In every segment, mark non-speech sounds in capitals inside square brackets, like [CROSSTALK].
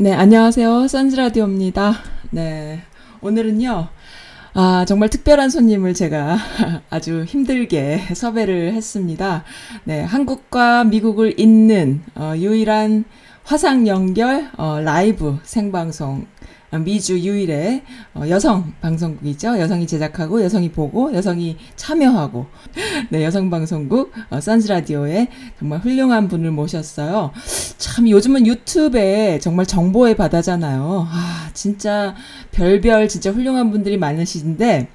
네, 안녕하세요. 선즈라디오입니다. 네, 오늘은요, 아, 정말 특별한 손님을 제가 [LAUGHS] 아주 힘들게 섭외를 했습니다. 네, 한국과 미국을 잇는 어, 유일한 화상 연결 어, 라이브 생방송 미주 유일의 어, 여성 방송국이죠. 여성이 제작하고 여성이 보고 여성이 참여하고 [LAUGHS] 네 여성 방송국 어, 선즈 라디오에 정말 훌륭한 분을 모셨어요. 참 요즘은 유튜브에 정말 정보의 바다잖아요. 아 진짜 별별 진짜 훌륭한 분들이 많으신데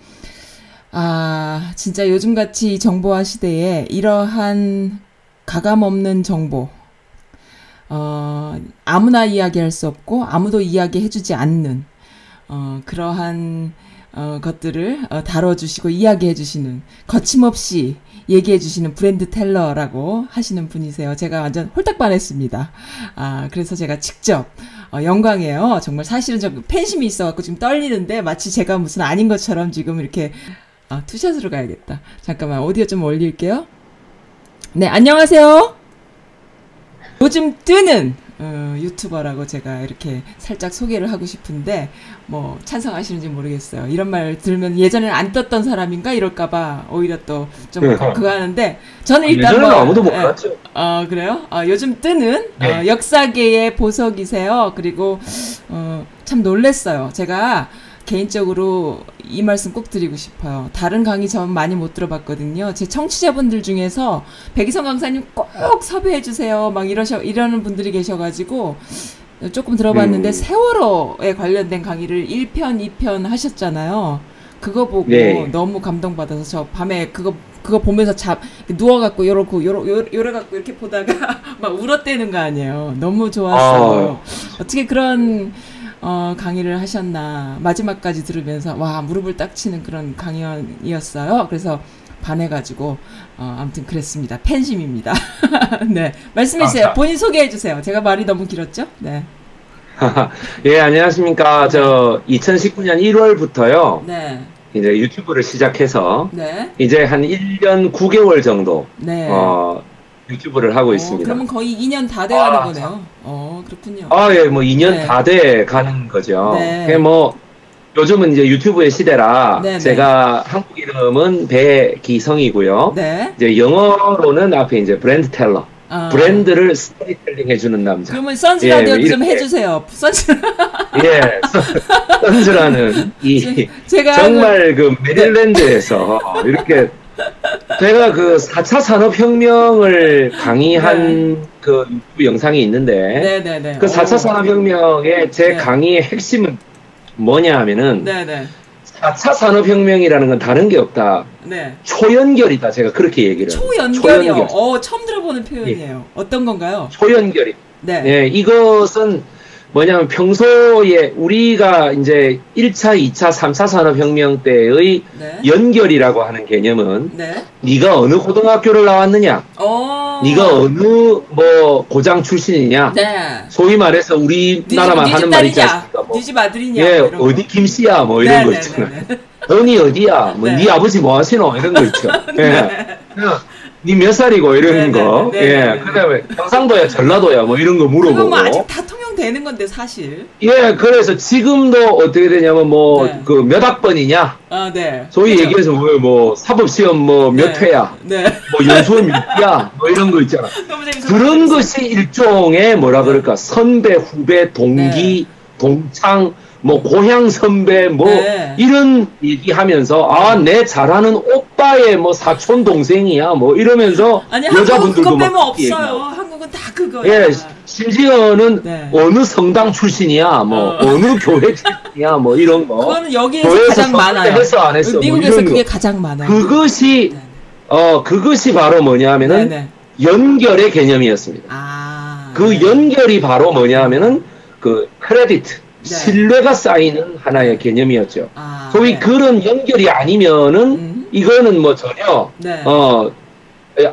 아 진짜 요즘같이 정보화 시대에 이러한 가감 없는 정보 어, 아무나 이야기할 수 없고 아무도 이야기해주지 않는 어, 그러한 어, 것들을 어, 다뤄주시고 이야기해주시는 거침없이 얘기해주시는 브랜드 텔러라고 하시는 분이세요. 제가 완전 홀딱 반했습니다. 아 그래서 제가 직접 어, 영광이에요. 정말 사실은 저 팬심이 있어갖고 지금 떨리는데 마치 제가 무슨 아닌 것처럼 지금 이렇게 아, 투샷으로 가야겠다. 잠깐만 오디오 좀 올릴게요. 네 안녕하세요. 요즘 뜨는 어, 유튜버라고 제가 이렇게 살짝 소개를 하고 싶은데 뭐 찬성하시는지 모르겠어요. 이런 말 들으면 예전에는 안 떴던 사람인가 이럴까봐 오히려 또좀 네. 그거 하는데 저는 일단 뭐 아무도 몰랐죠. 예, 어 그래요? 어, 요즘 뜨는 네. 어, 역사계의 보석이세요. 그리고 어, 참 놀랬어요. 제가 개인적으로 이 말씀 꼭 드리고 싶어요. 다른 강의 전 많이 못 들어봤거든요. 제 청취자분들 중에서 백이성 강사님 꼭 섭외해 주세요. 막 이러셔 이러는 분들이 계셔가지고 조금 들어봤는데 음. 세월호에 관련된 강의를 1편, 2편 하셨잖아요. 그거 보고 네. 너무 감동받아서 저 밤에 그거 그거 보면서 잡 누워갖고 요렇고 요러 요래갖고 이렇게 보다가 [LAUGHS] 막 울었대는 거 아니에요. 너무 좋았어요. 어. 어떻게 그런 어, 강의를 하셨나 마지막까지 들으면서 와 무릎을 딱 치는 그런 강연이었어요. 그래서 반해가지고 어, 아무튼 그랬습니다. 팬심입니다. [LAUGHS] 네 말씀해 주세요. 아, 본인 소개해 주세요. 제가 말이 너무 길었죠? 네. [LAUGHS] 예 안녕하십니까. 저 2019년 1월부터요. 네. 이제 유튜브를 시작해서 네. 이제 한 1년 9개월 정도 네. 어, 유튜브를 하고 어, 있습니다. 그러면 거의 2년 다 돼가는 아, 거네요. 어, 그렇군요. 아, 예, 뭐 2년 네. 다 돼 가는 거죠. 네. 뭐 요즘은 이제 유튜브의 시대라 네네. 네. 제가 한국 이름은 배기성이고요. 네. 이제 영어로는 앞에 이제 브랜드 텔러. 아. 브랜드를 스토리텔링 해주는 남자. 그러면 선즈 라디오 예, 좀 해주세요. 선즈. [LAUGHS] 예, 선즈라는 이 제 가 정말 그 메릴랜드에서 [LAUGHS] 네. 이렇게 제가 그 4차 산업혁명을 강의한 네. 그 유튜브 영상이 있는데 네네네. 네, 네. 그 4차 산업혁명의 제 네. 강의의 핵심은 뭐냐 하면은 네네. 4차 산업혁명이라는 건 다른 게 없다. 네. 초연결이다. 제가 그렇게 얘기를 초연결이요? 초연결. 어, 처음 들어보는 표현이에요. 예. 어떤 건가요? 초연결이. 네. 네. 이것은 뭐냐면 평소에 우리가 이제 1차, 2차, 3차 산업혁명 때의 네. 연결이라고 하는 개념은 네. 네가 어느 고등학교를 나왔느냐, 오. 어. 네가 어느 뭐 고장 출신이냐, 네. 소위 말해서 우리나라만 하는 말 있지 않습니까? 뭐, 네집 아들이냐, 예, 뭐 어디 김씨야, 뭐 이런 네, 거 네, 있잖아요. 네, [LAUGHS] 너니 어디야, 뭐 [LAUGHS] 네 아버지 뭐 하시노 이런 거 있죠. [LAUGHS] 예. 니몇 살이고 이런 거, 예, 그다음에 경상도야, 전라도야, 뭐 이런 거 물어보고. 뭐 아직 다 되는 건데 사실. 예, 그래서 지금도 어떻게 되냐면 뭐 그몇 네. 학번이냐. 아, 네. 소위 그렇죠. 얘기해서 뭐, 뭐 사법 시험 뭐몇 네. 회야. 네. 뭐 연수원 몇 야. 뭐 이런 거 있잖아. [LAUGHS] 그런 것이 일종의 뭐라 그럴까 선배, 후배, 동기, 네. 동창. 뭐 고향 선배 뭐 네. 이런 얘기하면서 아 내 잘하는 오빠의 뭐 사촌 동생이야 뭐 이러면서 아니, 여자분들도 막 없어요. 한국은 다 그거야. 예, 심지어는 네. 어느 성당 출신이야, 뭐 어. 느 교회 출신이야, 뭐 이런 거. 그거는 여기에서 가장 많아요. 했어 안 했어. 뭐 미국에서 뭐 그게 거. 가장 많아요. 그것이 네. 어 그것이 바로 뭐냐면은 네, 네. 연결의 개념이었습니다. 아, 그 네. 연결이 바로 뭐냐면은 그 크레디트. 네. 신뢰가 쌓이는 하나의 개념이었죠. 아, 소위 그런 연결이 아니면은 음. 이거는 뭐 전혀 어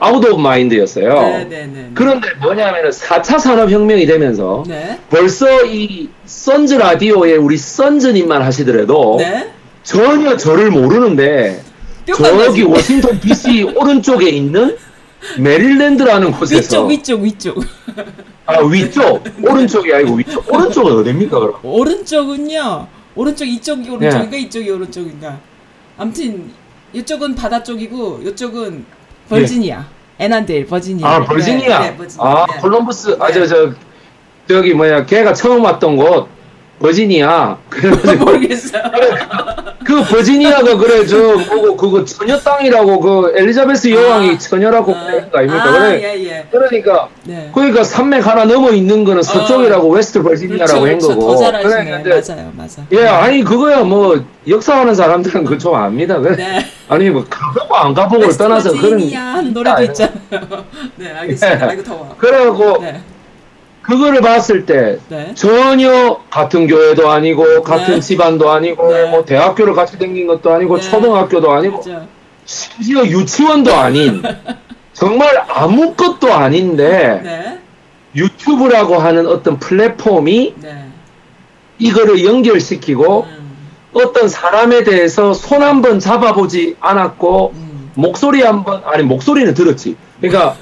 out of mind였어요. 네네네. 그런데 뭐냐면은 4차 산업혁명이 되면서 네. 벌써 이 선즈 라디오에 우리 선즈님만 하시더라도 네? 전혀 저를 모르는데 저기 워싱턴 DC 오른쪽에 있는 메릴랜드라는 곳에서 위쪽 위쪽 위쪽 아 위쪽 오른쪽이 아니고 위쪽 오른쪽은 어딥니까 그럼? 오른쪽은요 오른쪽 이쪽이 오른쪽인가 네. 이쪽이 오른쪽인가 아무튼 이쪽은 바다 쪽이고 이쪽은 버지니아 네. 애난데일 버지니아 아 버지니아 네, 네, 버지니아. 아 네. 콜럼버스 아저저 저, 저기 뭐야 걔가 처음 왔던 곳 버지니아. [LAUGHS] 모르겠어요. [LAUGHS] 그 버지니아가 그래 저 뭐고 그거 처녀 땅이라고 그 엘리자베스 여왕이 아, 처녀라고 아, 그런 거 아닙니까? 아, 그래. 예, 예. 그러니까 네. 그러니까 산맥 하나 넘어 있는 거는 서쪽이라고 어, 웨스트 버지니아라고 그렇죠, 한 거고. 더 그래, 맞아요, 맞아. 예, 아니 그거야 뭐 역사하는 사람들은 그좀 압니다. 그래. 네. 아니 뭐 가보고 안 가보고를 떠나서 그런 하는 노래도 있잖아요. [LAUGHS] 네, 알겠습니다. 네. 아이고 더워. 그래갖고. 네. 그거를 봤을 때 네. 전혀 같은 교회도 아니고 같은 네. 집안도 아니고 네. 뭐 대학교를 같이 다닌 것도 아니고 네. 초등학교도 아니고 그렇죠. 심지어 유치원도 아닌 [LAUGHS] 정말 아무것도 아닌데 네. 유튜브라고 하는 어떤 플랫폼이 네. 이거를 연결시키고 음. 어떤 사람에 대해서 손 한 번 잡아보지 않았고 음. 목소리 한번 아니 목소리는 들었지 그러니까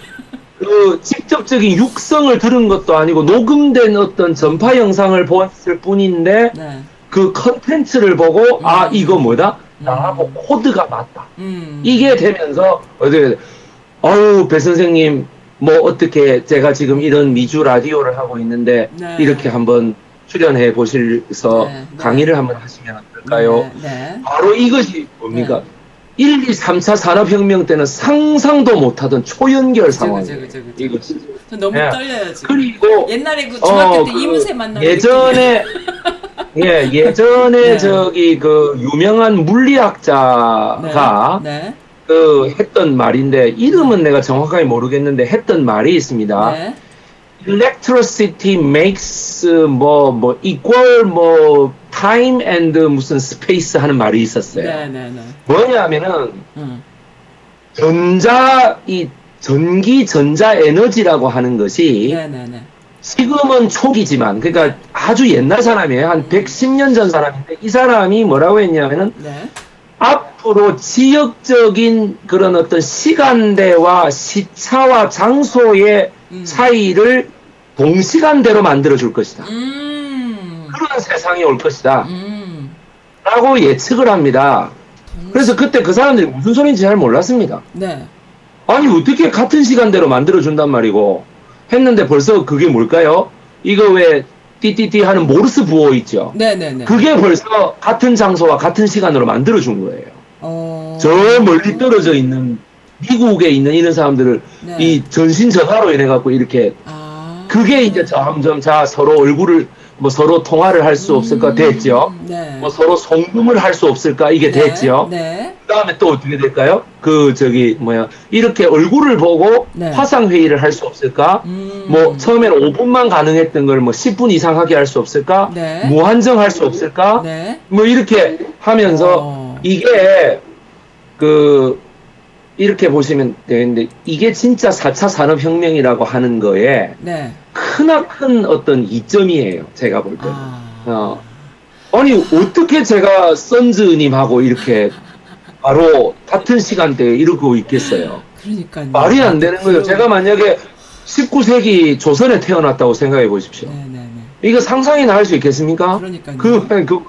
그 직접적인 육성을 들은 것도 아니고 녹음된 어떤 전파 영상을 보았을 뿐인데 네. 그 컨텐츠를 보고 음. 아 이거 뭐다 나하고 음. 코드가 맞다 음. 이게 되면서 어떻게 어우 배 선생님 뭐 어떻게 제가 지금 이런 미주 라디오를 하고 있는데 네. 이렇게 한번 출연해 보실서 네, 네. 강의를 한번 하시면 어떨까요? 네, 네. 바로 이것이 뭡니까? 1, 2, 3차 산업혁명 때는 상상도 못하던 초연결 상황이에요. 그죠, 그죠, 이거 진짜. 너무 예. 떨려요 지금. 그리고 옛날에 그 중학교 어, 때 그 이문세 만나 예전에 예 예전에 [LAUGHS] 네. 저기 그 유명한 물리학자가 네. 네. 그 했던 말인데 이름은 내가 정확하게 모르겠는데 했던 말이 있습니다. 네. electricity makes 뭐뭐 뭐 equal 뭐 time and 무슨 space 하는 말이 있었어요. 네, 네, 네. 뭐냐면은 음. 전자 이 전기 전자 에너지라고 하는 것이 네, 네, 네. 지금은 초기지만 그러니까 아주 옛날 사람이에요. 한 110년 전 사람인데 이 사람이 뭐라고 했냐면은 네. 앞으로 지역적인 그런 어떤 시간대와 시차와 장소의 음. 차이를 동시간대로 만들어 줄 것이다. 음. 세상이 올 것이다. 음. 라고 예측을 합니다. 그래서 그때 그 사람들이 무슨 소리인지 잘 몰랐습니다. 네. 아니 어떻게 같은 시간대로 만들어 준단 말이고 했는데 벌써 그게 뭘까요? 이거 왜 띠띠띠 하는 모르스 부호 있죠. 네네네. 네, 네. 그게 벌써 같은 장소와 같은 시간으로 만들어 준 거예요. 어... 저 멀리 떨어져 있는 미국에 있는 이런 사람들을 네. 이 전신 전화로 인해 갖고 이렇게 아... 그게 이제 점점 자 서로 얼굴을 뭐 서로 통화를 할 수 없을까 음, 됐죠. 네. 뭐 서로 송금을 할 수 없을까 이게 네. 됐죠. 네. 그다음에 또 어떻게 될까요? 그 저기 뭐야 이렇게 얼굴을 보고 네. 화상 회의를 할 수 없을까? 음. 뭐 처음에는 5분만 가능했던 걸 뭐 10분 이상 하게 할 수 없을까? 네. 무한정 할 수 없을까? 네. 뭐 이렇게 하면서 어. 이게 그 이렇게 보시면 되는데 이게 진짜 4차 산업혁명이라고 하는 거에 네. 크나큰 어떤 이점이에요. 제가 볼 때는. 아... 어. 아니 어떻게 제가 선즈님하고 이렇게 바로 같은 시간대에 이러고 있겠어요. 그러니까 말이 안 되는 거예요. 제가 만약에 19세기 조선에 태어났다고 생각해 보십시오. 네네네. 네, 네. 이거 상상이나 할 수 있겠습니까? 그러니까 그, 그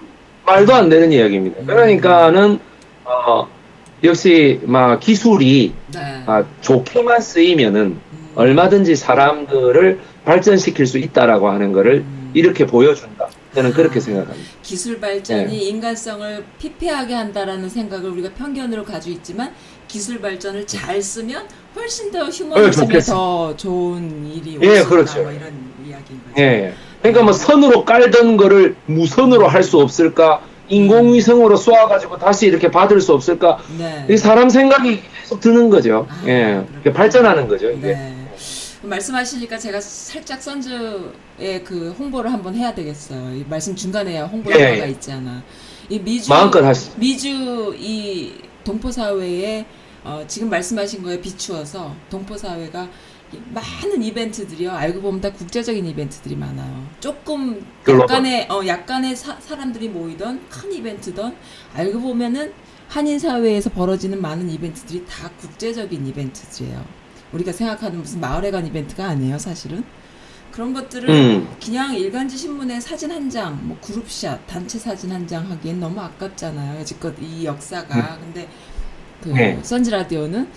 말도 안 되는 이야기입니다. 음. 그러니까는 어, 역시 막 기술이 네. 아, 좋게만 쓰이면은 음. 얼마든지 사람들을 발전시킬 수 있다라고 하는 것을 음. 이렇게 보여준다. 저는 그렇게 생각합니다. 기술 발전이 네. 인간성을 피폐하게 한다라는 생각을 우리가 편견으로 가지고 있지만 기술 발전을 잘 쓰면 훨씬 더 휴머니즘에 네, 더 좋은 일이 올수 예, 그렇죠. 뭐 이런 이야기인 거죠. 예. 그러니까 뭐 선으로 깔던 거를 무선으로 할 수 없을까? 인공위성으로 쏘아가지고 다시 이렇게 받을 수 없을까? 네. 사람 생각이 계속 드는 거죠. 아, 예. 발전하는 거죠. 이게. 네. 말씀하시니까 제가 살짝 선즈의 그 홍보를 한번 해야 되겠어요. 이 말씀 중간에 홍보 예, 가 예. 있잖아. 이 미주. 미주 이 동포 사회에 어, 지금 말씀하신 거에 비추어서 동포 사회가 많은 이벤트들이요. 알고 보면 다 국제적인 이벤트들이 많아요. 조금 약간의 어 약간의 사, 사람들이 모이던 큰 이벤트던 알고 보면은 한인 사회에서 벌어지는 많은 이벤트들이 다 국제적인 이벤트들이에요. 우리가 생각하는 무슨 마을에 간 이벤트가 아니에요, 사실은. 그런 것들을 음. 그냥 일간지 신문에 사진 한 장, 뭐 그룹샷, 단체 사진 한 장 하기엔 너무 아깝잖아요. 지껏 이 역사가. 음. 근데 그 네. 선지 라디오는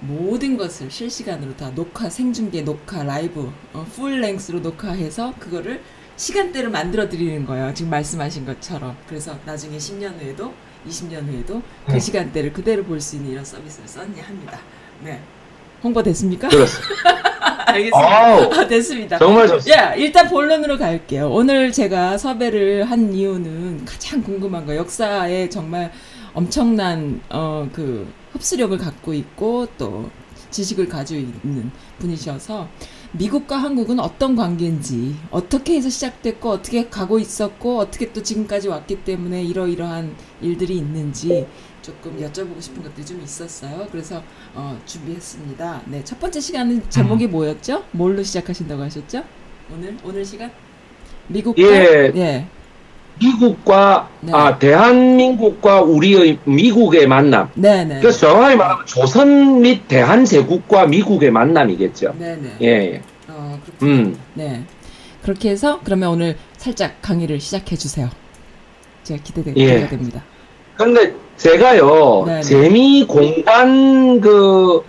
모든 것을 실시간으로 다 녹화, 생중계, 녹화, 라이브, 어, 풀 랭스로 녹화해서 그거를 시간대를 만들어 드리는 거예요. 지금 말씀하신 것처럼. 그래서 나중에 10년 후에도 20년 후에도 그 네. 시간대를 그대로 볼 수 있는 이런 서비스를 썼냐 합니다. 네. 홍보 됐습니까? 그렇습니다. [LAUGHS] 알겠습니다. 아, 됐습니다. 정말 좋습니다. 야, 일단 본론으로 갈게요. 오늘 제가 섭외를 한 이유는 가장 궁금한 거 역사에 정말 엄청난 어 그 흡수력을 갖고 있고 또 지식을 가지고 있는 분이셔서 미국과 한국은 어떤 관계인지 어떻게 해서 시작됐고 어떻게 가고 있었고 어떻게 또 지금까지 왔기 때문에 이러이러한 일들이 있는지 조금 여쭤보고 싶은 것들이 좀 있었어요. 그래서 어, 준비했습니다. 네, 첫 번째 시간은 제목이 음. 뭐였죠? 뭘로 시작하신다고 하셨죠? 오늘 오늘 시간 미국과 예, 예. 미국과 네. 아 대한민국과 우리의 미국의 만남. 네, 네. 그래서 정확히 말하면 조선 및 대한 제국과 미국의 만남이겠죠. 네, 네. 예. 예. 어. 음. 네. 그렇게 해서 그러면 오늘 살짝 강의를 시작해 주세요. 제가 기대됩니다. 예. 근데 제가요 네네. 네. 재미 공간 그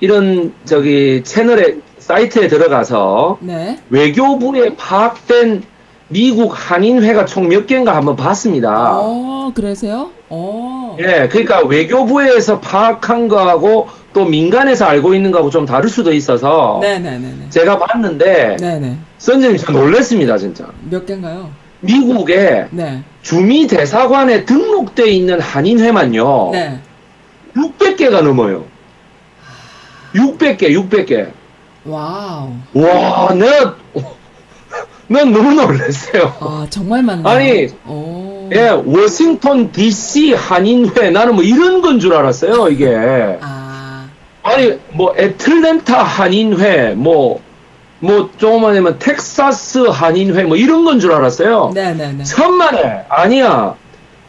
이런 저기 채널에 사이트에 들어가서 네. 외교부에 파악된 미국 한인회가 총 몇 개인가 한번 봤습니다. 어, 그러세요? 어. 예, 그러니까 외교부에서 파악한 거하고 또 민간에서 알고 있는 거하고 좀 다를 수도 있어서 네네네. 제가 봤는데 네네. 선생님 저 놀랬습니다 진짜. 몇 개인가요? 미국에 네. 주미 대사관에 등록돼 있는 한인회만요. 네. 600개가 넘어요. 600개, 600개. Wow. 와, 내가 난 너무 놀랐어요. 아, 정말 많네 아니, 오. 예, 워싱턴 DC 한인회 나는 뭐 이런 건 줄 알았어요, 이게. 아. 아니, 뭐 애틀랜타 한인회, 뭐, 뭐 조금만 하면 텍사스 한인회 뭐 이런 건 줄 알았어요. 네네네. 천만에 아니야.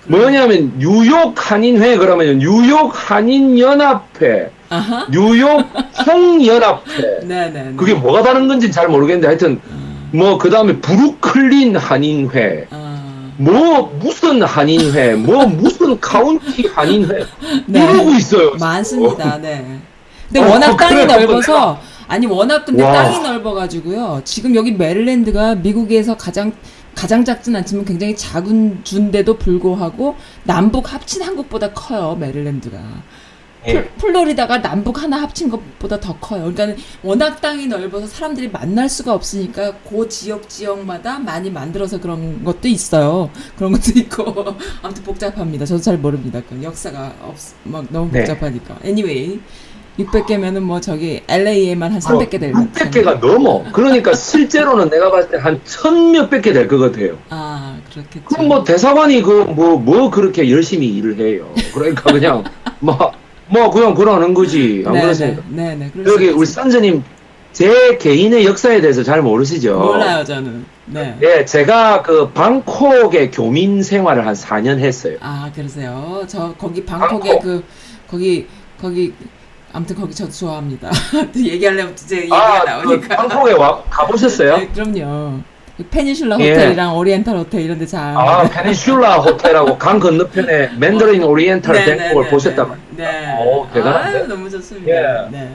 뭐냐면 뉴욕 한인회 그러면 뉴욕 한인 연합회, 아하. 뉴욕 [LAUGHS] 홍 연합회. 네네. 그게 뭐가 다른 건지 잘 모르겠는데 하여튼. 음. 뭐 그 다음에 브루클린 한인회, 아... 뭐 무슨 한인회, 뭐 무슨 카운티 한인회 [LAUGHS] 네. 이러고 있어요. 많습니다. 네. 근데 어, 워낙 땅이 넓어서 아니 워낙 근데 와. 땅이 넓어가지고요. 지금 여기 메릴랜드가 미국에서 가장 가장 작진 않지만 굉장히 작은 준데도 불구하고 남북 합친 한국보다 커요 메릴랜드가. 예. 플로리다가 남북 하나 합친 것보다 더 커요. 그러니까 워낙 땅이 넓어서 사람들이 만날 수가 없으니까 그 지역 지역마다 많이 만들어서 그런 것도 있어요. 그런 것도 있고 [LAUGHS] 아무튼 복잡합니다. 저도 잘 모릅니다. 그 역사가 없, 막 너무 네. 복잡하니까. 네. Anyway. 600개면은 뭐 저기 LA에만 한 300개 될 것. 600개가 넘어. 그러니까 실제로는 내가 봤을 때 한 천 몇백 개 될 것 같아요. 아, 그렇겠죠. 그럼 뭐 대사관이 그 뭐뭐 뭐 그렇게 열심히 일을 해요. 그러니까 그냥 [LAUGHS] 뭐 뭐 그냥 그러는 거지. 안 네, 그렇습니까? 네, 네. 네 여기 우리 선생님 제 개인의 역사에 대해서 잘 모르시죠? 몰라요, 저는. 네. 네, 제가 그 방콕의 교민 생활을 한 4년 했어요. 아, 그러세요? 저 거기 방콕에 방콕. 그 거기 거기 아무튼 거기 저도 좋아합니다. [LAUGHS] 얘기하려면 이제 얘기가 아, 그 나오니까. 그 방콕에 와 가보셨어요? 네, 그럼요. 페닌슐라 예. 호텔이랑 오리엔탈 호텔 이런 데 잘. 아, 페닌슐라 호텔하고 강 건너편에 맨더린 오리엔탈 네, 뱅콕을 네, 보셨다고. 네. 오, 대단한데. 아유, 너무 좋습니다. 예. 네.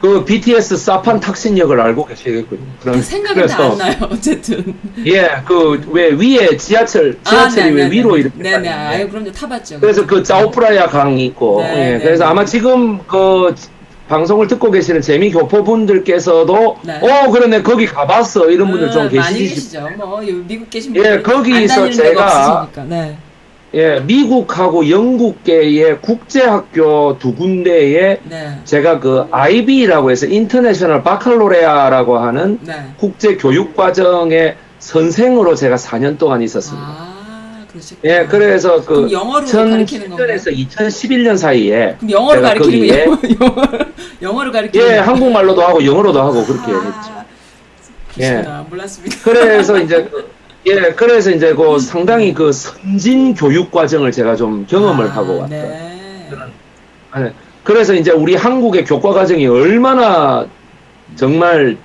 그 BTS 사판 탁신역을 알고 계시겠군요. 그럼 생각이 안 나요. 어쨌든. 예, 그 왜 위에 지하철 아, 지하철이 아, 왜 위로 이렇게. 네네. 아유 그럼요 타봤죠. 그래서 그 짜오프라야 강이 있고. 네, 예, 그래서 아마 지금 그 방송을 듣고 계시는 재미 교포분들께서도 네. 어 그러네 거기 가봤어 이런 분들 좀 음, 계시죠. 뭐 미국 계신 분들 예 거기서 제가 네. 예 미국하고 영국계의 국제학교 두 군데에 네. 제가 그 IB라고 해서 인터내셔널 바칼로레아라고 하는 네. 국제 교육 과정의 선생으로 제가 4년 동안 있었습니다. 아. 그러셨구나. 예, 그래서 그 영어로 2010년에서 2011년 사이에 그럼 영어로 가르치는 거예요? [LAUGHS] [LAUGHS] 영어로 가르치는 예, 한국말로도 하고 영어로도 하고 그렇게 아, 했죠. 예. 몰랐습니다. 그래서 이제 그, [LAUGHS] 예, 그래서 이제 그 상당히 그 선진 교육 과정을 제가 좀 경험을 아, 하고 왔던. 네. 네. 그래서 이제 우리 한국의 교과 과정이 얼마나 정말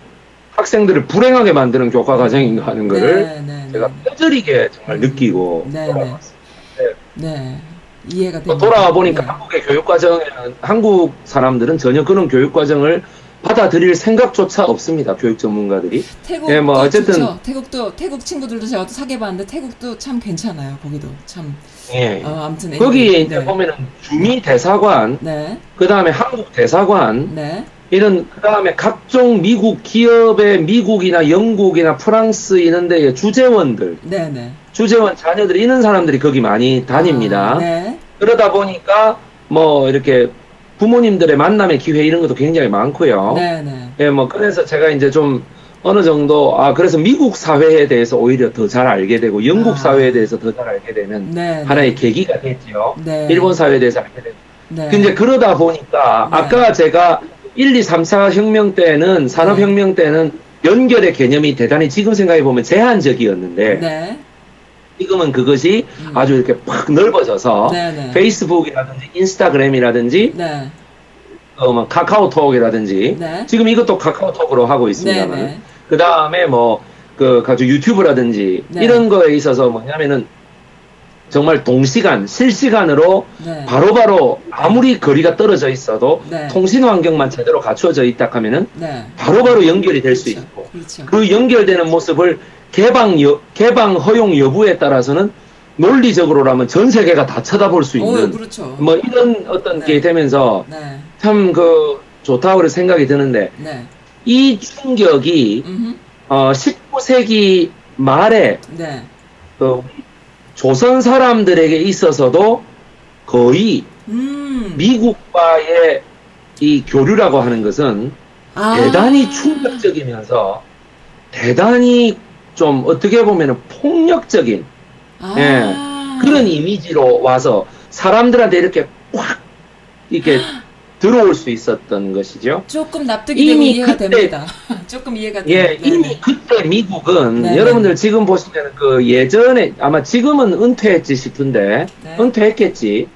학생들을 불행하게 만드는 교과 과정인가 하는 거를 네, 네, 제가 뼈저리게 정말 느끼고 네, 돌아왔습니다. 네. 이해가 됩니다. 돌아와 보니까 한국의 교육 과정에는 한국 사람들은 전혀 그런 교육 과정을 받아들일 생각조차 없습니다. 교육 전문가들이. 태국 예, 뭐 어쨌든 좋죠. 태국도 태국 친구들도 제가 사귀어 봤는데 태국도 참 괜찮아요. 거기도 참. 예. 어, 아무튼 거기 이제 네. 보면은 주미 대사관, 네. 그 다음에 한국 대사관, 네. 이런 그 다음에 각종 미국 기업의 미국이나 영국이나 프랑스 이런 데의 주재원들, 네, 네. 주재원 자녀들 이런 사람들이 거기 많이 다닙니다. 아, 네. 그러다 보니까 뭐 이렇게 부모님들의 만남의 기회 이런 것도 굉장히 많고요. 네네. 네. 예, 뭐 그래서 제가 이제 좀 어느 정도 아 그래서 미국 사회에 대해서 오히려 더 잘 알게 되고 영국 아. 사회에 대해서 더 잘 알게 되는 네네. 네. 하나의 계기가 됐죠. 네. 일본 사회에 대해서 알게 되고. 네. 근데 그러다 보니까 네. 아까 제가 1, 2, 3, 4 혁명 때는 산업 혁명 때는 연결의 개념이 대단히 지금 생각해 보면 제한적이었는데 네. 지금은 그것이 음. 아주 이렇게 팍 넓어져서 네네. 페이스북이라든지 인스타그램이라든지 네. 어, 뭐 카카오톡이라든지 네. 지금 이것도 카카오톡으로 하고 있습니다만 그 다음에 뭐그 가지고 유튜브라든지 네. 이런 거에 있어서 뭐냐면은 정말 동시간 실시간으로 네. 바로바로 바로 아무리 거리가 떨어져 있어도 네. 통신 환경만 제대로 갖추어져 있다 하면은 네. 바로바로 연결이 될 수 있고 그렇죠. 그 연결되는 모습을 개방 여, 개방 허용 여부에 따라서는 논리적으로라면 전 세계가 다 쳐다볼 수 있는 어, 그렇죠. 뭐 이런 어떤 네. 게 되면서 네. 참그 좋다고 생각이 드는데 네. 이 충격이 어, 19세기 말에 네. 그 조선 사람들에게 있어서도 거의 음. 미국과의 이 교류라고 하는 것은 아. 대단히 충격적이면서 대단히 좀 어떻게 보면 폭력적인 아. 예, 그런 이미지로 와서 사람들한테 이렇게 확 이렇게 [GASPS] 들어올 수 있었던 것이죠. 조금 납득이 이미 이해가 그때, 됩니다. [LAUGHS] 조금 이해가 됩니다. 예, 이미 네 그때 미국은 네네. 여러분들 지금 보시면 그 예전에 아마 지금은 은퇴했지 싶은데 네. 은퇴했겠지.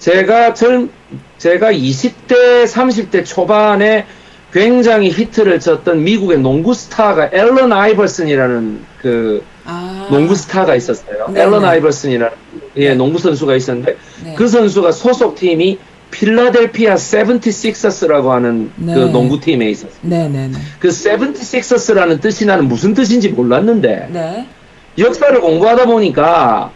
제가 젊 제가 20대 30대 초반에 굉장히 히트를 쳤던 미국의 농구 스타가 앨런 아이버슨이라는 그 아. 농구 스타가 있었어요. 네네. 앨런 아이버슨이라는 예, 네. 농구 선수가 있었는데 네. 그 선수가 소속 팀이 필라델피아 Seventy-Sixers라고 하는 네. 그 농구팀에 있었어요. 네 네 네. 그 Seventy-Sixers라는 뜻이 나는 무슨 뜻인지 몰랐는데 네. 역사를 공부하다 보니까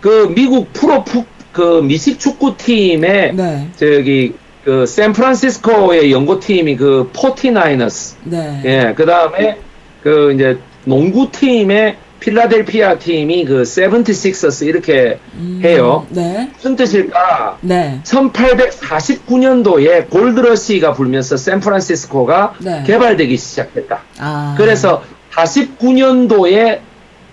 그 미국 프로 푸, 그 미식 축구팀의 네. 저기 그 샌프란시스코의 연고팀이 그 Forty-Niners. 네. 예, 그 다음에 그 이제 농구팀의 필라델피아 팀이 그 Seventy-Sixers 이렇게 음, 해요. 네. 무슨 뜻일까? 네. 1849년도에 골드러시가 불면서 샌프란시스코가 네. 개발되기 시작했다. 아. 그래서 49년도에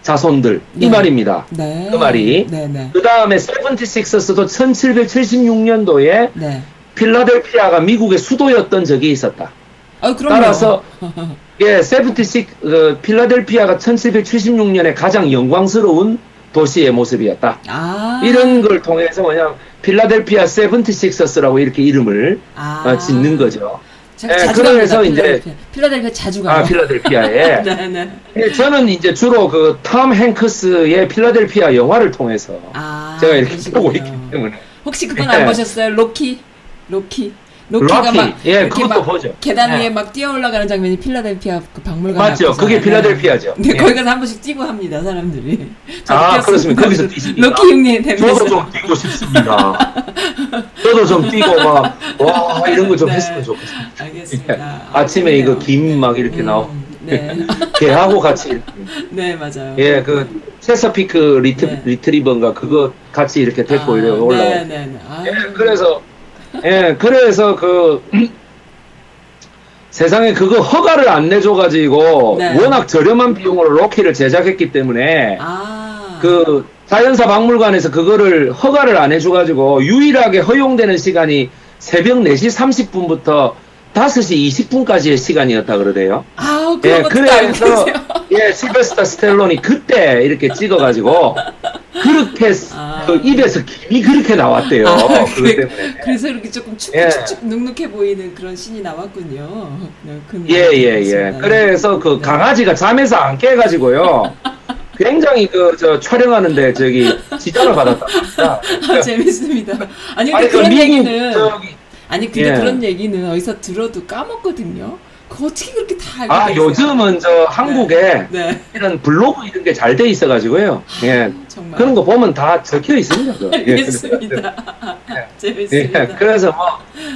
자손들 네. 이 말입니다. 네. 그 말이. 네, 네. 그 다음에 세븐티식서스도 1776년도에 필라델피아가 미국의 수도였던 적이 있었다. 아, 따라서 [LAUGHS] 예, 세븐티식 그, 필라델피아가 1776년에 가장 영광스러운 도시의 모습이었다. 아. 이런 걸 통해서 뭐냐 필라델피아 세븐티식서스라고 이렇게 이름을 아. 어, 짓는 거죠. 예, 그래서 이제 필라델피아 자주 가요. 아 필라델피아에. [LAUGHS] 네, 네. 예, 저는 이제 주로 그 톰 행크스의 필라델피아 영화를 통해서 아, 제가 이렇게 그러시군요. 보고 있기 때문에. 혹시 그건 안 예. 보셨어요? 로키? 로키? 로키가 럭키. 막 예, 그것도 보죠. 계단 위에 예. 막 뛰어 올라가는 장면이 필라델피아 그 박물관 맞죠. 그게 필라델피아죠. [LAUGHS] 네, 예. 거기 가서 한 번씩 뛰고 합니다, 사람들이. 아, 그렇습니다. 거기서 뛰십니까? [LAUGHS] 로키 흉내 되면서. 저도 좀 뛰고 싶습니다. [LAUGHS] 저도 좀 뛰고 막, 와, 이런 거좀 네. 했으면 좋겠습니다. 알겠습니다. 예. 아침에 이거 김 막 이렇게 음, 나오고. 네. 개하고 같이. 네, 맞아요. 예, 그, 체서피크 리트, 네. 리트리버인가 그거 같이 이렇게 데리고 아, 이렇게 올라가고. 네, 네, 네. 아, 예, 그래서, 예, 그래서 그 [CLEARS THROAT] 세상에 그거 허가를 안 내줘가지고 네. 워낙 저렴한 비용으로 로키를 제작했기 때문에 아. 그 자연사 박물관에서 그거를 허가를 안 해줘가지고 유일하게 허용되는 시간이 새벽 4시 30분부터 5시 20분까지의 시간이었다 그러대요. 아, 예, 그래서 예, 실베스타 스텔론이 그때 이렇게 찍어가지고 [LAUGHS] 그렇게 아. 그 입에서 김이 그렇게 나왔대요. 아, 그래, 때문에. 그래서 이렇게 조금 축축축 예. 눅눅해 보이는 그런 신이 나왔군요. 예예예. 예, 예. 그래서 그 네. 강아지가 잠에서 안 깨가지고요. [LAUGHS] 굉장히 그 저 촬영하는데 저기 지장을 받았다. [LAUGHS] 아, 재밌습니다. 아니 아니, 그 그런 미국, 얘기는 저기, 아니 근데 예. 그런 얘기는 어디서 들어도 까먹거든요. 그 어떻게 그렇게 다 알고 아, 요즘은 저 한국에 네. 네. 이런 블로그 이런 게 잘 돼 있어가지고요. 아, 예. 정말. 그런 거 보면 다 적혀 있습니다. 그. 알겠습니다. 예. [LAUGHS] 재밌습니다. 예. 그래서 뭐,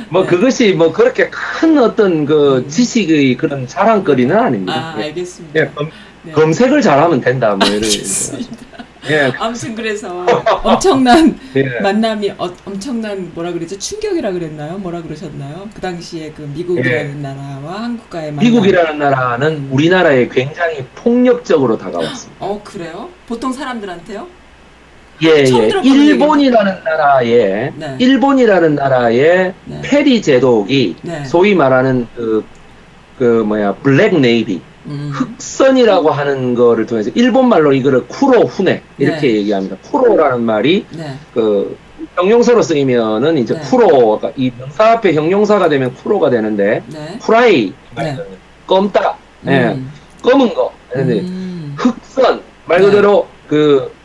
뭐 네. 그것이 뭐 그렇게 큰 어떤 그 음. 지식의 그런 자랑거리는 아닙니다. 아, 예. 알겠습니다. 예. 검, 네. 색을 잘하면 된다. 뭐 이런. 예. 아무튼 그래서 엄청난 예. 만남이 어, 엄청난 뭐라 그러죠 충격이라 그랬나요? 뭐라 그러셨나요? 그 당시에 그 미국이라는 예. 나라와 한국과의 만남. 미국이라는 나라는 우리나라에 굉장히 폭력적으로 다가왔습니다. 어 그래요? 보통 사람들한테요? 예, 예. 일본이라는 나라에 네. 일본이라는 나라의 네. 페리 제독이 네. 소위 말하는 그, 그 뭐야 black navy 음. 흑선이라고 하는 거를 통해서 일본 말로 이거를 쿠로 후네 이렇게 네. 얘기합니다. 黒라는 말이 네. 그 형용사로 쓰이면은 이제 네. 쿠로 이 명사 앞에 형용사가 되면 黒가 되는데 네. 후라이 네. 검다 예. 음. 검은 거 음. 흑선 말 그대로 그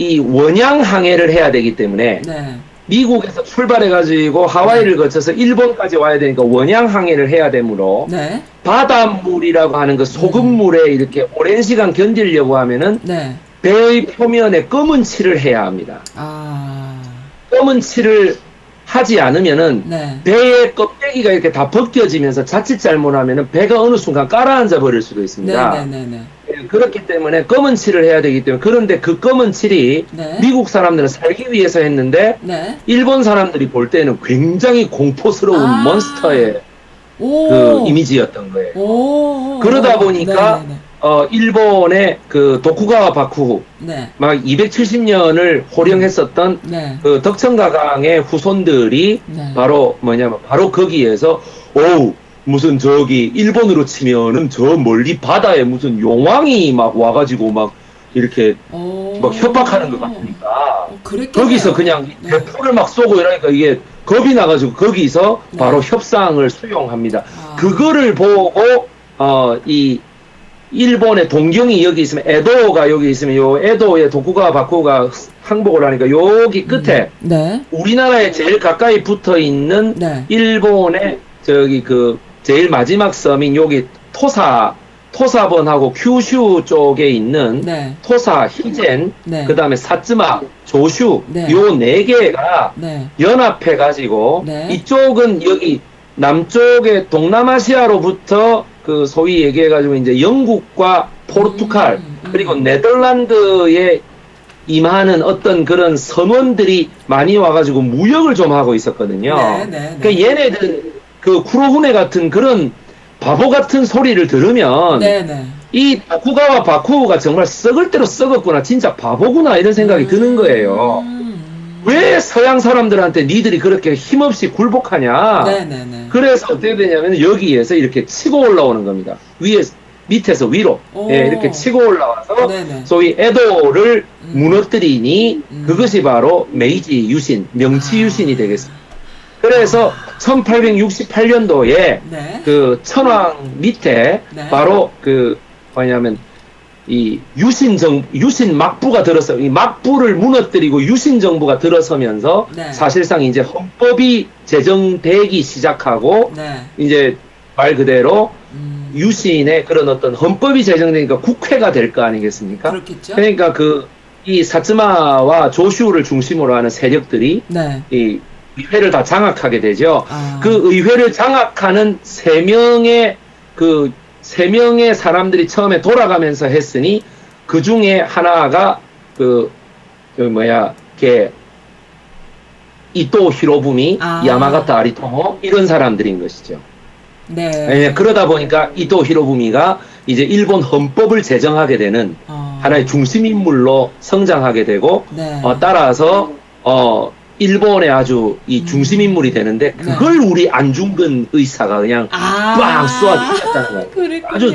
이 원양 항해를 해야 되기 때문에 네. 미국에서 출발해가지고 하와이를 거쳐서 일본까지 와야 되니까 원양 항해를 해야 되므로 네. 바닷물이라고 하는 그 소금물에 이렇게 오랜 시간 견디려고 하면은 네. 배의 표면에 검은 칠을 해야 합니다. 아... 검은 칠을 하지 않으면은 네. 배의 껍데기가 이렇게 다 벗겨지면서 자칫 잘못하면은 배가 어느 순간 깔아앉아 버릴 수도 있습니다. 네, 네, 네, 네. 예, 그렇기 때문에 검은 칠을 해야 되기 때문에 그런데 그 검은 칠이 네. 미국 사람들은 살기 위해서 했는데 네. 일본 사람들이 볼 때는 굉장히 공포스러운 아~ 몬스터의 그 이미지였던 거예요. 그러다 보니까 어, 일본의 그 도쿠가와 바쿠 네. 막 270년을 호령했었던 네. 그 덕천가강의 후손들이 네. 바로 뭐냐면 바로 거기에서 오우 무슨 저기 일본으로 치면은 저 멀리 바다에 무슨 용왕이 막 와가지고 막 이렇게 막 협박하는 것 같으니까 어, 거기서 그냥 네. 대포를 막 쏘고 이러니까 이게 겁이 나가지고 거기서 네. 바로 협상을 수용합니다. 아. 그거를 보고 어이 일본의 동경이 여기 있으면 에도가 여기 있으면 요 에도의 도쿠가 바쿠가 항복을 하니까 여기 끝에 음. 네. 우리나라에 제일 가까이 붙어 있는 네. 일본의 저기 그 제일 마지막 섬인 여기 토사 토사번하고 큐슈 쪽에 있는 네. 토사, 히젠, 네. 그 다음에 사츠마, 조슈 네. 요네 개가 네. 연합해 가지고 네. 이쪽은 여기 남쪽의 동남아시아로부터 그 소위 얘기해 가지고 이제 영국과 포르투갈 음, 음. 그리고 네덜란드에 임하는 어떤 그런 선원들이 많이 와가지고 무역을 좀 하고 있었거든요. 네, 네, 네. 그 얘네들 그 쿠로후네 같은 그런 바보 같은 소리를 들으면 네, 네. 이 바쿠가와 바쿠가 정말 썩을 대로 썩었구나 진짜 바보구나 이런 생각이 음, 드는 거예요. 음. 왜 서양 사람들한테 니들이 그렇게 힘없이 굴복하냐? 네네네. 그래서 어떻게 되냐면 여기에서 이렇게 치고 올라오는 겁니다. 위에 밑에서 위로 예, 이렇게 치고 올라와서 네네. 소위 에도를 음. 무너뜨리니 음. 그것이 바로 메이지 유신, 명치 아. 유신이 되겠습니다. 그래서 아. 1868년도에 네. 그 천왕 밑에 네. 바로 그 뭐냐면 이 유신 정 유신 막부가 들어서 이 막부를 무너뜨리고 유신 정부가 들어서면서 네. 사실상 이제 헌법이 제정되기 시작하고 네. 이제 말 그대로 음. 유신의 그런 어떤 헌법이 제정되니까 국회가 될 거 아니겠습니까? 그렇겠죠. 그러니까 그 이 사츠마와 조슈를 중심으로 하는 세력들이 네. 이 의회를 다 장악하게 되죠. 아. 그 의회를 장악하는 세 명의 그 세 명의 사람들이 처음에 돌아가면서 했으니 그 중에 하나가 그, 그 뭐야, 걔 이토 히로부미, 아. 야마가타 아리토모 이런 사람들인 것이죠. 네. 네. 그러다 보니까 이토 히로부미가 이제 일본 헌법을 제정하게 되는 어. 하나의 중심 인물로 성장하게 되고 네. 어, 따라서 어 일본의 아주 이 음. 중심 인물이 되는데 네. 그걸 네. 우리 안중근 의사가 그냥 아~ 빡 쏘아 죽였다는 거예요. 아주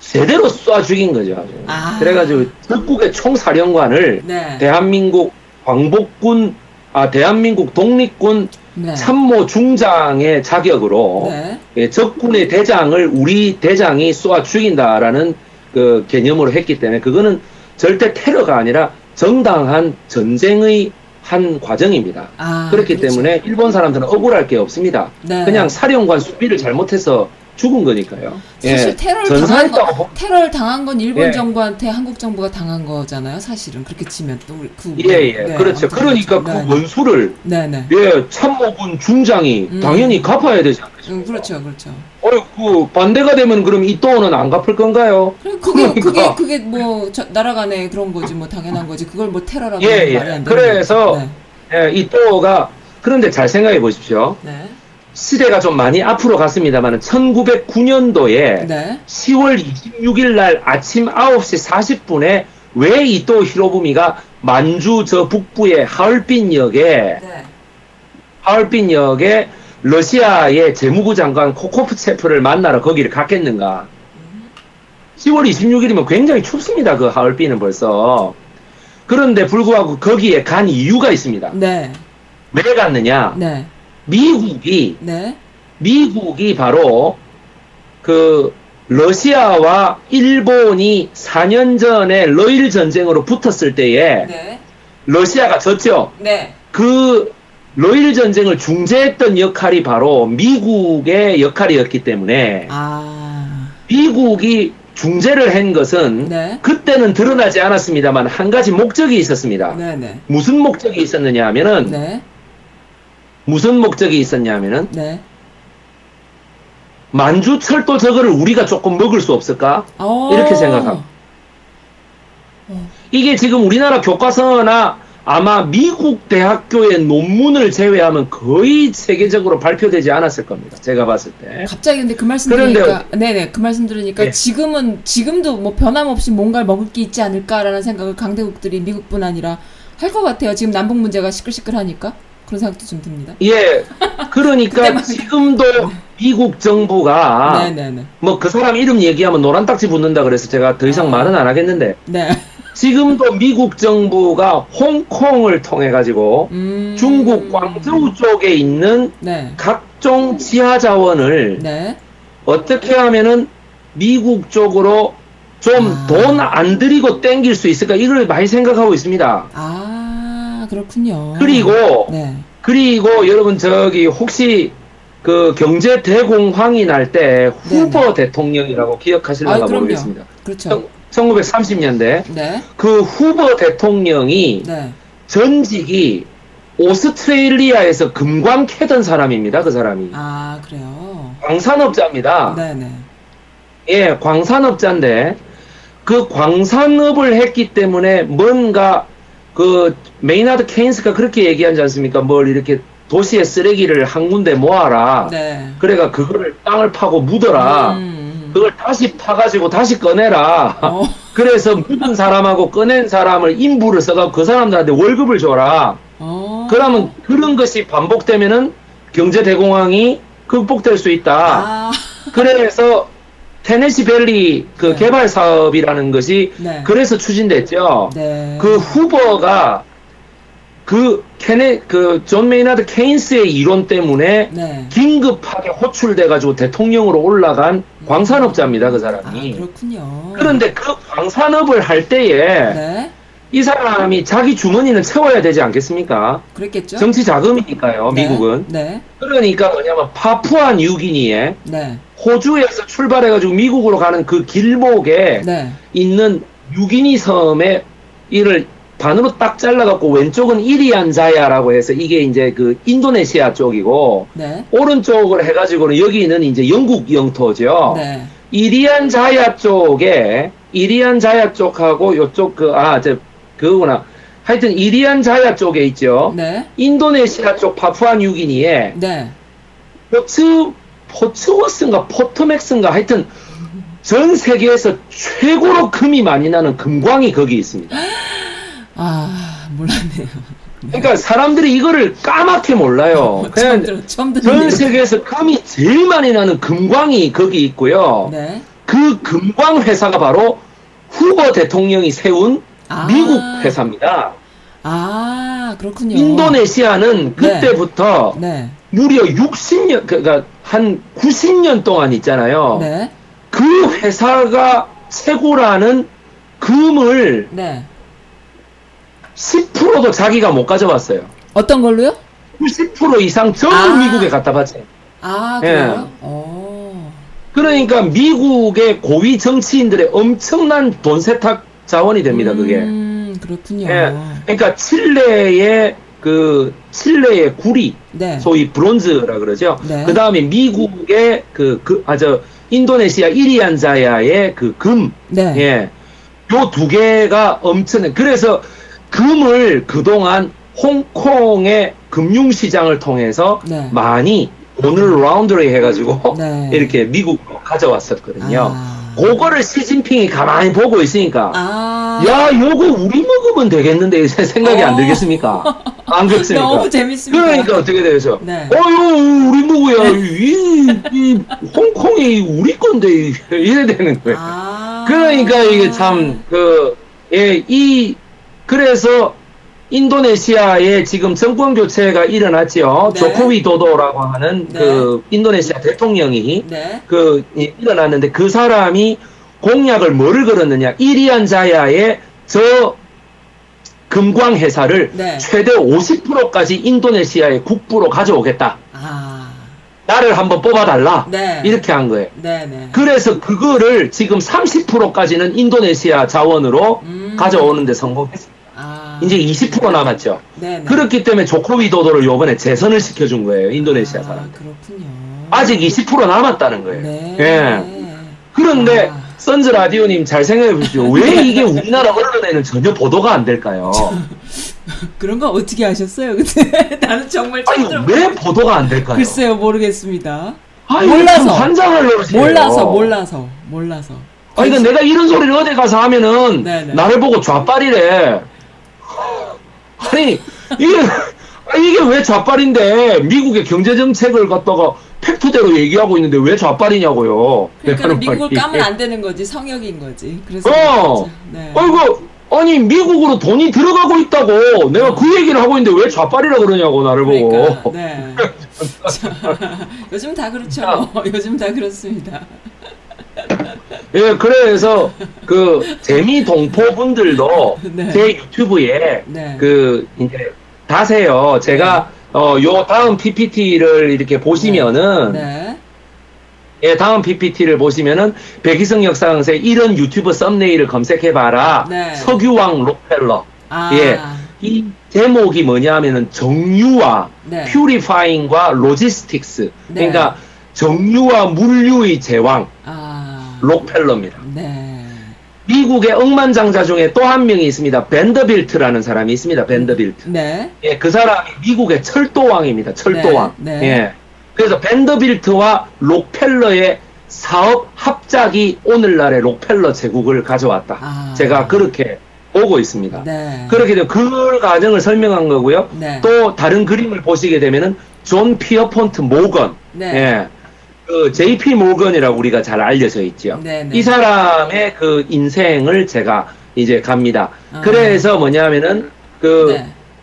제대로 쏴 죽인 거죠. 아. 그래가지고 적국의 총사령관을 네. 대한민국 광복군 아 대한민국 독립군 네. 참모 중장의 자격으로 네. 예, 적군의 대장을 우리 대장이 쏘아 죽인다라는 그 개념으로 했기 때문에 그거는 절대 테러가 아니라 정당한 전쟁의 한 과정입니다. 아, 그렇기 그렇죠. 때문에 일본 사람들은 억울할 게 없습니다. 네. 그냥 사령관 수비를 잘못해서 죽은 거니까요. 사실 예, 테러를 당한 거, 테러를 당한 건 일본 예. 정부한테 한국 정부가 당한 거잖아요. 사실은 그렇게 치면 또그 예예 네, 그렇죠. 그러니까 그 네, 네. 원수를 네네. 예 참모군 중장이 음. 당연히 갚아야 되지 않겠습니까? 음, 그렇죠, 그렇죠. 어그 반대가 되면 그럼 이 돈은 안 갚을 건가요? 그게 그러니까. 그게 그게 뭐 저, 나라 간에 그런 거지 뭐 당연한 거지 그걸 뭐 테러라고 예, 예. 말이 안 되는 그래서 네. 예, 이 또가 그런데 잘 생각해 보십시오. 네. 시대가 좀 많이 앞으로 갔습니다만 1909년도에 네. 10월 26일 날 아침 9시 40분에 왜 이또 히로부미가 만주 저 북부의 하얼빈역에 네. 하얼빈역에 러시아의 재무부 장관 코코프체프를 만나러 거기를 갔겠는가? 10월 26일이면 굉장히 춥습니다. 그 하얼빈은 벌써. 그런데 불구하고 거기에 간 이유가 있습니다. 네. 왜 갔느냐? 네. 미국이 네. 미국이 바로 그 러시아와 일본이 4년 전에 러일 전쟁으로 붙었을 때에 네. 러시아가 졌죠. 네. 그 러일 전쟁을 중재했던 역할이 바로 미국의 역할이었기 때문에 아... 미국이 중재를 한 것은 네. 그때는 드러나지 않았습니다만 한 가지 목적이 있었습니다. 네, 네. 무슨 목적이 있었느냐 하면은 네. 무슨 목적이 있었냐면은 네. 만주 철도 저거를 우리가 조금 먹을 수 없을까? 어. 이렇게 생각합니다. 어. 이게 지금 우리나라 교과서나 아마 미국 대학교의 논문을 제외하면 거의 세계적으로 발표되지 않았을 겁니다. 제가 봤을 때. 갑자기 근데 그 말씀 들으니까 네네 그 말씀 들으니까 네. 지금은 지금도 뭐 변함없이 뭔가를 먹을 게 있지 않을까라는 생각을 강대국들이 미국뿐 아니라 할 것 같아요. 지금 남북 문제가 시끌시끌하니까. 그런 생각도 좀 듭니다. 예. 그러니까 지금도 미국 정부가 네, 네, 뭐그 사람 이름 얘기하면 노란 딱지 붙는다 그래서 제가 더 이상 아. 말은 안 하겠는데 네. 지금도 미국 정부가 홍콩을 통해 가지고 음... 중국 광저우 쪽에 있는 네. 각종 지하 자원을 네. 어떻게 하면은 미국 쪽으로 좀 돈안 아... 들이고 땡길 수 있을까 이걸 많이 생각하고 있습니다. 아. 그렇군요. 그리고 네. 그리고 여러분 저기 혹시 그 경제 대공황이 날 때 후보. 대통령이라고 기억하실런가 모르겠습니다. 그렇죠. 1930년대 네. 그 후보 대통령이 네. 전직이 오스트레일리아에서 금광 캐던 사람입니다. 그 사람이. 아 그래요. 광산업자입니다. 네네. 예, 광산업자인데 그 광산업을 했기 때문에 뭔가 그 메이나드 케인스가 그렇게 얘기하지 않습니까? 뭘 이렇게 도시의 쓰레기를 한 군데 모아라. 네. 그래가 그거를 땅을 파고 묻어라. 음. 음. 그걸 다시 파가지고 다시 꺼내라. 어. [LAUGHS] 그래서 묻은 사람하고 꺼낸 사람을 인부를 써가고 그 사람들한테 월급을 줘라. 어. 그러면 그런 것이 반복되면은 경제 대공황이 극복될 수 있다. 아. 그래서 테네시 밸리 그 네. 개발 사업이라는 것이 네. 그래서 추진됐죠. 네. 그 후버가 그 케네 그존 메이나드 케인스의 이론 때문에 네. 긴급하게 호출돼 가지고 대통령으로 올라간 광산업자입니다 그 사람이. 아, 그렇군요. 그런데 그 광산업을 할 때에 네. 이 사람이 자기 주머니는 채워야 되지 않겠습니까? 그랬겠죠. 정치 자금이니까요, 네. 미국은. 네. 그러니까 뭐냐면 파푸아 뉴기니에 네. 호주에서 출발해가지고 미국으로 가는 그 길목에 네. 있는 유기니 섬에 이를 반으로 딱 잘라갖고 왼쪽은 이리안자야라고 해서 이게 이제 그 인도네시아 쪽이고 네. 오른쪽으로 해가지고는 여기는 이제 영국 영토죠. 네. 이리안자야 쪽에 이리안자야 쪽하고 요쪽 그아저 그거구나. 하여튼 이리안자야 쪽에 있죠. 네. 인도네시아 쪽 파푸아 뉴기니에 네. 포츠 포츠워스인가 포토맥스인가 하여튼 전 세계에서 최고로 금이 많이 나는 금광이 거기 있습니다. 아 몰랐네요. 그러니까 사람들이 이거를 까맣게 몰라요. [LAUGHS] 그냥 처음 들어, 처음 전 세계에서 금이 제일 많이 나는 금광이 거기 있고요. 네. 그 금광 회사가 바로 후보 대통령이 세운 아. 미국 회사입니다. 아, 그렇군요. 인도네시아는 네. 그때부터 네. 네. 무려 60년, 그러니까 한 90년 동안 있잖아요. 네. 그 회사가 최고라는 금을 네. 10%도 자기가 못 가져왔어요. 어떤 걸로요? 90% 이상 전부 아. 미국에 갖다 바쳐요. 아, 그래요? 예. 어. 그러니까 미국의 고위 정치인들의 엄청난 돈 세탁 자원이 됩니다, 그게. 음, 그렇군요. 예. 그러니까 칠레의 그 칠레의 구리, 네. 소위 브론즈라 그러죠. 네. 그 다음에 미국의 그, 그, 아, 저, 인도네시아 이리안자야의 그 금, 네. 예. 요 두 개가 엄청, 그래서 금을 그동안 홍콩의 금융시장을 통해서 네. 많이 돈을 라운드리 해가지고 네. [LAUGHS] 이렇게 미국으로 가져왔었거든요. 아. 그거를 시진핑이 가만히 보고 있으니까 아. 야 요거 우리 먹으면 되겠는데 생각이 어. 안 들겠습니까? 안 그렇습니까? 너무 재밌습니다. 그러니까 어떻게 되죠? 네. 어유 우리 먹어야 이, 이 홍콩이 우리 건데 이래 되는 거예요. 아. 그러니까 이게 참 그 예, 이 그래서 인도네시아에 지금 정권 교체가 일어났죠. 네. 조코위 도도라고 하는 네. 그 인도네시아 대통령이 네. 그 일어났는데 그 사람이 공약을 뭐를 걸었느냐? 이리안 자야의 저 금광 회사를 네. 최대 50%까지 인도네시아의 국부로 가져오겠다. 아. 나를 한번 뽑아달라. 네. 이렇게 한 거예요. 네, 그래서 그거를 지금 30%까지는 인도네시아 자원으로 음. 가져오는데 성공했습니다. 이제 20% 남았죠. 네네. 그렇기 때문에 조코위도도를 요번에 재선을 시켜준 거예요. 인도네시아 아, 사람. 그렇군요. 아직 20% 남았다는 거예요. 네. 예. 그런데 아. 선즈 라디오님 잘 생각해 보십시오. 왜 [LAUGHS] 이게 우리나라 언론에는 전혀 보도가 안 될까요? 그런 거 어떻게 하셨어요? 근데 [LAUGHS] 나는 정말 아니 왜 보도가 안 될까요? 글쎄요 모르겠습니다. 아니, 몰라서 환장을 몰라서 몰라서 몰라서. 아니 그러니까 내가 이런 소리를 어디 가서 하면은 네네. 나를 보고 좌빨이래. 아니 이게 이게 왜 좌빨인데 미국의 경제 정책을 갖다가 팩트대로 얘기하고 있는데 왜 좌빨이냐고요. 그러니까 미국을 까면 안 되는 거지 성역인 거지. 그래서 어, 네. 아이고 아니 미국으로 돈이 들어가고 있다고 내가 어. 그 얘기를 하고 있는데 왜 좌빨이라 그러냐고 나를 보고. 그러니까, 네. [LAUGHS] [LAUGHS] 요즘 다 그렇죠. [LAUGHS] 요즘 다 그렇습니다. 예, 그래서 그 재미 동포 분들도 네. 제 유튜브에 네. 그 이제 다세요. 제가 네. 어요 다음 PPT를 이렇게 보시면은 네. 네. 예, 다음 PPT를 보시면은 백희성 역사강세 이런 유튜브 썸네일을 검색해봐라. 네. 석유왕 록펠러. 아. 예. 이 제목이 뭐냐면은 정유와 네. purifying과 logistics. 그러니까 정유와 물류의 제왕. 아. 록펠러입니다. 네. 미국의 억만장자 중에 또 한 명이 있습니다. 밴더빌트라는 사람이 있습니다. 밴더빌트. 네. 예, 그 사람이 미국의 철도왕입니다. 철도왕. 네. 네. 예. 그래서 밴더빌트와 록펠러의 사업 합작이 오늘날의 록펠러 제국을 가져왔다. 아. 제가 그렇게 보고 있습니다. 네. 그렇게 되면 그 과정을 설명한 거고요. 네. 또 다른 그림을 보시게 되면은 존 피어폰트 모건. 네. 예. 그 JP 모건이라고 우리가 잘 알려져 있죠. 네네. 이 사람의 그 인생을 제가 이제 갑니다. 아. 그래서 뭐냐면은 그이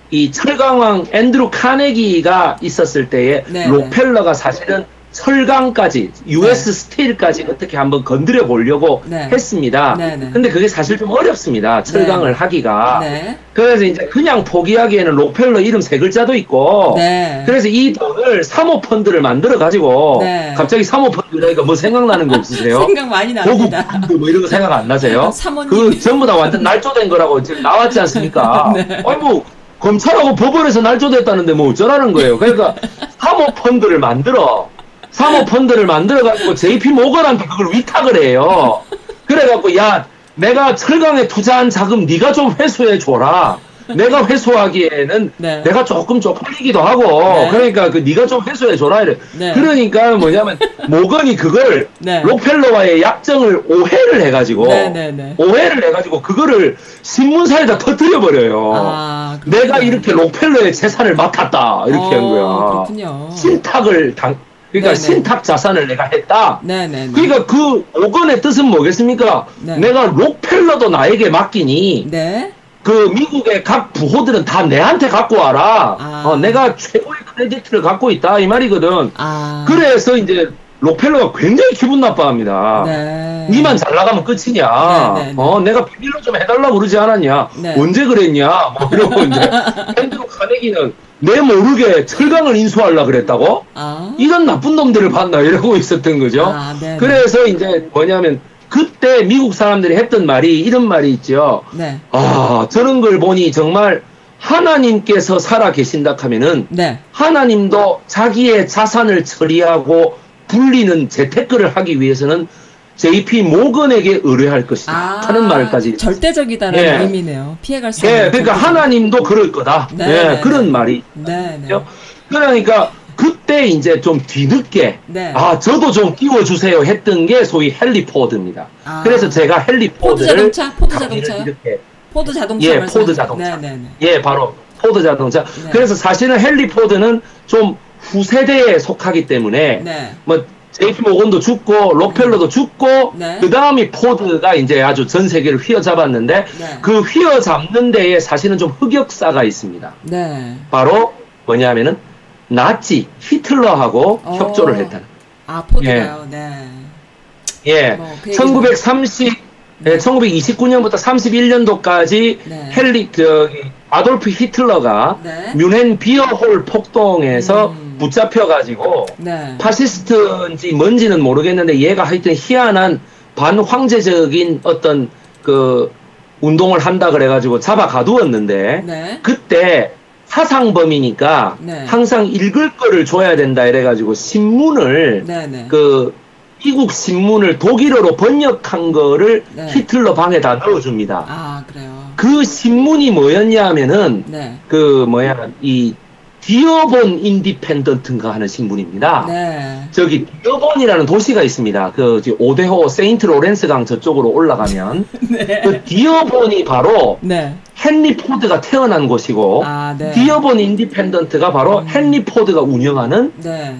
네. 철강왕 앤드루 카네기가 있었을 때에 네네. 록펠러가 사실은 철강까지 US 네. 스틸까지 어떻게 한번 건드려 보려고 네. 했습니다. 네, 네. 근데 그게 사실 좀 어렵습니다. 철강을 네. 하기가. 네. 그래서 이제 그냥 포기하기에는 록펠러 이름 세 글자도 있고. 네. 그래서 이 돈을 사모펀드를 만들어 가지고 갑자기 사모펀드라니까 뭐 생각나는 거 없으세요? [LAUGHS] 생각 많이 납니다. 뭐 이런 거 생각 안 나세요? [LAUGHS] 그 전부 다 완전 날조된 거라고 지금 나왔지 않습니까? [LAUGHS] 아니 뭐 검찰하고 법원에서 날조됐다는데 뭐 어쩌라는 거예요. 그러니까 사모펀드를 만들어. 사모펀드를 만들어가지고 JP 모건한테 그걸 위탁을 해요. 그래갖고 야 내가 철강에 투자한 자금 네가 좀 회수해 줘라. 내가 회수하기에는 네. 내가 조금 쪽팔리기도 하고 네. 그러니까 그 네가 좀 회수해 줘라 이래. 네. 그러니까 뭐냐면 모건이 그걸 네. 록펠러와의 약정을 오해를 해가지고 네, 네, 오해를 해가지고 그거를 신문사에다 터뜨려 버려요. 아, 내가 이렇게 록펠러의 재산을 맡았다 이렇게 어, 한 거야. 그렇군요. 신탁을 당 그러니까 네네. 신탁 자산을 내가 했다. 네네. 그러니까 그 5건의 뜻은 뭐겠습니까? 네. 내가 록펠러도 나에게 맡기니 네. 그 미국의 각 부호들은 다 내한테 갖고 와라. 아. 어, 내가 최고의 크레디트를 갖고 있다 이 말이거든. 아. 그래서 이제 록펠러가 굉장히 기분 나빠합니다. 네. 니만 잘 나가면 끝이냐. 네, 네, 네. 어, 내가 비밀로 좀 해달라고 그러지 않았냐. 네. 언제 그랬냐. 뭐 이러고 이제 [LAUGHS] 앤드루 카네기는 내 모르게 철강을 인수하려 그랬다고? 아. 이런 나쁜 놈들을 봤나 이러고 있었던 거죠. 아, 그래서 이제 뭐냐면 그때 미국 사람들이 했던 말이 이런 말이 있죠. 네. 아, 저런 걸 보니 정말 하나님께서 살아 계신다 하면은 네. 하나님도 자기의 자산을 처리하고 불리는 재테크를 하기 위해서는 JP 모건에게 의뢰할 것이다 아, 하는 말까지 절대적이다라는 예. 의미네요. 피해갈 수 예, 없는. 예, 그러니까 절대적. 하나님도 그럴 거다. 네, 예, 네, 그런 네. 말이. 네, 네. 그러니까 그때 이제 좀 뒤늦게 네. 아 저도 좀 끼워주세요 했던 게 소위 헨리 포드입니다. 아. 그래서 제가 헨리 포드를 포드 자동차, 포드 자동차요? 이렇게 포드 자동차 예, 포드 자동차. 네, 네, 네. 예, 바로 포드 자동차. 네. 그래서 사실은 헨리 포드는 좀 후세대에 속하기 때문에 네. 뭐 JP 모건도 죽고 록펠러도 죽고 네. 그 다음이 포드가 이제 아주 전 세계를 휘어잡았는데 네. 그 휘어잡는 데에 사실은 좀 흑역사가 있습니다. 네. 바로 뭐냐면은 나치 히틀러하고 어. 협조를 했다는. 아 포드가요. 예. 네. 예. 뭐, 그 1930 네. 1929년부터 31년도까지 네. 헬리 저 아돌프 히틀러가 네. 뮌헨 비어홀 폭동에서 음. 붙잡혀 가지고 네. 파시스트인지 뭔지는 모르겠는데 얘가 하여튼 희한한 반황제적인 어떤 그 운동을 한다 그래 가지고 잡아 가두었는데 네. 그때 사상범이니까 네. 항상 읽을 거를 줘야 된다 이래 가지고 신문을 네, 그 미국 신문을 독일어로 번역한 거를 네. 히틀러 방에 다 넣어줍니다. 아, 그래요? 그 신문이 뭐였냐면은, 네. 그, 뭐야, 이, 디어본 인디펜던트인가 하는 신문입니다. 네. 저기 디어본이라는 도시가 있습니다. 그 오대호 세인트 로렌스 강 저쪽으로 올라가면 [LAUGHS] 네. 그 디어본이 바로 네. 헨리 포드가 태어난 곳이고 아, 네. 디어본 인디펜던트가 바로 음. 헨리 포드가 운영하는 네.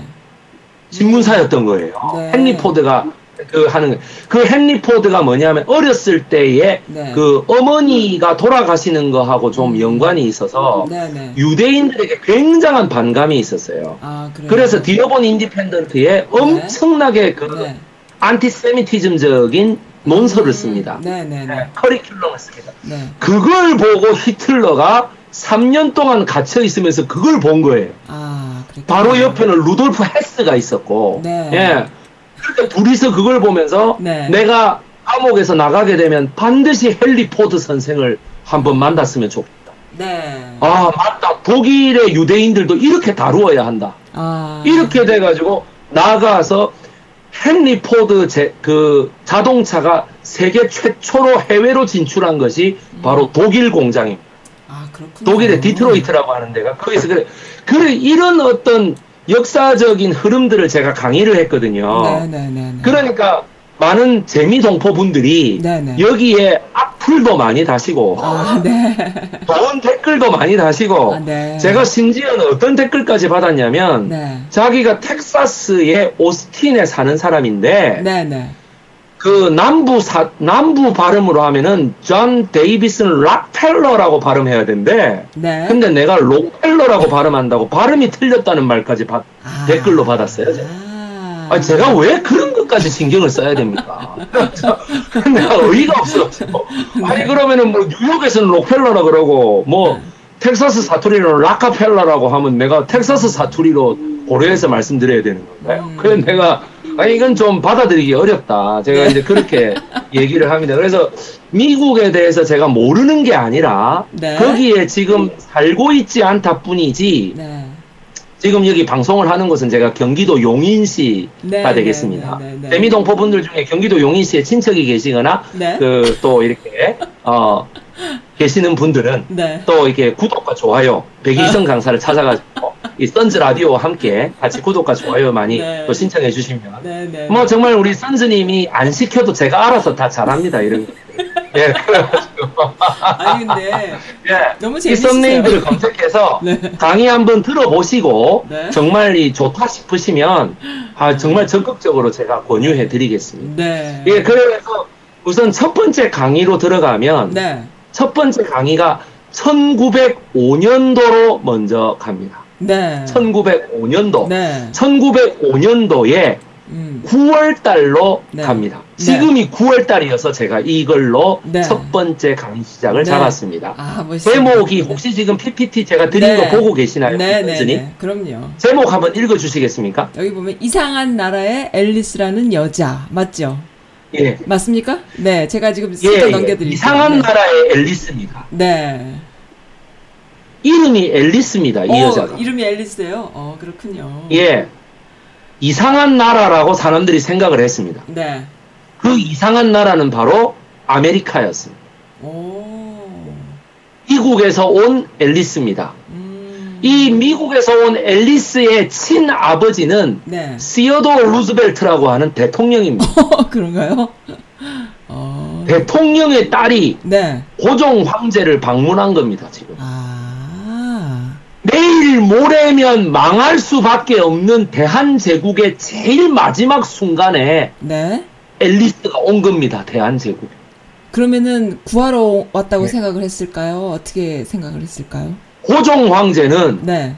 신문사였던 거예요. 네. 헨리 포드가 그 하는 그 헨리 포드가 뭐냐면 어렸을 때에 네. 그 어머니가 돌아가시는 거하고 좀 음. 연관이 있어서 네, 네. 유대인들에게 굉장한 반감이 있었어요. 아, 그래서 디어본 인디펜던트에 네. 엄청나게 그 네. antisemitism적인 논설을 씁니다. 네, 커리큘럼을 씁니다. 그걸 보고 히틀러가 3년 동안 갇혀 있으면서 그걸 본 거예요. 아, 바로 옆에는 루돌프 헤스가 있었고, 네. 예. 둘이서 그걸 보면서 네. 내가 감옥에서 나가게 되면 반드시 헨리 포드 선생을 한번 만났으면 좋겠다. 네. 아 맞다. 독일의 유대인들도 이렇게 다루어야 한다. 아. 이렇게 돼가지고 나가서 헨리 포드 제, 그 자동차가 세계 최초로 해외로 진출한 것이 바로 음. 독일 공장입니다. 독일의 디트로이트라고 하는 데가 거기서 그래, 그래 이런 어떤 역사적인 흐름들을 제가 강의를 했거든요. 네네네. 네, 네, 네. 그러니까 많은 재미 동포 분들이 여기에 악플도 많이 다시고 아, 네. 좋은 댓글도 많이 다시고 아, 네. 제가 심지어는 어떤 댓글까지 받았냐면 네. 자기가 텍사스의 오스틴에 사는 사람인데 네, 그 남부 사, 남부 발음으로 하면은 존 데이비슨 락펠러라고 발음해야 된대. 네. 근데 내가 록펠러라고 발음한다고 발음이 틀렸다는 말까지 바, 아. 댓글로 받았어요. 제가. 아. 아니, 제가 왜 그런 것까지 신경을 써야 됩니까? [LAUGHS] 내가 어이가 없어. 아니 그러면은 뭐 뉴욕에서는 록펠러라 그러고 뭐 네. 텍사스 사투리로 라카펠라라고 하면 내가 텍사스 사투리로 고려해서 말씀드려야 되는 건가요? 음. 그래 내가 아, 이건 좀 받아들이기 어렵다. 제가 네. 이제 그렇게 [LAUGHS] 얘기를 합니다. 그래서 미국에 대해서 제가 모르는 게 아니라 네. 거기에 지금 살고 있지 않다 뿐이지 네. 지금 여기 방송을 하는 것은 제가 경기도 용인시가 네, 네, 되겠습니다. 네, 대미동포 분들 중에 경기도 용인시에 친척이 계시거나 그 또 이렇게 어 계시는 분들은 네. 또 이렇게 구독과 좋아요 백이성 아. 강사를 찾아가지고 이 선즈 라디오와 함께 같이 구독과 좋아요 많이 네. 또 신청해 주시면 네, 네, 뭐 정말 우리 선즈님이 안 시켜도 제가 알아서 다 잘합니다 이런 거. 예, [LAUGHS] 그래가지고. 아니, 근데. 예. 너무 재밌으세요. 이 썸네일들을 검색해서 [LAUGHS] 네. 강의 한번 들어보시고, 네. 정말 이 좋다 싶으시면, 아, 정말 적극적으로 제가 권유해 드리겠습니다. 네. 예, 그래서 우선 첫 번째 강의로 들어가면, 네. 첫 번째 강의가 1905년도로 먼저 갑니다. 네. 1905년도. 네. 1905년도에 음. 9월 달로 네. 갑니다. 네. 지금이 9월 달이어서 제가 이걸로 네. 첫 번째 강의 시작을 네. 잡았습니다. 아, 제목이 혹시 지금 PPT 제가 드린 거 보고 계시나요? 네, 네, 네. 그럼요. 제목 한번 읽어 주시겠습니까? 여기 보면 이상한 나라의 앨리스라는 여자 맞죠? 예. 맞습니까? 네, 제가 지금 예, 예. 넘겨드릴게요. 이상한 나라의 앨리스입니다. 네. 이름이 앨리스입니다. 이 어, 여자가. 이름이 앨리스예요. 어, 그렇군요. 예. 이상한 나라라고 사람들이 생각을 했습니다. 네. 그 이상한 나라는 바로 아메리카였습니다. 오. 미국에서 온 앨리스입니다. 음. 이 미국에서 온 앨리스의 친아버지는 네. 시어도 루즈벨트라고 하는 대통령입니다. [LAUGHS] 그런가요? 어... 대통령의 딸이 네. 고종 황제를 방문한 겁니다, 지금. 아... 내일 모레면 망할 수밖에 없는 대한제국의 제일 마지막 순간에 네. 앨리스가 온 겁니다. 대한제국. 그러면은 구하러 왔다고 네. 생각을 했을까요? 어떻게 생각을 했을까요? 고종 황제는 네.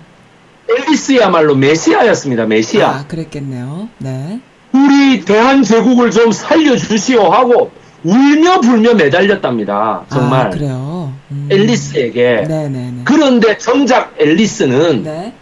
앨리스야말로 메시아였습니다. 메시아. 아, 그랬겠네요. 네. 우리 대한제국을 좀 살려주시오 하고 울며 불며 매달렸답니다. 정말. 아, 그래요. 음. 앨리스에게. 네네네. 그런데 정작 앨리스는 네.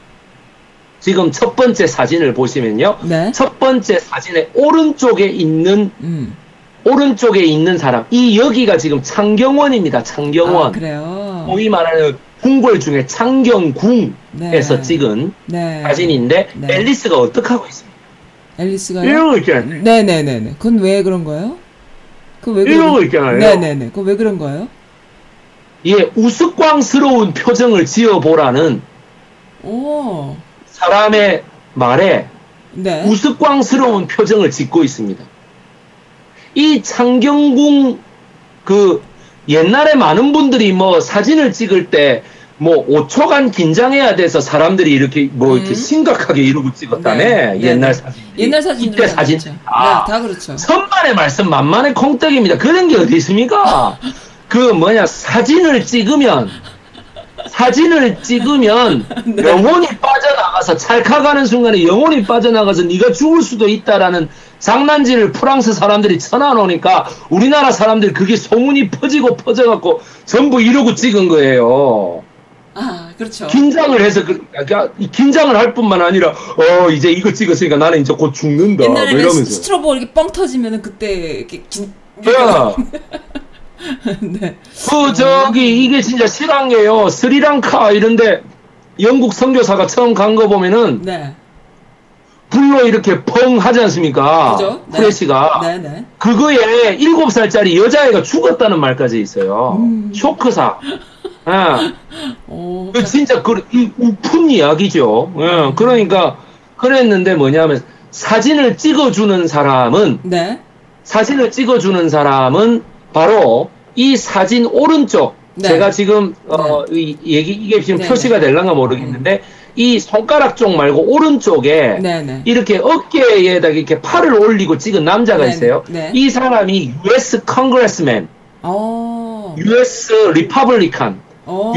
지금 첫 번째 사진을 보시면요. 네. 첫 번째 사진의 오른쪽에 있는 음. 오른쪽에 있는 사람. 이 여기가 지금 창경원입니다. 창경원. 아, 그래요. 소위 말하는 궁궐 중에 창경궁에서 네. 찍은 네. 사진인데 네. 앨리스가 어떻게 하고 있습니까? 앨리스가요? 이러고 있잖아요. 네네네. 그건 왜 그런 거예요? 그왜 이런 거 있잖아요. 네네네. 그왜 그런 거예요? 예, 우스꽝스러운 표정을 지어보라는 오. 사람의 말에 네. 우스꽝스러운 표정을 짓고 있습니다. 이 창경궁 그 옛날에 많은 분들이 뭐 사진을 찍을 때 뭐 5초간 긴장해야 돼서 사람들이 이렇게 뭐 이렇게 음. 심각하게 이러고 찍었다네 네. 네 옛날 네. 사진 옛날 사진 이때 사진 그렇죠. 아, 네, 다 그렇죠 선반의 말씀 만만의 콩떡입니다 그런 게 어디 있습니까 [LAUGHS] 그 뭐냐 사진을 찍으면 사진을 찍으면 [LAUGHS] 네. 영혼이 빠져나가서 찰칵하는 순간에 영혼이 빠져나가서 네가 죽을 수도 있다라는 장난질을 프랑스 사람들이 쳐놔놓으니까 우리나라 사람들 그게 소문이 퍼지고 퍼져갖고 전부 이러고 찍은 거예요. 아, 그렇죠. 긴장을 해서 그, 그러니까 긴장을 할 뿐만 아니라 어 이제 이거 찍었으니까 나는 이제 곧 죽는다. 옛날에 뭐 이러면서 스트로보 이렇게 뻥 터지면은 그때 이렇게 긴. 야. [LAUGHS] 네. 그 저기 이게 진짜 실황이에요. 스리랑카 이런데 영국 선교사가 처음 간 거 보면은 네. 불로 이렇게 펑 하지 않습니까? 그죠? 네. 프레시가. 네, 네. 그거에 일곱 살짜리 여자애가 죽었다는 말까지 있어요. 음. 쇼크사. 예. 오, 그 진짜 그 우픈 이야기죠. 예. 그러니까 그랬는데 뭐냐면 사진을 찍어주는 사람은 네. 사진을 찍어주는 사람은 바로 이 사진 오른쪽 네. 제가 지금 어, 네. 어, 이, 얘기 이게 지금 네, 표시가 네. 될랑가 모르겠는데 이 손가락 쪽 말고 오른쪽에 네, 이렇게 어깨에다 이렇게 팔을 올리고 찍은 남자가 있어요. 이 사람이 U.S. congressman, U.S. Republican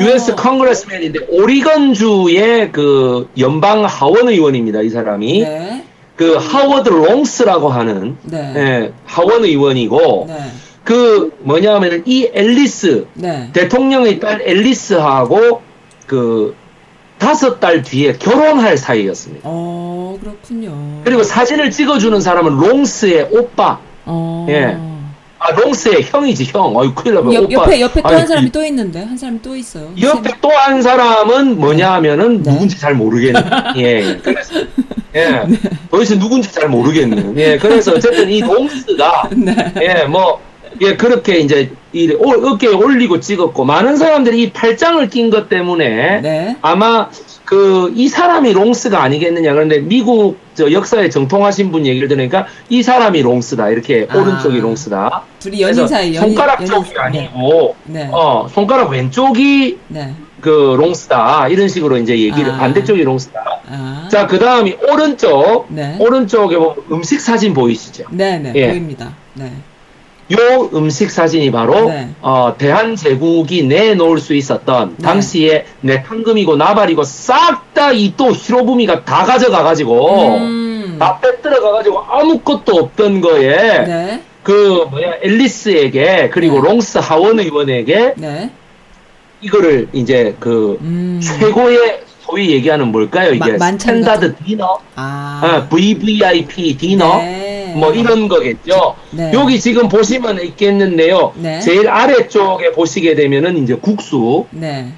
US 컨그레스맨인데 오리건주의 그 연방 하원 의원입니다. 이 사람이 네. 그 하워드 롱스라고 하는 네. 예, 하원 의원이고 네. 그 뭐냐면 이 앨리스 네. 대통령의 딸 앨리스하고 그 다섯 달 뒤에 결혼할 사이였습니다. 어 그렇군요. 그리고 사진을 찍어주는 사람은 롱스의 오빠. 어. 예. 아, 롱스의 형이지, 형. 어이, 큰일 나면 옆, 옆에, 옆에 또 한 사람이 또 있는데, 한 사람이 또 있어요. 옆에 또 한 사람은 뭐냐 하면은 네. 누군지 잘 모르겠네. 예, [LAUGHS] 예. 그래서, 예. 네. 도대체 누군지 잘 모르겠네. 예, 그래서 어쨌든 이 롱스가, [LAUGHS] 네. 예, 뭐, 예, 그렇게 이제 이 어깨에 올리고 찍었고, 많은 사람들이 이 팔짱을 낀 것 때문에 네. 아마 그 이 사람이 롱스가 아니겠느냐 그런데 미국 저 역사에 정통하신 분 얘기를 들으니까 이 사람이 롱스다 이렇게 아, 오른쪽이 롱스다. 둘이 연인 사이 손가락 연인, 쪽이 아니고 네. 어 손가락 왼쪽이 네. 그 롱스다 이런 식으로 이제 얘기를 아. 반대쪽이 롱스다. 아. 자 그 다음이 오른쪽 네. 오른쪽에 뭐 음식 사진 보이시죠? 네네 네, 예. 보입니다. 네. 요 음식 사진이 바로 네. 어, 대한제국이 내놓을 수 있었던 네. 당시에 내 탕금이고 나발이고 싹 다 이 또 히로부미가 다 가져가가지고 음. 다 빼들어가가지고 아무것도 없던 거에 네. 그 뭐야 앨리스에게 그리고 네. 롱스 하원 의원에게 네. 이거를 이제 그 음. 최고의 소위 얘기하는 뭘까요? 이게 마, standard dinner, 아. 어, VVIP dinner, 네. 뭐 이런 거겠죠. 네. 여기 지금 보시면 있겠는데요. 네. 제일 아래쪽에 보시게 되면은 이제 국수, 네.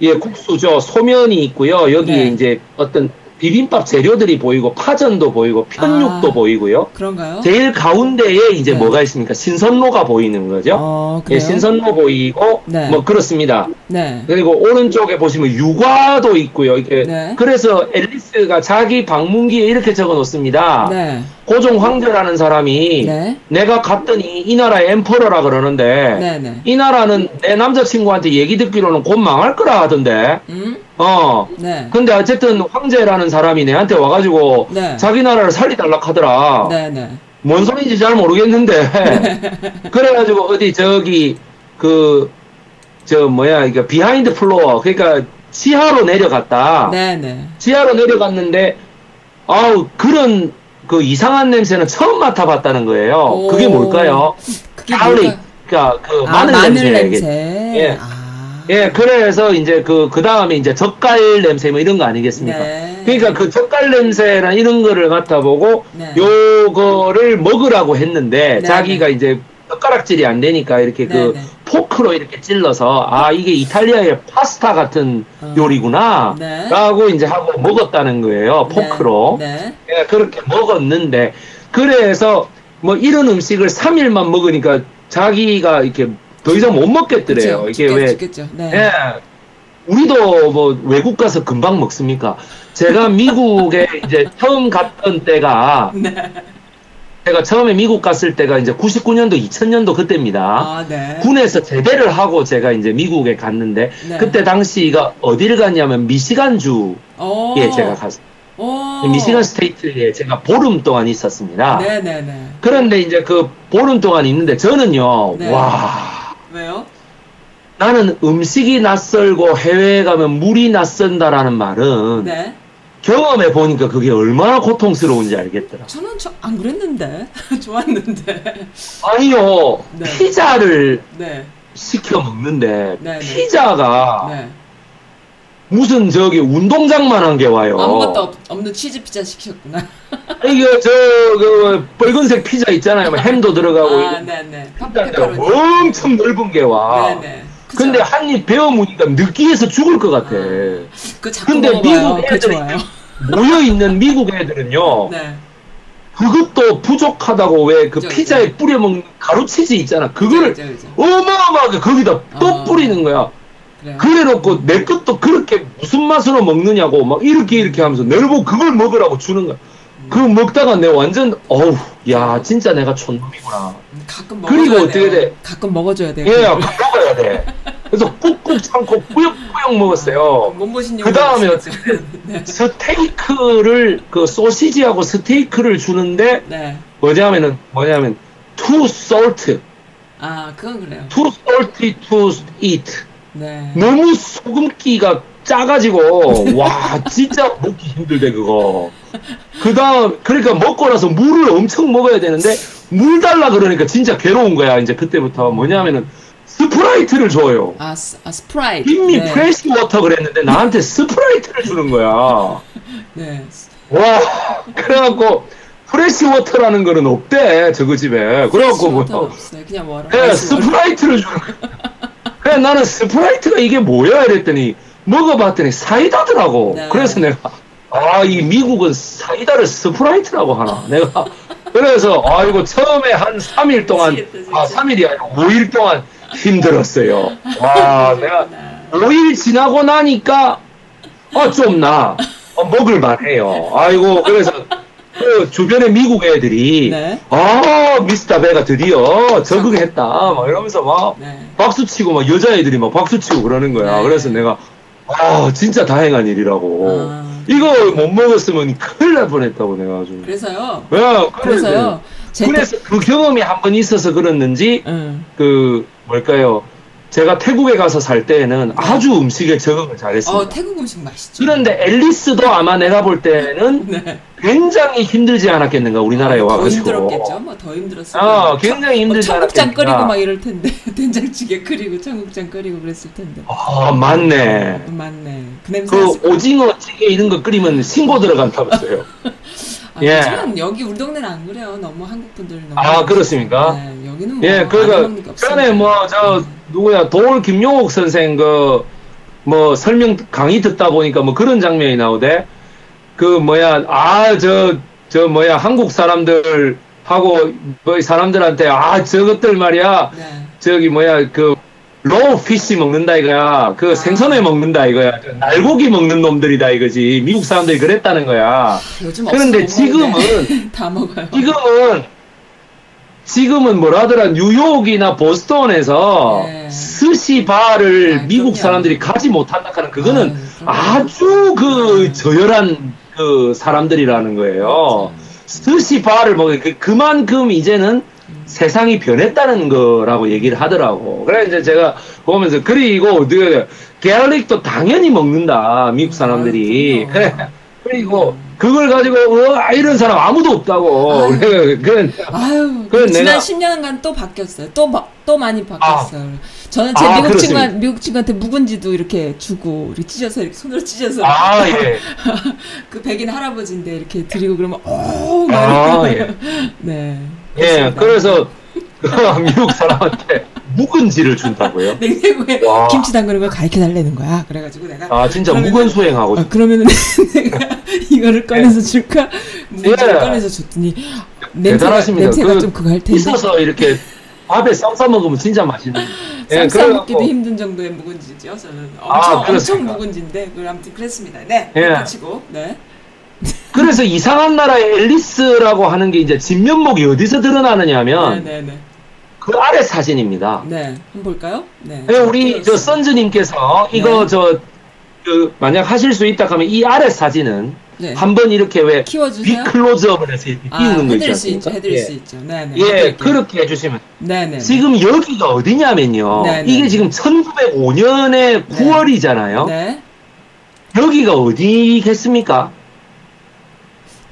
예, 국수죠. 소면이 있고요. 여기에 네. 이제 어떤 비빔밥 재료들이 보이고 파전도 보이고 편육도 아, 보이고요. 그런가요? 제일 가운데에 이제 네. 뭐가 있습니까? 신선로가 보이는 거죠. 어, 예, 신선로 보이고 네. 뭐 그렇습니다. 네. 그리고 오른쪽에 보시면 유과도 있고요. 이게 네. 그래서 앨리스가 자기 방문기에 이렇게 적어 놓습니다. 네. 고종 황제라는 사람이 네. 내가 갔더니 이 나라의 emperor라 그러는데 네, 네. 이 나라는 내 남자친구한테 얘기 듣기로는 곧 망할 거라 하던데 음? 어 네. 근데 어쨌든 황제라는 사람이 내한테 와가지고 네. 자기 나라를 살리달라 하더라 네, 네. 뭔 소리인지 잘 모르겠는데 [LAUGHS] 그래가지고 어디 저기 그 저 뭐야 이거 behind floor 그러니까 지하로 내려갔다 네네. 지하로 내려갔는데 아우 그런 그 이상한 냄새는 처음 맡아봤다는 거예요. 오, 그게 뭘까요? 그게 garlic, 그러니까 그 아, 마늘, 마늘 냄새. 냄새. 예. 아. 예, 그래서 이제 그, 그 다음에 이제 젓갈 냄새 뭐 이런 거 아니겠습니까? 네. 그러니까 그 젓갈 냄새나 이런 거를 맡아보고 네. 요거를 먹으라고 했는데 네. 자기가 이제 젓가락질이 안 되니까 이렇게 그 네, 네. 포크로 이렇게 찔러서 아 이게 이탈리아의 파스타 같은 어. 요리구나 네. 라고 이제 하고 먹었다는 거예요 네. 포크로 네. 네. 그렇게 먹었는데 그래서 뭐 이런 음식을 3일만 먹으니까 자기가 이렇게 더 이상 못 먹겠더래요 그쵸, 이게 왜 죽겠죠. 네. 예, 우리도 뭐 외국 가서 금방 먹습니까 제가 미국에 [LAUGHS] 이제 처음 갔던 때가 네. 제가 처음에 미국 갔을 때가 이제 99년도, 2000년도 그때입니다. 아, 네. 군에서 제대를 하고 제가 이제 미국에 갔는데 네. 그때 당시가 어디를 갔냐면 미시간주에 제가 갔어요. 미시간 스테이트에 제가 보름 동안 있었습니다. 네네네. 네, 네. 그런데 이제 그 보름 동안 있는데 저는요, 네. 와. 왜요? 나는 음식이 낯설고 해외에 가면 물이 낯선다라는 말은 네. 경험해 보니까 그게 얼마나 고통스러운지 알겠더라. 저는 저 안 그랬는데 [LAUGHS] 좋았는데. 아니요 네. 피자를 네. 시켜 먹는데 네, 네. 피자가 네. 무슨 저기 운동장만한 게 와요. 아무것도 없, 없는 치즈 피자 시켰구나. [LAUGHS] 이거 저그 붉은색 피자 있잖아요. 뭐 햄도 들어가고. 아, 네네. 엄청 넓은 게 와. 네네. 근데 한 입 베어 무니까 느끼해서 죽을 것 같아. 아, 그 근데 미국 애들이 [LAUGHS] 모여 있는 미국 애들은요. 네. 그것도 부족하다고 왜 그 피자에. 뿌려 먹는 가루치즈 있잖아. 그거를 어마어마하게 거기다 또 어. 뿌리는 거야. 그래. 그래 놓고 내 것도 그렇게 무슨 맛으로 먹느냐고 막 이렇게 이렇게 하면서 내를 보고 그걸 먹으라고 주는 거야. 음. 그거 먹다가 내 완전 어우 야 진짜 내가 촌놈이구나. 가끔 먹어줘야 그리고 어떻게 돼? 가끔 먹어줘야 돼. 예, 먹어야 돼. [LAUGHS] 그래서 꾹꾹 참고 꾸역꾸역 먹었어요. 그 다음에 [LAUGHS] 네. 스테이크를 그 소시지하고 스테이크를 주는데 네. 뭐냐면은 뭐냐면 too salt. 아 그건 그래요. too salty to eat. 네. 너무 소금기가 짜가지고 [LAUGHS] 와 진짜 먹기 힘들대 그거. 그 다음 그러니까 먹고 나서 물을 엄청 먹어야 되는데 물 달라 그러니까 진짜 괴로운 거야 이제 그때부터 뭐냐면은 Sprite를 줘요. 아, 스, 아 Sprite. 이미 네. fresh water 그랬는데 나한테 Sprite를 주는 거야. [LAUGHS] 네. 와 그래갖고 fresh water라는 거는 없대 저그 집에. 그래갖고 뭐 없어요. 그냥 뭐라. 네, Sprite를 주는 거야. 그래 나는 Sprite가 이게 뭐야 이랬더니 먹어봤더니 사이다더라고. 네. 그래서 내가 아 이 미국은 사이다를 Sprite라고 하나. 내가 그래서 아 이거 처음에 한 3일 동안 아 3일이 아니라 5일 동안 힘들었어요. 와 내가 5일 지나고 나니까 아, 좀 나. 어, 먹을 만 해요. 아이고, 그래서 그 주변에 미국 애들이 네. 아 미스터 베가 드디어 적응했다 막 이러면서 막 네. 박수 치고 막 여자애들이 막 박수 치고 그러는 거야. 네. 그래서 내가 아 진짜 다행한 일이라고. 아. 이거 못 먹었으면 큰일 날 뻔했다고 내가 아주. 그래서요. 야, 그래서요. 그래서 그 경험이 한 번 있어서 그랬는지 음. 그 뭘까요? 제가 태국에 가서 살 때에는 네. 아주 음식에 적응을 잘했습니다. 어, 태국 음식 맛있죠. 그런데 앨리스도 아마 내가 볼 때는 네. 굉장히 힘들지 않았겠는가 우리나라에 어, 와가지고. 더 힘들었겠죠. 뭐 더 힘들었을 어, 굉장히 힘들지 뭐 청국장 끓이고 막 이럴 텐데 [LAUGHS] 된장찌개 끓이고 청국장 끓이고 그랬을 텐데. 아 맞네. 어, 맞네. 그 냄새. 그 오징어 찌개 이런 거 끓이면 신고 들어간다면서요. [LAUGHS] 아, 예. 하지만 여기 우리 동네는 안 그래요. 너무 한국 분들 너무. 아 그렇습니까? 네, 여기는 뭐 예, 그러니까 전에 뭐저 음. 누구야 도울 김용옥 선생 그 뭐 설명 강의 듣다 보니까 뭐 그런 장면이 나오대. 그 뭐야 아저저 뭐야 한국 사람들 하고 뭐 사람들한테 아 저것들 말이야 네. 저기 뭐야 그 raw fish 먹는다 이거야. 그 아. 생선회 먹는다 이거야. 날고기 먹는 놈들이다 이거지. 미국 사람들이 그랬다는 거야. 요즘 그런데 지금은 [LAUGHS] 다 먹어요. 지금은 지금은 뭐라더라 뉴욕이나 보스턴에서 네. 스시 바를 아, 미국 사람들이 가지 못한다 하는 그거는 아, 주그 저열한 그 사람들이라는 거예요. 스시 바를 먹으 그, 그만큼 이제는 세상이 변했다는 거라고 얘기를 하더라고. 그래 이제 제가 보면서 그리고 게알릭도 당연히 먹는다 미국 사람들이. 아, 그래 그리고 그걸 가지고 어, 이런 사람 아무도 없다고. 아유, [LAUGHS] 그래, 아유 그 지난 내가, 10년간 또 바뀌었어요. 또또 많이 바뀌었어요. 아, 저는 제 아, 미국 친구 미국 친구한테 묵은지도 이렇게 주고 이렇게 찢어서 이렇게 손으로 찢어서 아, 예. [LAUGHS] 그 백인 할아버지인데 이렇게 드리고 그러면 어, 아, 예. [LAUGHS] 네. 예, 그래서 미국 사람한테 묵은지를 준다고요? [LAUGHS] 냉장고에 김치 담그는 걸 가르쳐 달라는 거야. 그래가지고 내가 아 진짜 묵은 수행하고 어, 그러면은 [LAUGHS] 내가 이거를 꺼내서 줄까? 묵은지를 예. 꺼내서 줬더니 냄새가, 대단하십니다. 냄새가 그, 좀 그거 할 텐데 있어서 이렇게 밥에 쌈싸 먹으면 진짜 맛있는. 예, [LAUGHS] 쌈싸 먹기도 힘든 정도의 묵은지죠. 저는 엄청 아, 엄청 묵은지인데 그 아무튼 그랬습니다. 네. 예. 치고 네. 그래서 이상한 나라의 앨리스라고 하는 게 이제 진면목이 어디서 드러나느냐면 네, 네, 네. 그 아래 사진입니다. 네, 한번 볼까요? 네. 네 우리 저 선즈님께서 이거 네. 저 그 만약 하실 수 있다 하면 이 아래 사진은 네. 한번 이렇게 왜 비클로즈업을 해서 아, 띄우는 거 있지 않습니까? 해드릴 예. 수 있죠. 네, 네. 예. 그렇게 해주시면. 네, 네. 지금 여기가 어디냐면요. 네, 네. 이게 지금 1905년에 9월이잖아요. 네. 여기가 어디겠습니까?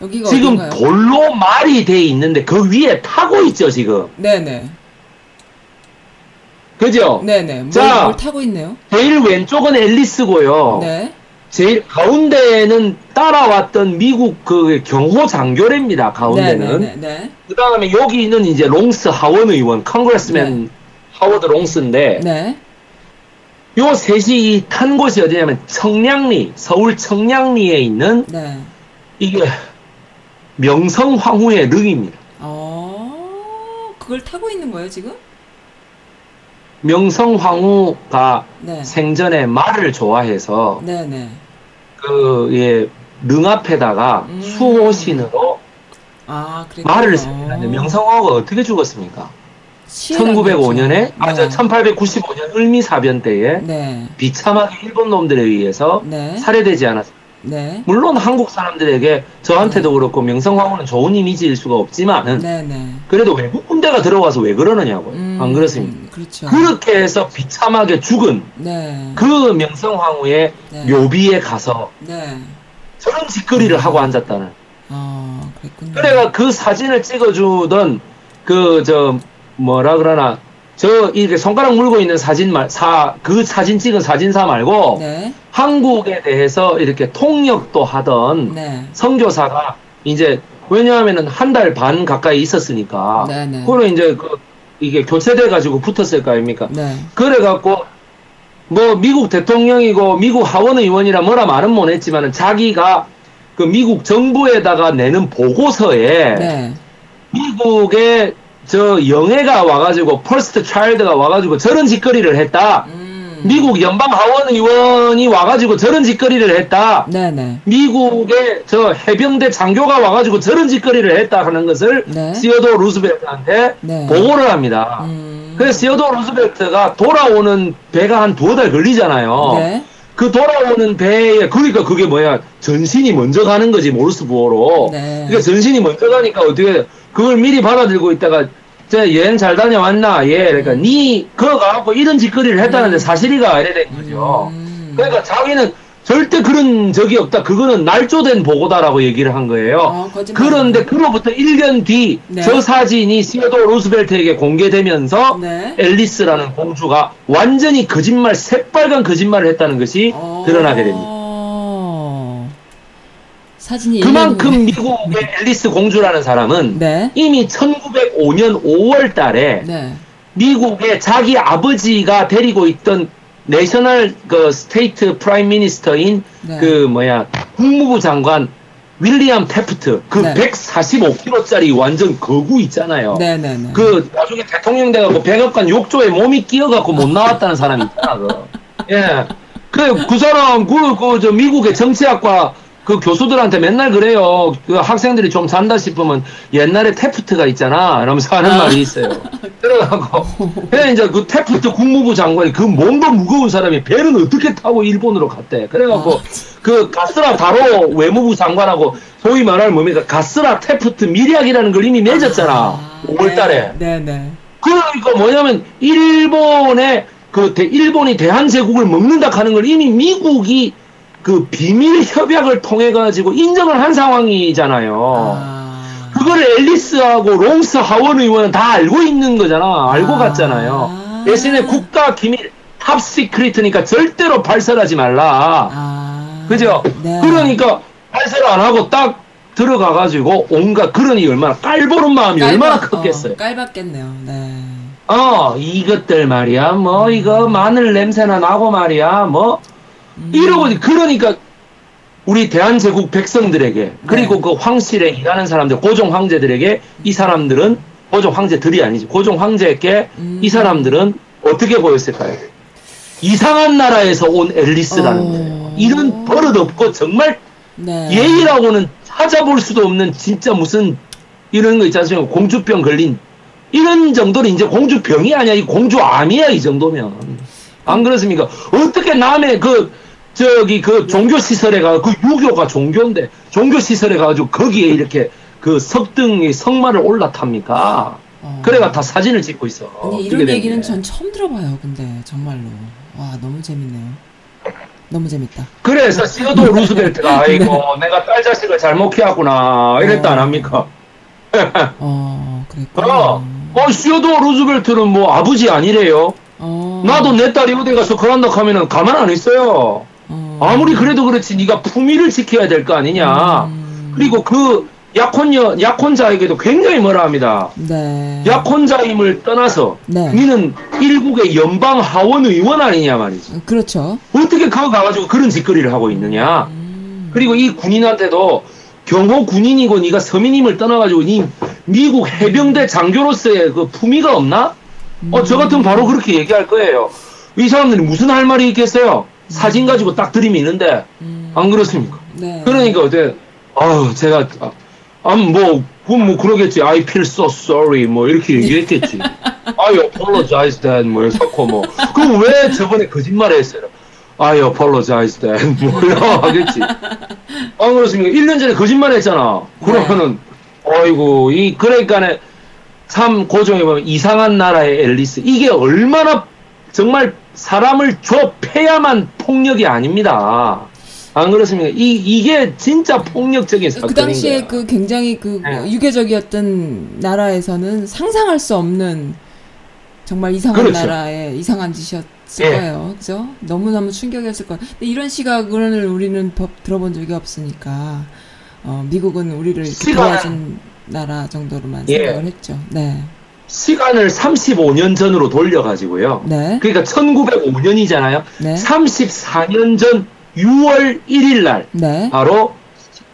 여기가 지금 어딘가요? 돌로 말이 돼 있는데 그 위에 타고 있죠 지금. 네네. 그죠? 네네. 뭘, 자, 뭘 타고 있네요. 제일 왼쪽은 앨리스고요. 네. 제일 가운데는 따라왔던 미국 그 경호 장교래입니다. 가운데는. 네네 네. 그 다음에 여기는 이제 롱스 하원 의원, congressman 네. 하워드 롱스인데. 네. 요 셋이 탄 곳이 어디냐면 청량리, 서울 청량리에 있는 네. 이게 명성 황후의 릉입니다. 어, 그걸 타고 있는 거예요, 지금? 명성황후가 네. 생전에 말을 좋아해서 네네. 네. 그, 예, 릉 앞에다가 음. 수호신으로 아, 말을 씁니다. 명성황후가 어떻게 죽었습니까? 1905년에, 아, 저 1895년 을미사변 때에 네. 비참하게 일본 놈들에 의해서 네. 살해되지 않았습니다. 네. 물론 한국 사람들에게 저한테도 네. 그렇고 명성황후는 좋은 이미지일 수가 없지만은 네, 네. 그래도 외국 군대가 들어와서 왜 그러느냐고요. 음, 안 그렇습니까? 음, 그렇죠. 그렇게 해서 비참하게 죽은 네. 그 명성황후의 네. 묘비에 가서 저런 짓거리를 하고 앉았다는. 아, 그랬군요. 그래가 그 사진을 찍어주던 그 저 뭐라 그러나 저 이렇게 손가락 물고 있는 사진 말, 사, 그 사진 찍은 사진사 말고 네. 한국에 대해서 이렇게 통역도 하던 네. 선교사가 이제 왜냐하면은 한 달 반 가까이 있었으니까 네, 네. 그래 이제 그 이게 교체돼 가지고 붙었을 거 아닙니까? 네. 그래 갖고 뭐 미국 대통령이고 미국 하원 의원이라 뭐라 말은 못 했지만은 자기가 그 미국 정부에다가 내는 보고서에 네. 미국의 저 영애가 와가지고 펄스트 차일드가 와가지고 저런 짓거리를 했다. 음. 미국 연방 하원 의원이 와가지고 저런 짓거리를 했다. 네네. 미국의 저 해병대 장교가 와가지고 저런 짓거리를 했다 하는 것을 네. 시어도 루스벨트한테 네. 보고를 합니다. 음. 그래서 시어도 루스벨트가 돌아오는 배가 한 두어 달 걸리잖아요. 네. 그 돌아오는 배에 그러니까 그게 뭐야 전신이 먼저 가는 거지 모르스 부호로. 네. 그러니까 전신이 먼저 가니까 어떻게 그걸 미리 받아들고 있다가 저 여행 잘 다녀왔나? 예. 그러니까 음. 니 그거 가갖고 이런 짓거리를 했다는데 음. 사실이가 이래 된 거죠. 음. 그러니까 자기는 절대 그런 적이 없다. 그거는 날조된 보고다라고 얘기를 한 거예요. 어, 그런데 그로부터 1년 뒤저 네. 사진이 시어도 루스벨트에게 공개되면서 네. 앨리스라는 공주가 완전히 거짓말, 새빨간 거짓말을 했다는 것이 어... 드러나게 됩니다. 사진이 그만큼 미국의 앨리스 공주라는 사람은 네. 이미 1905년 5월 달에 네. 미국의 자기 아버지가 데리고 있던 national 그 state prime minister인 네. 그 뭐야 국무부 장관 윌리엄 테프트 그 네. 145kg짜리 완전 거구 있잖아요. 네, 네, 네. 그 나중에 대통령 돼갖고 백악관 욕조에 몸이 끼어갖고 못 나왔다는 사람이 있잖아. 그. [LAUGHS] 예. 그, 그 사람, 그, 그, 저, 미국의 정치학과 그 교수들한테 맨날 그래요. 그 학생들이 좀 잔다 싶으면 옛날에 테프트가 있잖아. 이러면서 하는 아. 말이 있어요. [LAUGHS] 그래가고, 그래 이제 그 테프트 국무부 장관이 그 몸도 무거운 사람이 배는 어떻게 타고 일본으로 갔대. 그래갖고, 아. 그 가스라 다로 외무부 장관하고 소위 말할 뭡니까. 가스라 테프트 미리학이라는 걸 이미 맺었잖아. 아. 5월 달에. 네네. 네. 그러니까 뭐냐면, 일본의 그 대, 일본이 대한제국을 먹는다 하는 걸 이미 미국이 그 비밀 협약을 통해 가지고 인정을 한 상황이잖아요. 아... 그거를 앨리스하고 롱스 하원 의원은 다 알고 있는 거잖아. 알고 아... 갔잖아요. 대신에 국가 기밀 top secret이니까 절대로 발설하지 말라. 아... 그죠? 네. 그러니까 발설 안 하고 딱 들어가 가지고 온갖 그러니 얼마나 깔보는 마음이 깔바, 얼마나 컸겠어요. 어, 깔봤겠네요. 네. 어, 이것들 말이야. 뭐 이거 마늘 냄새나 나고 말이야. 뭐 음. 이러고 그러니까 우리 대한제국 백성들에게 그리고 네. 그 황실에 일하는 사람들 고종 황제들에게 이 사람들은 고종 황제들이 아니지 고종 황제에게 음. 이 사람들은 어떻게 보였을까요? 이상한 나라에서 온 앨리스라는 어. 이런 버릇 없고 정말 네. 예의라고는 찾아볼 수도 없는 진짜 무슨 이런 거 있지 않습니까? 공주병 걸린 이런 정도는 이제 공주병이 아니야. 이 공주암이야. 이 정도면. 안 그렇습니까? 어떻게 남의 그 저기 그 종교 시설에 가그 유교가 종교인데 종교 시설에 가가지고 거기에 이렇게 그 석등이 성마를 올라탑니까? 어. 그래가 다 사진을 찍고 있어. 아니, 이런 얘기는 전 처음 들어봐요. 근데 정말로 와 너무 재밌네요. 너무 재밌다. 그래서 시어도 [LAUGHS] 루스벨트가 아이고 네. 내가 딸 자식을 잘못 키웠구나 이랬다 어. 안 합니까? 어 그랬구나. 어, 어 시어도 루스벨트는 뭐 아버지 아니래요. 어. 나도 내 딸이 어디 가서 그런다 하면은 가만 안 있어요. 어. 아무리 그래도 그렇지 네가 품위를 지켜야 될 거 아니냐. 음. 그리고 그 약혼녀 약혼자에게도 굉장히 뭐라 합니다. 네. 약혼자임을 떠나서 네. 니는 일국의 연방 하원 의원 아니냐 말이지. 그렇죠. 어떻게 그거 가가지고 그런 짓거리를 하고 있느냐. 음. 그리고 이 군인한테도 경호 군인이고 네가 서민임을 떠나가지고 니 미국 해병대 장교로서의 그 품위가 없나? 음. 어, 저 같으면 바로 그렇게 얘기할 거예요. 이 사람들이 무슨 할 말이 있겠어요? 사진 가지고 딱 들이미는데 음. 안 그렇습니까? 네. 그러니까 어때? 아 제가 아뭐 뭐 그러겠지. I feel so sorry 뭐 이렇게 얘기했겠지. [LAUGHS] I apologize then 뭐 이렇고 뭐 그럼 왜 저번에 거짓말을 했어요? I apologize then 뭐 이러고 하겠지. 안 그렇습니까? 1년 전에 거짓말 했잖아. 그러면은 네. 아이고 이 그러니까는 참 고종에 보면 이상한 나라의 앨리스 이게 얼마나 정말 사람을 좁혀야만 폭력이 아닙니다. 안 그렇습니까? 이, 이게 진짜 폭력적인 사건인 그 당시에 거야. 그 굉장히 그 네. 유교적이었던 나라에서는 상상할 수 없는 정말 이상한 그렇죠. 나라의 이상한 짓이었을 네. 거예요. 그죠? 너무너무 충격이었을 거예요. 근데 이런 시각을 우리는 법 들어본 적이 없으니까, 어, 미국은 우리를 도와준 나라 정도로만 예. 생각을 했죠. 네. 시간을 35년 전으로 돌려가지고요. 네. 그러니까 1905년이잖아요. 네. 34년 전 6월 1일 날 네. 바로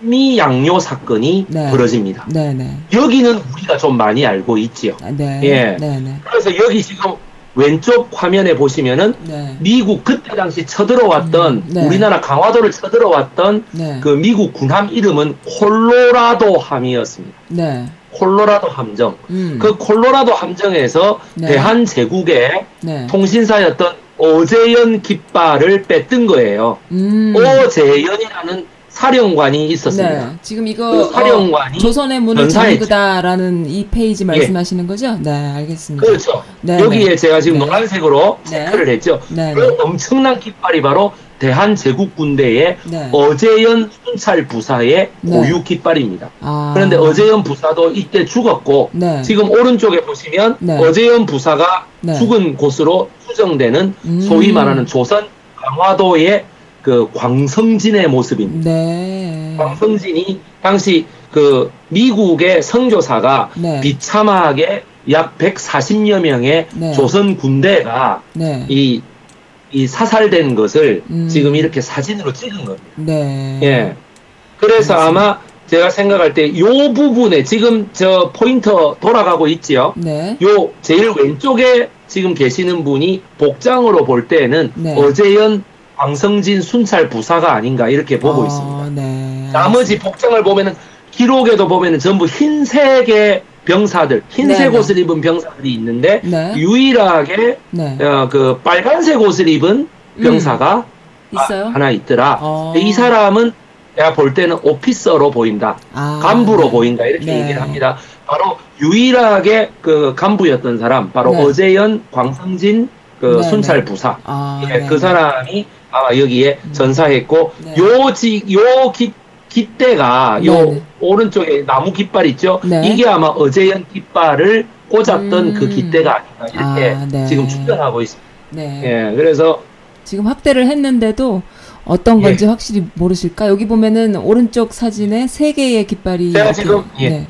미양요 사건이 네. 벌어집니다. 네, 네. 여기는 우리가 좀 많이 알고 있지요. 아, 네. 예. 네, 네. 그래서 여기 지금 왼쪽 화면에 보시면은 네. 미국 그때 당시 쳐들어왔던 음, 네. 우리나라 강화도를 쳐들어왔던 네. 그 미국 군함 이름은 콜로라도 함이었습니다. 네. 콜로라도 함정. 음. 그 콜로라도 함정에서 네. 대한 제국의 네. 통신사였던 오재현 깃발을 뺐던 거예요. 음. 오재현이라는 사령관이 있었습니다. 네, 지금 이거 그 사령관이 어, 조선의 문을 잠그다라는 이 페이지 예. 말씀하시는 예. 거죠? 네, 알겠습니다. 그렇죠. 네, 여기에 네. 제가 지금 네. 노란색으로 네. 체크를 했죠. 네, 그 네. 엄청난 깃발이 바로 대한 제국 군대의 네. 어재현 순찰 부사의 고유 깃발입니다. 아. 그런데 어재현 부사도 이때 죽었고 지금 오른쪽에 보시면 어재현 부사가 죽은 곳으로 추정되는 음. 소위 말하는 조선 강화도의 그 광성진의 모습입니다. 네. 광성진이 당시 그 미국의 선교사가 네. 비참하게 약 140여 명의 네. 조선 군대가 네. 이, 이 사살된 것을 음. 지금 이렇게 사진으로 찍은 겁니다. 네. 예. 그래서 알겠습니다. 아마 제가 생각할 때 요 부분에 지금 저 포인터 돌아가고 있지요. 네. 요 제일 왼쪽에 지금 계시는 분이 복장으로 볼 때는 네. 어제연 광성진 순찰 부사가 아닌가 이렇게 보고 어, 있습니다. 네. 나머지 복장을 보면은 기록에도 보면은 전부 흰색의 병사들, 흰색 네, 옷을 네. 입은 병사들이 있는데 네. 유일하게 네. 어, 그 빨간색 옷을 입은 음. 병사가 음. 아, 하나 있더라. 어. 이 사람은 내가 볼 때는 오피서로 보인다. 아, 간부로 네. 보인다. 이렇게 네. 얘기를 합니다. 바로 유일하게 그 간부였던 사람, 바로 어재현 광성진 그 순찰 부사. 아, 예, 그 사람이 아마 여기에 음. 전사했고 네. 요지 요 기, 깃대가 요 네, 네. 오른쪽에 나무 깃발 있죠. 네. 이게 아마 어제연 깃발을 꽂았던 그 음. 그 깃대가 아닌가 이렇게 아, 네. 지금 추정하고 있습니다. 네. 예, 그래서 지금 확대를 했는데도 어떤 건지 예. 확실히 모르실까? 여기 보면은 오른쪽 사진에 세 개의 깃발이 제가 지금 예. 네.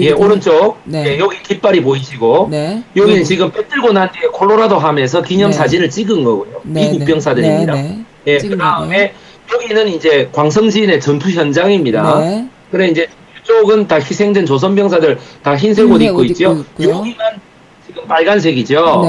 예, 오른쪽. 네. 예, 여기 깃발이 보이시고. 네. 여기는 네. 지금 빼들고 난 뒤에 콜로라도 함에서 기념 네. 사진을 찍은 거고요. 네, 미국 네. 병사들입니다. 네, 예, 그 다음에 여기는 이제 광성지인의 전투 현장입니다. 그래, 이제 이쪽은 다 희생된 조선 병사들 다 흰색 옷 입고 있죠. 여기만 지금 빨간색이죠.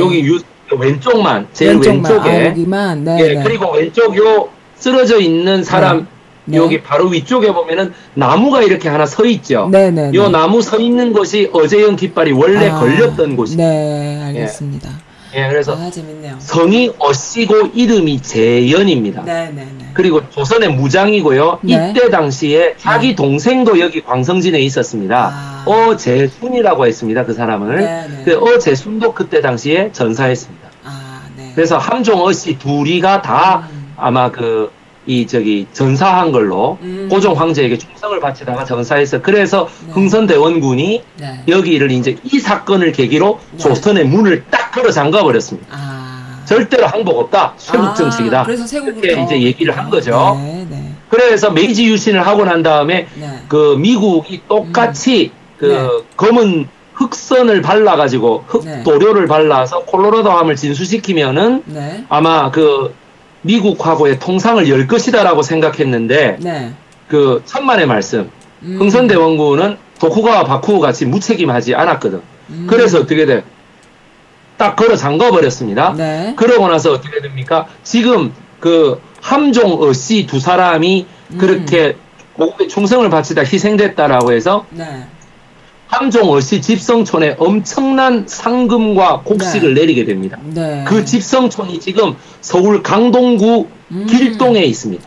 여기 유, 왼쪽만, 제일 왼쪽만. 왼쪽에. 아, 여기만. 네, 예, 그리고 왼쪽 요 쓰러져 있는 사람 네. 여기 바로 위쪽에 보면은 나무가 이렇게 하나 서 있죠. 네네. 네, 요 네. 나무 서 있는 곳이 어제형 깃발이 원래 아, 걸렸던 곳이. 네, 알겠습니다. 예, 예 그래서 아, 성이 어씨고 이름이 재연입니다. 네네네. 네, 그리고 조선의 무장이고요. 네. 이때 당시에 자기 네. 동생도 여기 광성진에 있었습니다. 아. 어재순이라고 했습니다. 그 사람을. 네 네. 그 어재순도 그때 당시에 전사했습니다. 아, 네. 그래서 함종 어씨 둘이가 다 음. 아마 그 이 저기 전사한 걸로 음. 고종 황제에게 충성을 바치다가 전사해서 그래서 네. 흥선대원군이 네. 여기를 이제 이 사건을 계기로 네. 조선의 문을 딱 걸어 잠가 버렸습니다. 아. 절대로 항복 없다. 쇄국 아, 정책이다. 그래서 세국을 이제 얘기를 한 거죠. 네, 네. 그래서 메이지 유신을 하고 난 다음에 네. 그 미국이 똑같이 음. 그 검은 흑선을 발라가지고 흑도료를 발라서 콜로라도함을 진수시키면은 아마 그 미국하고의 통상을 열 것이다라고 생각했는데 네. 그 천만의 말씀 음. 흥선대원군은 도쿠가와 바쿠 같이 무책임하지 않았거든. 음. 그래서 어떻게 돼? 딱 걸어 잠가 버렸습니다. 네. 그러고 나서 어떻게 됩니까? 지금 그 함종 어 씨 두 사람이 음. 그렇게 고국의 충성을 바치다 희생됐다라고 해서 네. 함종 어씨 집성촌에 엄청난 상금과 곡식을 네. 내리게 됩니다. 네. 그 집성촌이 지금 서울 강동구 음. 길동에 있습니다.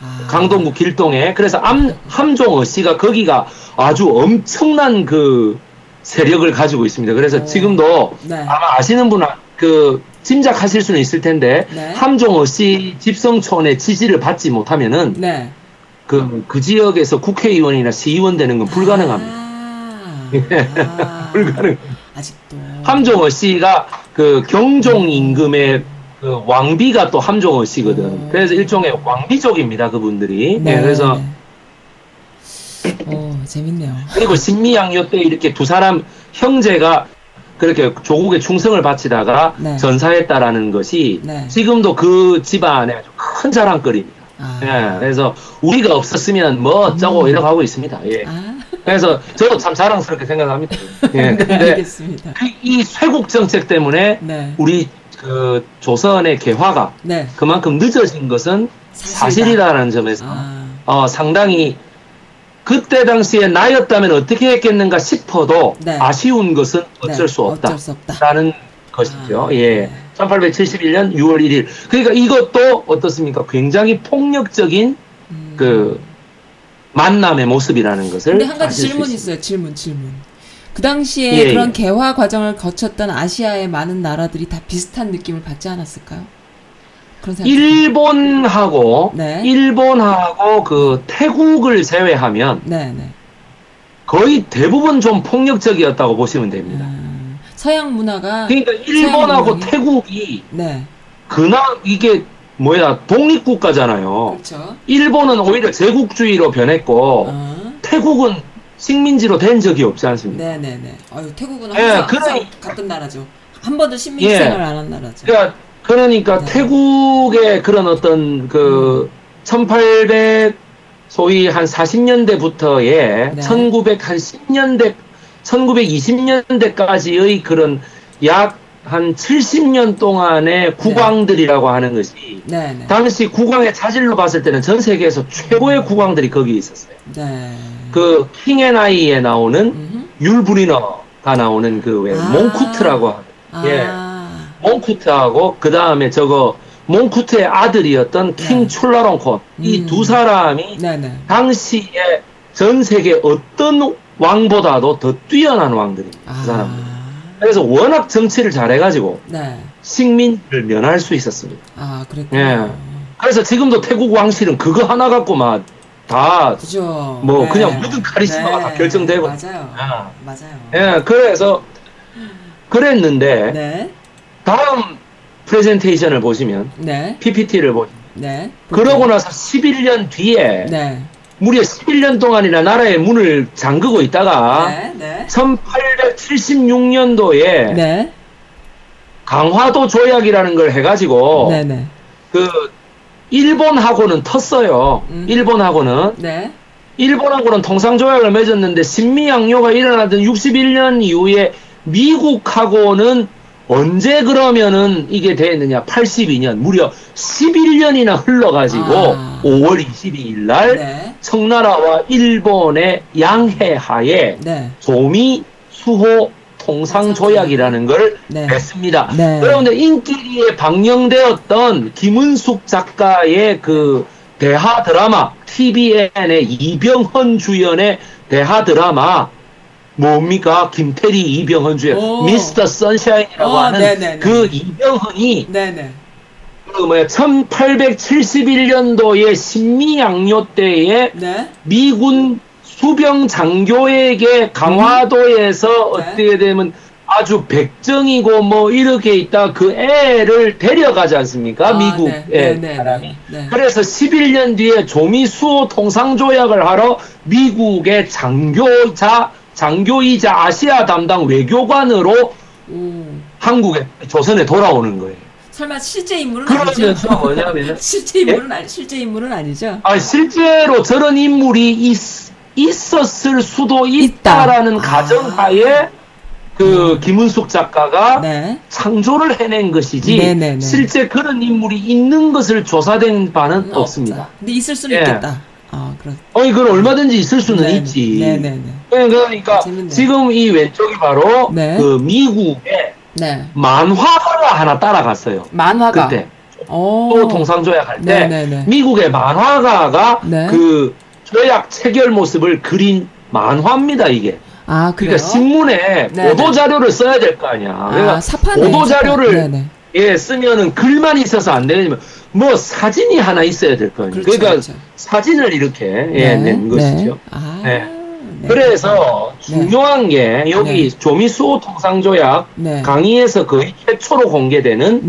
아. 강동구 길동에 그래서 암, 함종 어씨가 거기가 아주 엄청난 그 세력을 가지고 있습니다. 그래서 오. 지금도 네. 아마 아시는 분은 그 짐작하실 수는 있을 텐데 네. 함종 어씨 집성촌의 지지를 받지 못하면은 네. 그, 그 지역에서 국회의원이나 시의원 되는 건 불가능합니다. 아. 아, 불가능. 아직도. 함종어 씨가 그 경종 임금의 그 왕비가 또 함종어 씨거든. 오. 그래서 일종의 왕비족입니다, 그분들이. 네, 네 그래서. 오, 재밌네요. 그리고 신미양요 때 이렇게 두 사람 형제가 그렇게 조국의 충성을 바치다가 네. 전사했다라는 것이 네. 지금도 그 집안의 큰 자랑거리입니다. 아. 예, 그래서 우리가 없었으면 뭐 어쩌고 음. 이러고 하고 있습니다. 예. 아. 그래서 저도 참 자랑스럽게 생각합니다. [LAUGHS] 예. 네, 알겠습니다. 그, 이 쇄국 정책 때문에 네. 우리 그 조선의 개화가 네. 그만큼 늦어진 것은 사실이다. 사실이라는 점에서 아. 어, 상당히 그때 당시에 나였다면 어떻게 했겠는가 싶어도 네. 아쉬운 것은 어쩔 수 없다. 어쩔 수 없다라는 것이죠. 아, 예. 1871년 6월 1일. 그러니까 이것도 어떻습니까? 굉장히 폭력적인 음. 그 만남의 모습이라는 것을. 근데 한 가지 질문 있어요. 질문, 질문. 그 당시에 예, 그런 예. 개화 과정을 거쳤던 아시아의 많은 나라들이 다 비슷한 느낌을 받지 않았을까요? 일본하고 네. 일본하고 그 태국을 제외하면 네, 네. 거의 대부분 좀 폭력적이었다고 보시면 됩니다. 음, 서양 문화가 그러니까 일본하고 태국이 네. 그나 이게 뭐야 독립국가잖아요. 그렇죠. 일본은 오히려 제국주의로 변했고 어. 태국은 식민지로 된 적이 없지 않습니까? 네네네. 아유 태국은 예, 항상, 예, 그러 항상 같은 나라죠. 한 번도 식민지 예, 생활 안한 나라죠. 그러니까 그러니까 네. 태국의 그런 어떤 그 음. 1800 소위 한 40년대부터의 네. 1910년대 1920년대까지의 그런 약 한 70년 동안의 국왕들이라고 네. 하는 것이 네, 네. 당시 국왕의 자질로 봤을 때는 전 세계에서 최고의 국왕들이 거기 있었어요. 네. 그 킹앤아이에 나오는 음흠. 율브리너가 나오는 그왜 아. 몽쿠트라고 하는 아. 예. 몽쿠트하고 그 다음에 저거 몽쿠트의 아들이었던 네. 킹 출라롱콘 음. 이두 사람이 네네. 당시에 전 세계 어떤 왕보다도 더 뛰어난 왕들입니다. 그 아. 그 사람들. 그래서 워낙 정치를 잘해가지고 네. 식민을 면할 수 있었습니다. 아 그랬군요. 예. 그래서 지금도 태국 왕실은 그거 하나 갖고 막 다, 그죠. 뭐, 네. 그냥 모든 카리스마가 네. 다 결정되고. 맞아요. 아. 맞아요. 예, 그래서, 그랬는데, 네. 다음 프레젠테이션을 보시면 네. PPT를 보시면 네. 그러고 나서 11년 뒤에 네. 무려 11년 동안이나 나라의 문을 잠그고 있다가 네. 네. 1876년도에 강화도 조약이라는 걸 해가지고 네, 네. 그 일본하고는 텄어요. 음. 일본하고는 일본하고는 통상조약을 맺었는데 신미양요가 일어나던 61년 이후에 미국하고는 언제 그러면은 이게 됐느냐? 82년 무려 11년이나 흘러가지고 아. 5월 22일 날 네. 청나라와 일본의 양해하에 네. 조미 수호 통상 조약이라는 걸 네. 냈습니다. 네. 그런데 인기리에 방영되었던 김은숙 작가의 그 대하 드라마 TVN의 이병헌 주연의 대하 드라마 뭡니까? 김태리 이병헌 주연 미스터 선샤인이라고 어, 하는 네네네. 그 이병헌이 네네. 그 뭐야 1871년도에 신미양요 때에 네? 미군 수병 장교에게 강화도에서 음. 어떻게 되면 아주 백정이고 뭐 이렇게 있다 그 애를 데려가지 않습니까? 아, 미국의 네, 네, 네, 사람이. 네, 그래서 11년 뒤에 조미수호 통상조약을 하러 미국의 장교자 장교이자 아시아 담당 외교관으로 음. 한국에 조선에 돌아오는 거예요. 설마 실제 인물은 아니죠? 뭐냐면 [LAUGHS] 실제 인물은 예? 아니 실제 인물은 아니죠. 아 실제로 저런 인물이 있, 있었을 수도 있다라는 있다. 가정하에 아. 그 음. 김은숙 작가가 네. 창조를 해낸 것이지 네네네. 실제 그런 인물이 있는 것을 조사된 바는 음, 없습니다. 근데 있을 수는 예. 있겠다. 아, 그렇. 어, 이걸 얼마든지 있을 수는 네네. 있지. 네네네. 네, 그러니까 재밌네. 지금 이 왼쪽이 바로 네. 그 미국의 네. 만화가 하나 따라갔어요. 만화가 그때 또 통상조약 할 때 미국의 만화가가 네. 그 조약 체결 모습을 그린 만화입니다 이게. 아, 그래요? 그러니까 신문에. 보도 자료를 써야 될 거 아니야. 아, 그러니까 사파네, 보도 자료를 예 쓰면은 글만 있어서 안 되면 뭐 사진이 하나 있어야 될 거예요. 그렇죠, 그러니까 그렇죠. 사진을 이렇게 예, 네, 낸 것이죠. 네. 아, 네. 네. 그래서 중요한 게 여기 네. 조미수호 통상조약 네. 강의에서 거의 최초로 공개되는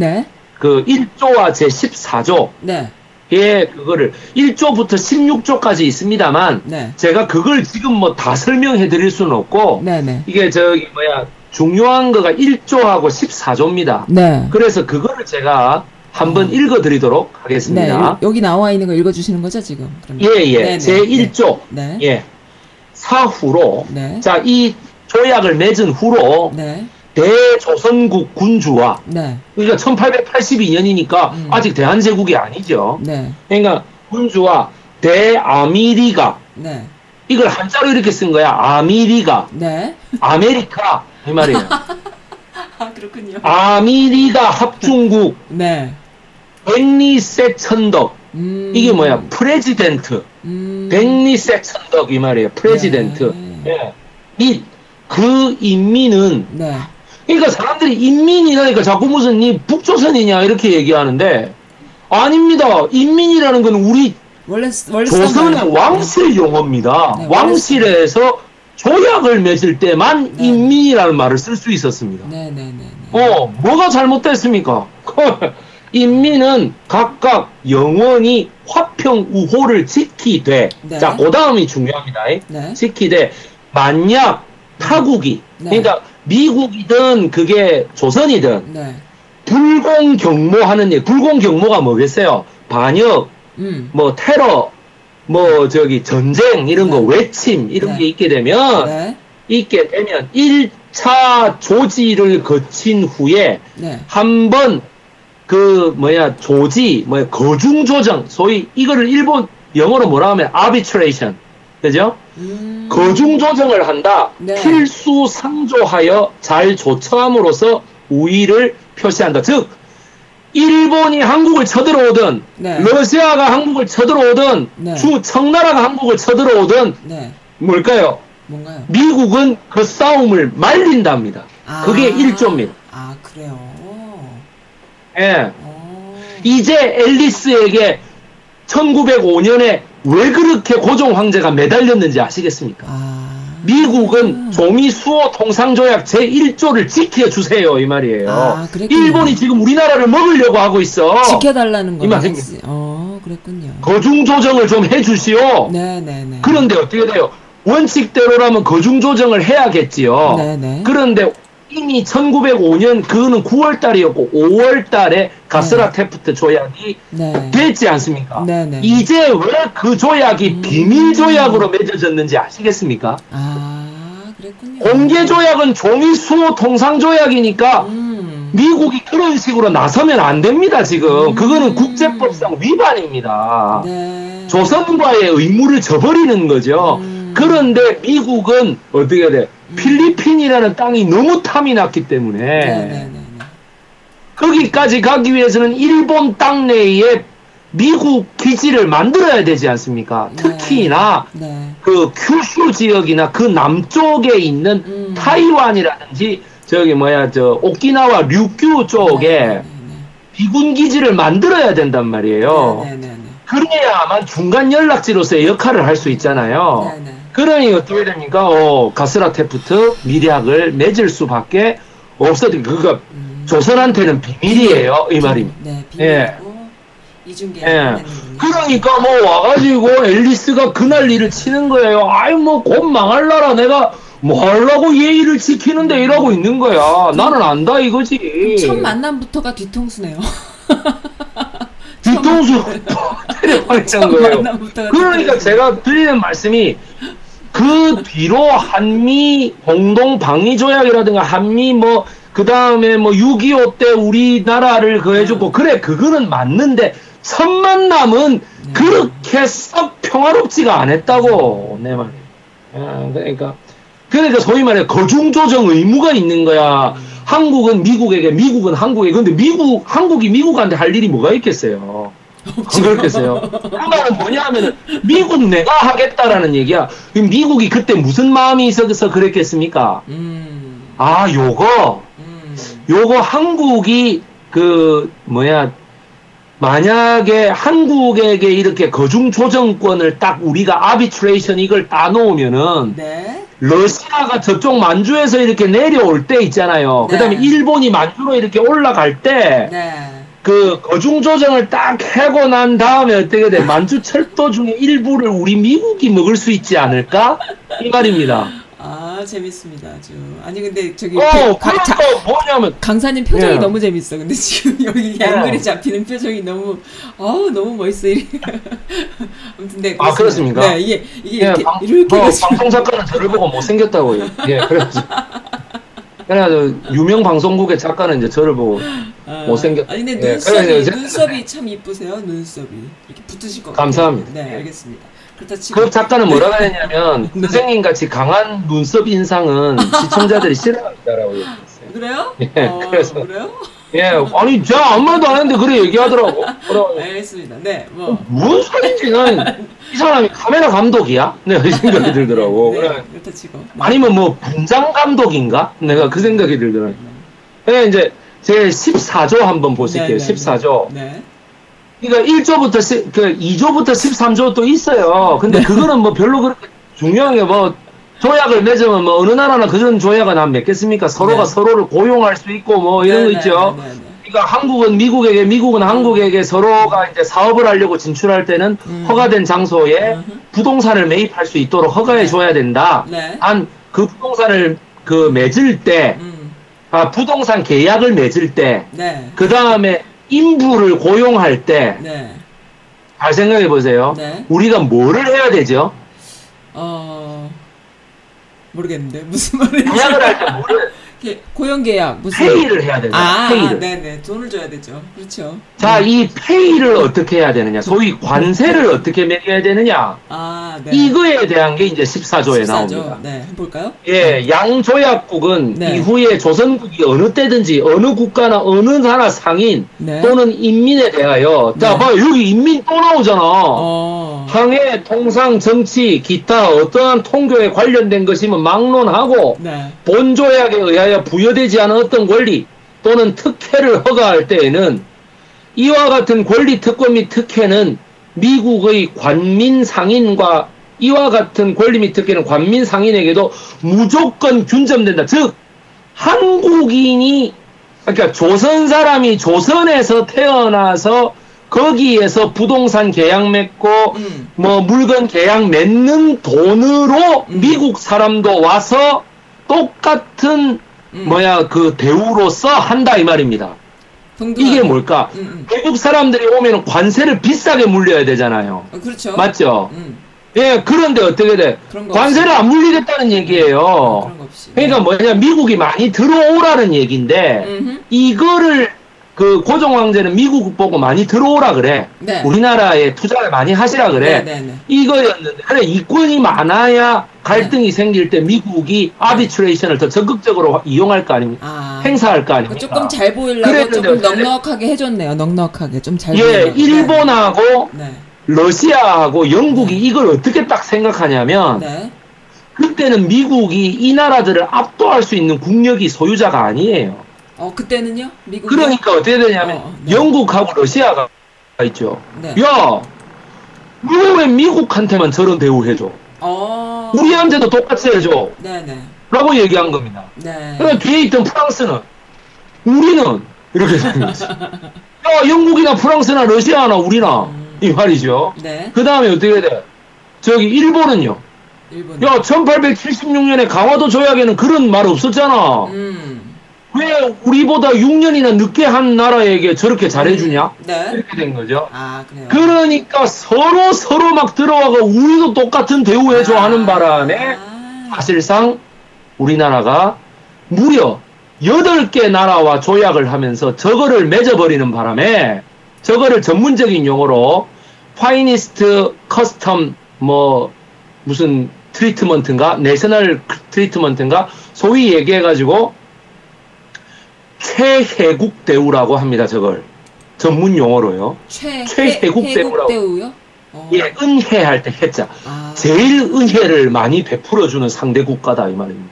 그 1조와 제 14조 예, 그거를 1조부터 16조까지 있습니다만 제가 그걸 지금 뭐 다 설명해 드릴 수는 없고 이게 저기 뭐야 중요한 거가 1조하고 14조입니다. 그래서 그거를 제가 한번 음. 읽어드리도록 하겠습니다. 네, 여기 나와 있는 거 읽어주시는 거죠, 지금? 그러면? 예, 예. 네, 제 1조. 네. 예. 사후로 네. 자이 조약을 맺은 후로 네. 대조선국 군주와 네. 그러니까 1882년이니까 음. 아직 대한제국이 아니죠. 네. 그러니까 군주와 대아미리가 네. 이걸 한자로 이렇게 쓴 거야. 아미리가. 네. 아메리카 이 말이에요. [LAUGHS] 아 그렇군요. 아미리가 합중국. [LAUGHS] 네. 백리세 천덕. 음. 이게 뭐야? president. 음. 백리세 천덕 이 말이에요. president. 네. 예. 이그 인민은 네. 그러니까 사람들이 인민이라니까 자꾸 무슨 이 북조선이냐 이렇게 얘기하는데 아닙니다. 인민이라는 건 우리 원래, 원래 조선의 왕실 용어입니다. 네, 왕실에서 조약을 맺을 때만 네. 인민이라는 말을 쓸 수 있었습니다. 네, 네, 네, 네, 어, 뭐가 잘못됐습니까? [LAUGHS] 인민은 각각 영원히 화평 우호를 지키되, 네. 자, 그 다음이 중요합니다. 네. 지키되, 만약 타국이, 그러니까 미국이든 그게 조선이든, 불공 경모하는 일, 불공 경모가 뭐겠어요? 반역, 음. 뭐 테러, 뭐 저기 전쟁 이런 거 네. 외침 이런 네. 게 있게 되면 네. 있게 되면 1차 조지를 거친 후에 네. 한번 그 뭐야 조지 뭐야 거중 조정 소위 이거를 일본 영어로 뭐라 하면 arbitration 그죠? 음. 거중 조정을 한다. 네. 필수 상조하여 잘 조처함으로써 우위를 표시한다. 즉 일본이 한국을 쳐들어오든 네. 러시아가 한국을 쳐들어오든 네. 주 청나라가 한국을 쳐들어오든 네. 뭘까요? 뭔가요? 미국은 그 싸움을 말린답니다. 아, 그게 일조입니다. 아 그래요. 예. 오. 이제 앨리스에게 1905년에 왜 그렇게 고종 황제가 매달렸는지 아시겠습니까? 아. 미국은 조미 수호 통상조약 제1조를 지켜주세요 이 말이에요. 아, 일본이 지금 우리나라를 먹으려고 하고 있어. 지켜달라는 거. 이 말입니다. 어, 그랬군요. 거중 조정을 좀 해주시오. 네네네. 네, 네. 그런데 어떻게 돼요? 원칙대로라면 거중 조정을 해야겠지요. 네네. 네. 그런데 이미 1905년 그거는 9월 달이었고 5월 달에 가스라 네. 테프트 조약이 네. 됐지 않습니까? 네, 네. 이제 왜 그 조약이 음. 비밀 조약으로 맺어졌는지 아시겠습니까? 아, 그랬군요. 공개 조약은 종이 수호 통상 조약이니까 음. 미국이 그런 식으로 나서면 안 됩니다, 지금. 음. 그거는 국제법상 위반입니다. 네. 조선과의 의무를 저버리는 거죠. 음. 그런데 미국은 어떻게 해야 돼? 필리핀이라는 땅이 너무 탐이 났기 때문에 네네네. 네, 네, 네. 거기까지 가기 위해서는 일본 땅 내에 미국 기지를 만들어야 되지 않습니까? 네. 특히나 네. 그 큐슈 지역이나 그 남쪽에 있는 음. 타이완이라든지 저기 뭐야 저 오키나와 류큐 쪽에 네. 비군 기지를 만들어야 된단 말이에요. 그래야만 중간 연락지로서의 역할을 할 수 있잖아요. 그러니 어떻게 됩니까? 어, 가스라 테프트 미략을 맺을 수밖에 없어요. 그거 음. 조선한테는 비밀이에요. 이 말입니다. 네, 예. 이중계. 예. 그러니까 뭐 와가지고 앨리스가 그날 일을 치는 거예요. 아이 뭐 곧 망할 나라 내가 뭐 하려고 예의를 지키는데 이러고 있는 거야. 나는 안다 이거지. 첫 만남부터가 뒤통수네요. [LAUGHS] 뒤통수 [LAUGHS] 때려박는 거예요. 그러니까 제가 드리는 말씀이 그 뒤로 한미 공동 방위 조약이라든가 한미 뭐 그 다음에 뭐 6.25 때 우리나라를 그해주고 그래 그거는 맞는데 첫 만남은 네. 그렇게 썩 평화롭지가 않았다고 내 말. 아, 그러니까 그러니까 소위 말해 거중 조정 의무가 있는 거야. 음. 한국은 미국에게 미국은 한국에게 근데 미국 한국이 미국한테 할 일이 뭐가 있겠어요. 그렇겠어요. 그 말은 뭐냐 하면은 미국 내가 하겠다라는 얘기야. 미국이 그때 무슨 마음이 있어서 그랬겠습니까? 음. 아 요거 음. 요거 한국이 그 뭐야 만약에 한국에게 이렇게 거중 조정권을 딱 우리가 아비트레이션 이걸 따놓으면은 네. 러시아가 저쪽 만주에서 이렇게 내려올 때 있잖아요. 네. 그다음에 일본이 만주로 이렇게 올라갈 때 네. 그 거중 조정을 딱 해고 난 다음에 어떻게 돼? 만주 철도 중에 일부를 우리 미국이 먹을 수 있지 않을까? 이 말입니다. 아 재밌습니다 아주. 아니 근데 저기 어, 가, 자, 뭐냐면 강사님 표정이 네. 너무 재밌어. 근데 지금 [LAUGHS] 여기 네. 앵글에 잡히는 표정이 너무 어 너무 멋있어. [LAUGHS] 아무튼 네. 아 그렇습니까? 네 이게 이게 예, 이렇게, 방, 이렇게 뭐, 방송 작가는 저를 보고 못 생겼다고요. 예 그래서. [LAUGHS] 그래가지고 유명 방송국의 작가는 이제 저를 보고 아, 못생겼. 아니 근데 예, 눈썹이 예, 눈썹이 참 이쁘세요. 눈썹이 이렇게 붙으실 것 같아요. 감사합니다. 네 알겠습니다. 그 작가는 뭐라고 했냐면 [LAUGHS] 네. 선생님 같이 강한 눈썹 인상은 시청자들이 싫어한다라고 얘기했어요. 그래요? 예, 어, 그래서 그래요? 예, 아니 제가 아무 말도 안 했는데 그래 얘기하더라고. [LAUGHS] 알겠습니다. 네, 뭐. 어, 뭔 소리인지 난이 사람이 카메라 감독이야? 내가 그 생각이 들더라고. 네, 그래. 치고. 네. 아니면 뭐 분장 감독인가? 내가 그 생각이 들더라고. 네. 이제 제 14조 한번 보실게요. 네, 네, 14조. 네. 그러니까 1조부터 10, 그 2조부터 13조 또 있어요. 근데 네. 그거는 뭐 별로 그렇게 중요한 게 뭐 조약을 맺으면 뭐 어느 나라나 그런 조약은 안 맺겠습니까? 서로가 네. 서로를 고용할 수 있고 뭐 이런 네, 거 네, 있죠. 네, 네, 그러니까 한국은 미국에게, 미국은 한국에게 서로가 이제 사업을 하려고 진출할 때는 음. 허가된 장소에 음. 부동산을 매입할 수 있도록 허가해 줘야 된다. 한그 부동산을 그 맺을 때, 음. 아, 부동산 계약을 맺을 때, 그 다음에 인부를 고용할 때, 네. 잘 생각해 보세요. 네. 우리가 뭐를 해야 되죠? 어, 모르겠는데. [LAUGHS] 무슨 말인지. 계약을 할때 뭐를, [LAUGHS] 고용 계약 무슨 페이를 해야 되죠. 아, 페이를. 네네 돈을 줘야 되죠. 그렇죠. 자, 음. 이 페이를 어떻게 해야 되느냐? 소위 관세를 어떻게 매겨야 되느냐? 아, 네. 이거에 대한 게 이제 14조에 14조. 나옵니다. 네, 볼까요? 예, 양조약국은 네. 이후에 조선국이 어느 때든지 어느 국가나 어느 나라 상인 네. 또는 인민에 대하여 자, 네. 봐 여기 인민 또 나오잖아. 어. 항해, 통상, 정치, 기타 어떠한 통교에 관련된 것이면 막론하고 네. 본조약에 의하여 부여되지 않은 어떤 권리 또는 특혜를 허가할 때에는 이와 같은 권리 특권 및 특혜는 미국의 관민 상인과 이와 같은 권리 및 특혜는 관민 상인에게도 무조건 균점된다. 즉 한국인이 그러니까 조선 사람이 조선에서 태어나서 거기에서 부동산 계약 맺고 음. 뭐 물건 계약 맺는 돈으로 음. 미국 사람도 와서 똑같은 음. 뭐야 그 대우로서 한다 이 말입니다. 이게 뭘까? 음, 음. 외국 사람들이 오면 관세를 비싸게 물려야 되잖아요. 어, 그렇죠. 맞죠? 음. 예, 그런데 어떻게 돼? 관세를 없이. 안 물리겠다는 얘기예요. 그러니까 뭐냐, 미국이 많이 들어오라는 얘기인데, 음흠. 이거를 그 고종 황제는 미국 보고 많이 들어오라 그래. 네. 우리나라에 투자를 많이 하시라 그래. 네, 네, 네. 이거였는데 그래 이권이 많아야 갈등이 네. 생길 때 미국이 아비트레이션을 더 적극적으로 이용할 거 아닙니까? 아, 행사할 거 아닙니까? 조금 잘 보이려고 조금 넉넉하게 해줬네요. 넉넉하게 좀 잘. 예, 보이려고. 일본하고 네. 러시아하고 영국이 이걸 어떻게 딱 생각하냐면. 그때는 미국이 이 나라들을 압도할 수 있는 국력이 소유자가 아니에요. 어 그때는요? 미국 그러니까 어떻게 되냐면 어, 네. 영국하고 러시아가 있죠. 네. 야, 왜 미국한테만 저런 대우해줘? 어... 우리한테도 똑같이 해줘. 네네. 네. 라고 얘기한 겁니다. 네. 그러니까 뒤에 있던 프랑스는 우리는 이렇게 [LAUGHS] 거지. 야, 영국이나 프랑스나 러시아나 우리나 음... 이 말이죠. 네. 그 다음에 어떻게 돼? 저기 일본은요. 일본. 야, 1876년에 강화도 조약에는 그런 말 없었잖아. 음. 왜 우리보다 6년이나 늦게 한 나라에게 저렇게 잘해주냐? 음, 네. 이렇게 된 거죠. 아, 그래요. 그러니까 서로 서로 막 들어와가 우리도 똑같은 대우해줘 아, 하는 바람에 아. 사실상 우리나라가 무려 8개 나라와 조약을 하면서 저거를 맺어버리는 바람에 저거를 전문적인 용어로 finest custom 뭐 무슨 treatment인가 national 트리트먼트인가 소위 얘기해가지고 최혜국 대우라고 합니다. 저걸 전문 용어로요. 최, 최혜국 대우라고. 대우요? 어. 예, 은혜할 때 해자. 아. 제일 은혜를 많이 베풀어주는 상대 국가다 이 말입니다.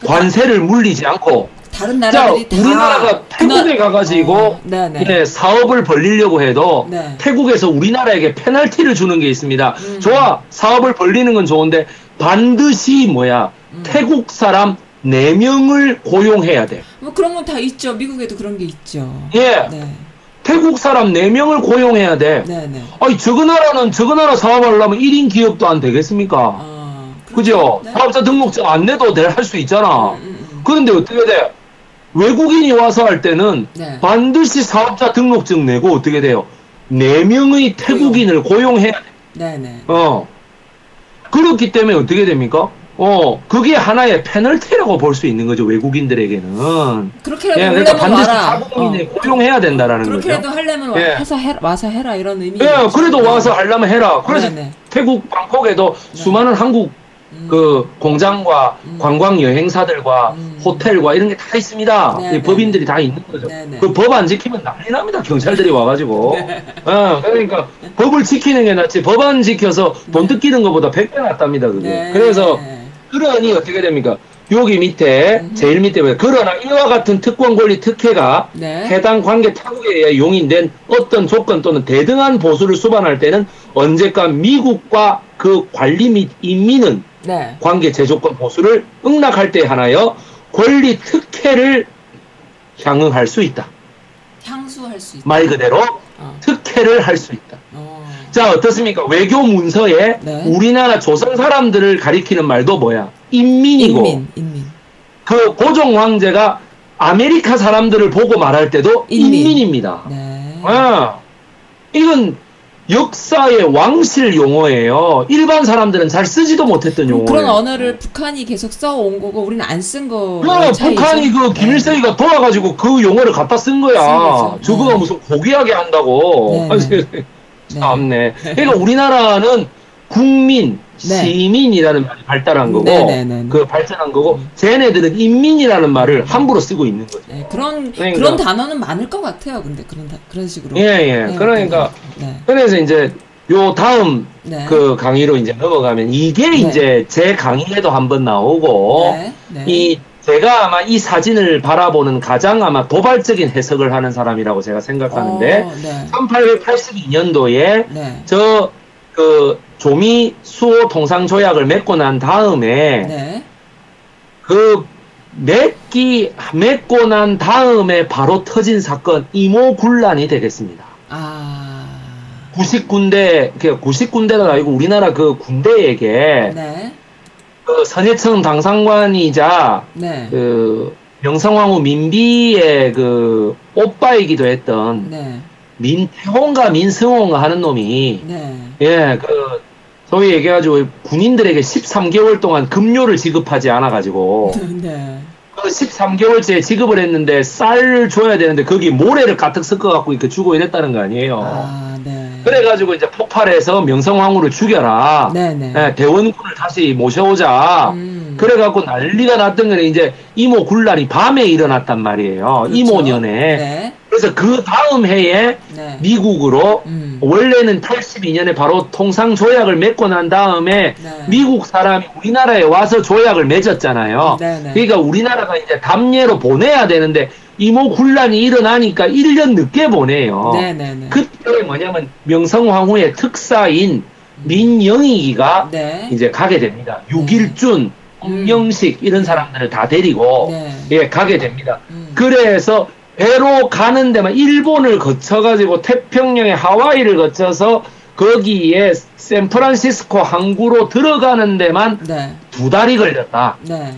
그 관세를 물리지 않고 다른 나라들이 자, 우리나라가 태국에 가가지고 어. 예, 사업을 벌리려고 해도 네. 태국에서 우리나라에게 페널티를 주는 게 있습니다. 음. 좋아 사업을 벌리는 건 좋은데 반드시 뭐야 음. 태국 사람 4명을 고용해야 돼. 뭐 그런 건 다 있죠. 미국에도 그런 게 있죠. 예. 네. 태국 사람 4명을 고용해야 돼. 네네. 네. 아니, 저거 나라는 저거 나라 사업하려면 1인 기업도 안 되겠습니까? 아, 그죠? 네. 사업자 등록증 안 내도 될수 있잖아. 음, 음, 음. 그런데 어떻게 돼? 외국인이 와서 할 때는 네. 반드시 사업자 등록증 내고 어떻게 돼요? 4명의 태국인을 고용 해야 돼. 네네. 어. 그렇기 때문에 어떻게 됩니까? 어, 그게 하나의 페널티라고 볼 수 있는 거죠, 외국인들에게는. 그렇게라도 예, 그러니까 반드시 자국민에 어. 고용해야 된다라는 그렇게라도 거죠. 그렇게라도 하려면 예. 와서, 해, 와서 해라, 이런 의미. 예, 그래도 와서 하려면 해라. 그래서 네네. 태국 방콕에도 네. 수많은 한국 음. 그 공장과 음. 관광 여행사들과 음. 호텔과 이런 게 다 있습니다. 네, 법인들이 다 있는 거죠. 그 법 안 지키면 난리 납니다. 경찰들이 와가지고. 네. 어, 그러니까 법을 지키는 게 낫지 법 안 지켜서 돈 네. 뜯기는 것보다 100배 낫답니다. 그게. 네. 그래서 그러니 어떻게 됩니까? 여기 밑에 음. 제일 밑에 보면 그러나 이와 같은 특권 권리 특혜가 네. 해당 관계 타국에 의해 용인된 어떤 조건 또는 대등한 보수를 수반할 때는 언제까 미국과 그 관리 및 인민은 네. 관계 제조건 보수를 응낙할 때 하나여 권리 특혜를 향응할 수 있다. 향수할 수 있다. 말 그대로 어. 특혜를 할 수 있다. 어. 자 어떻습니까? 외교 문서에 네. 우리나라 조선 사람들을 가리키는 말도 뭐야? 인민이고 인민, 인민. 그 고종 황제가 아메리카 사람들을 보고 말할 때도 인민. 입니다 네. 아, 이건 역사의 왕실 용어예요. 일반 사람들은 잘 쓰지도 못했던 용어. 그런 언어를 북한이 계속 써온 거고 우리는 안 쓴 거. 그럼 북한이 그 네. 김일성이가 돌아가지고 그 용어를 갖다 쓴 거야. 저거가 네. 무슨 고귀하게 한다고. 네. [LAUGHS] 네. 참네. 그러니까 우리나라는 국민, 네. 시민이라는 말이 발달한 거고. 그 발전한 거고 쟤네들은 인민이라는 말을 함부로 쓰고 있는 거죠. 네, 그런 그러니까, 그런 단어는 많을 것 같아요. 근데 그런 그런 식으로. 예, 예. 네, 그러니까 네. 그래서 이제 요 다음 네. 그 강의로 이제 넘어가면 이게 네. 이제 제 강의에도 한번 나오고 네, 이 제가 아마 이 사진을 바라보는 가장 아마 도발적인 해석을 하는 사람이라고 제가 생각하는데 어, 1882년도에 저그 조미 수호 통상 조약을 맺고 난 다음에 네. 그 맺기 맺고 난 다음에 바로 터진 사건 이모 군란이 되겠습니다. 아. 90군대 그 90군대가 아니고 우리나라 그 군대에게 네. 그 선예청 당상관이자 네. 그 명성황후 민비의 그 오빠이기도 했던 네. 민태홍과 민승홍가 하는 놈이 네. 예 그 소위 얘기해가지고 군인들에게 13개월 동안 급료를 지급하지 않아가지고 [LAUGHS] 네. 그 13개월째 지급을 했는데 쌀을 줘야 되는데 거기 모래를 가득 섞어갖고 이렇게 주고 이랬다는 거 아니에요. 아, 네. 그래가지고 이제 폭발해서 명성황후를 죽여라. 네, 네. 네, 대원군을 다시 모셔오자. 음. 그래갖고 난리가 났던 거는 이제 이모 굴란이 밤에 일어났단 말이에요. 그렇죠. 이모년에. 네. 그래서 그 다음 해에 네. 미국으로 음. 원래는 82년에 바로 통상 조약을 맺고 난 다음에 네. 미국 사람이 우리나라에 와서 조약을 맺었잖아요. 네, 네. 그러니까 우리나라가 이제 담례로 보내야 되는데 이모 군란이 일어나니까 1년 늦게 보내요. 네, 네, 그때 뭐냐면 명성황후의 특사인 민영이가 이제 가게 됩니다. 6일준 홍영식 이런 사람들을 다 데리고 예 가게 됩니다. 음. 그래서 배로 가는 데만 일본을 거쳐가지고 태평양의 하와이를 거쳐서 거기에 샌프란시스코 항구로 들어가는 데만 네. 두 달이 걸렸다. 네.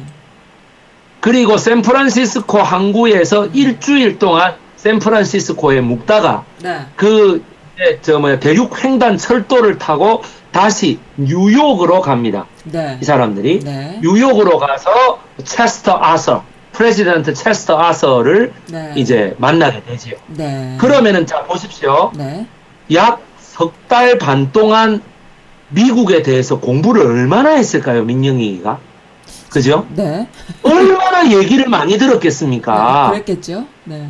그리고 샌프란시스코 항구에서 음. 일주일 동안 샌프란시스코에 묵다가 네. 그저 뭐야 대륙 횡단 철도를 타고 다시 뉴욕으로 갑니다. 네. 이 사람들이 네. 뉴욕으로 가서 체스터 아서 president 체스터 아서를 네. 이제 만나게 되지요. 네. 그러면은 자 보십시오. 네. 약석 달 반 동안 미국에 대해서 공부를 얼마나 했을까요, 민영익이가? 그죠? 네. 얼마나 얘기를 많이 들었겠습니까? 네, 그랬겠죠. 네.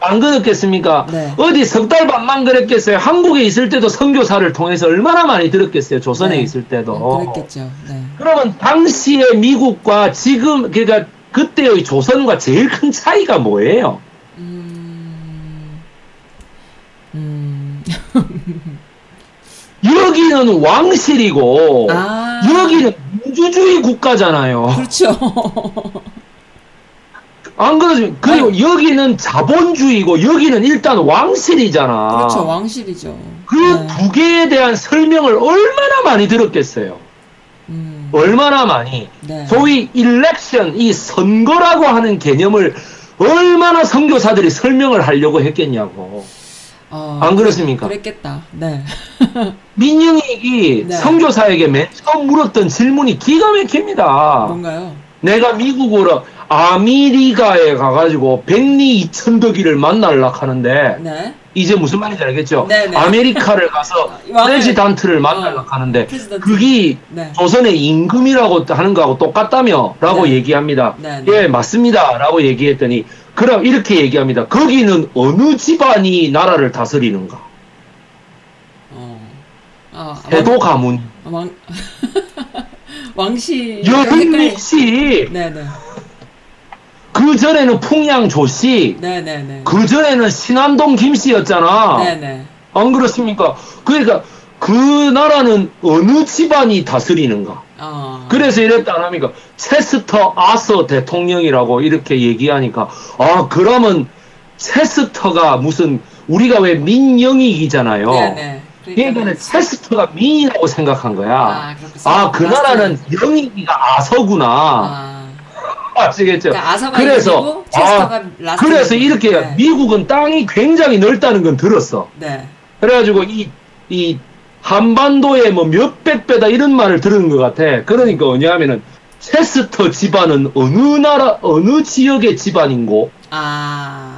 안 그랬겠습니까? 네. 어디 석 달 반만 그랬겠어요? 한국에 있을 때도 선교사를 통해서 얼마나 많이 들었겠어요? 조선에 네. 있을 때도. 네, 그랬겠죠. 네. 그러면 당시에 미국과 지금, 그러니까 그때의 조선과 제일 큰 차이가 뭐예요? 음... 음... [LAUGHS] 여기는 왕실이고 아... 여기는 민주주의 국가잖아요. 그렇죠. [LAUGHS] 안 그러지? 그리고 아니, 여기는 자본주의고 여기는 일단 왕실이잖아. 그렇죠, 왕실이죠. 그두 네. 개에 대한 설명을 얼마나 많이 들었겠어요. 음... 얼마나 많이 네. 소위 일렉션 이 선거라고 하는 개념을 얼마나 선교사들이 설명을 하려고 했겠냐고. 어, 안 그렇습니까? 그랬겠다. 네. [LAUGHS] 민영익이 네. 선교사에게 맨 처음 물었던 질문이 기가 막힙니다. 뭔가요? 내가 미국으로 아미리가에 가가지고 백리 이천더기를 만날라 하는데 네. 이제 무슨 말인지 알겠죠? 네네. 네. 아메리카를 가서 [LAUGHS] 프레지단트를 만날라 어, 하는데 그게 네. 조선의 임금이라고 하는 거하고 똑같다며 라고 네. 얘기합니다. 네네. 네. 예 맞습니다 라고 얘기했더니 그럼 이렇게 얘기합니다. 거기는 어느 집안이 나라를 다스리는가? 어. 아, 해도 가문. 왕... 왕씨. 여흥씨. 네네. 그 전에는 풍양 조씨. 네네네. 그 전에는 신안동 김씨였잖아. 네네. 안 그렇습니까? 그러니까 그 나라는 어느 집안이 다스리는가? 어. 그래서 이랬다 안 합니까? 체스터 아서 대통령이라고 이렇게 얘기하니까 아 그러면 체스터가 무슨 우리가 왜 민영익이잖아요. 네네. 그러니까 체스터가 민이라고 생각한 거야. 아, 아그 나라는 영익이가 아서구나. 아. 아시겠죠? 그러니까 그래서 아, 그래서 이렇게 네. 미국은 땅이 굉장히 넓다는 건 들었어. 네. 그래가지고 이 이 한반도에 뭐 몇백 배다 이런 말을 들은 것 같아. 그러니까 뭐냐면은 체스터 집안은 어느 나라 어느 지역의 집안인고. 아.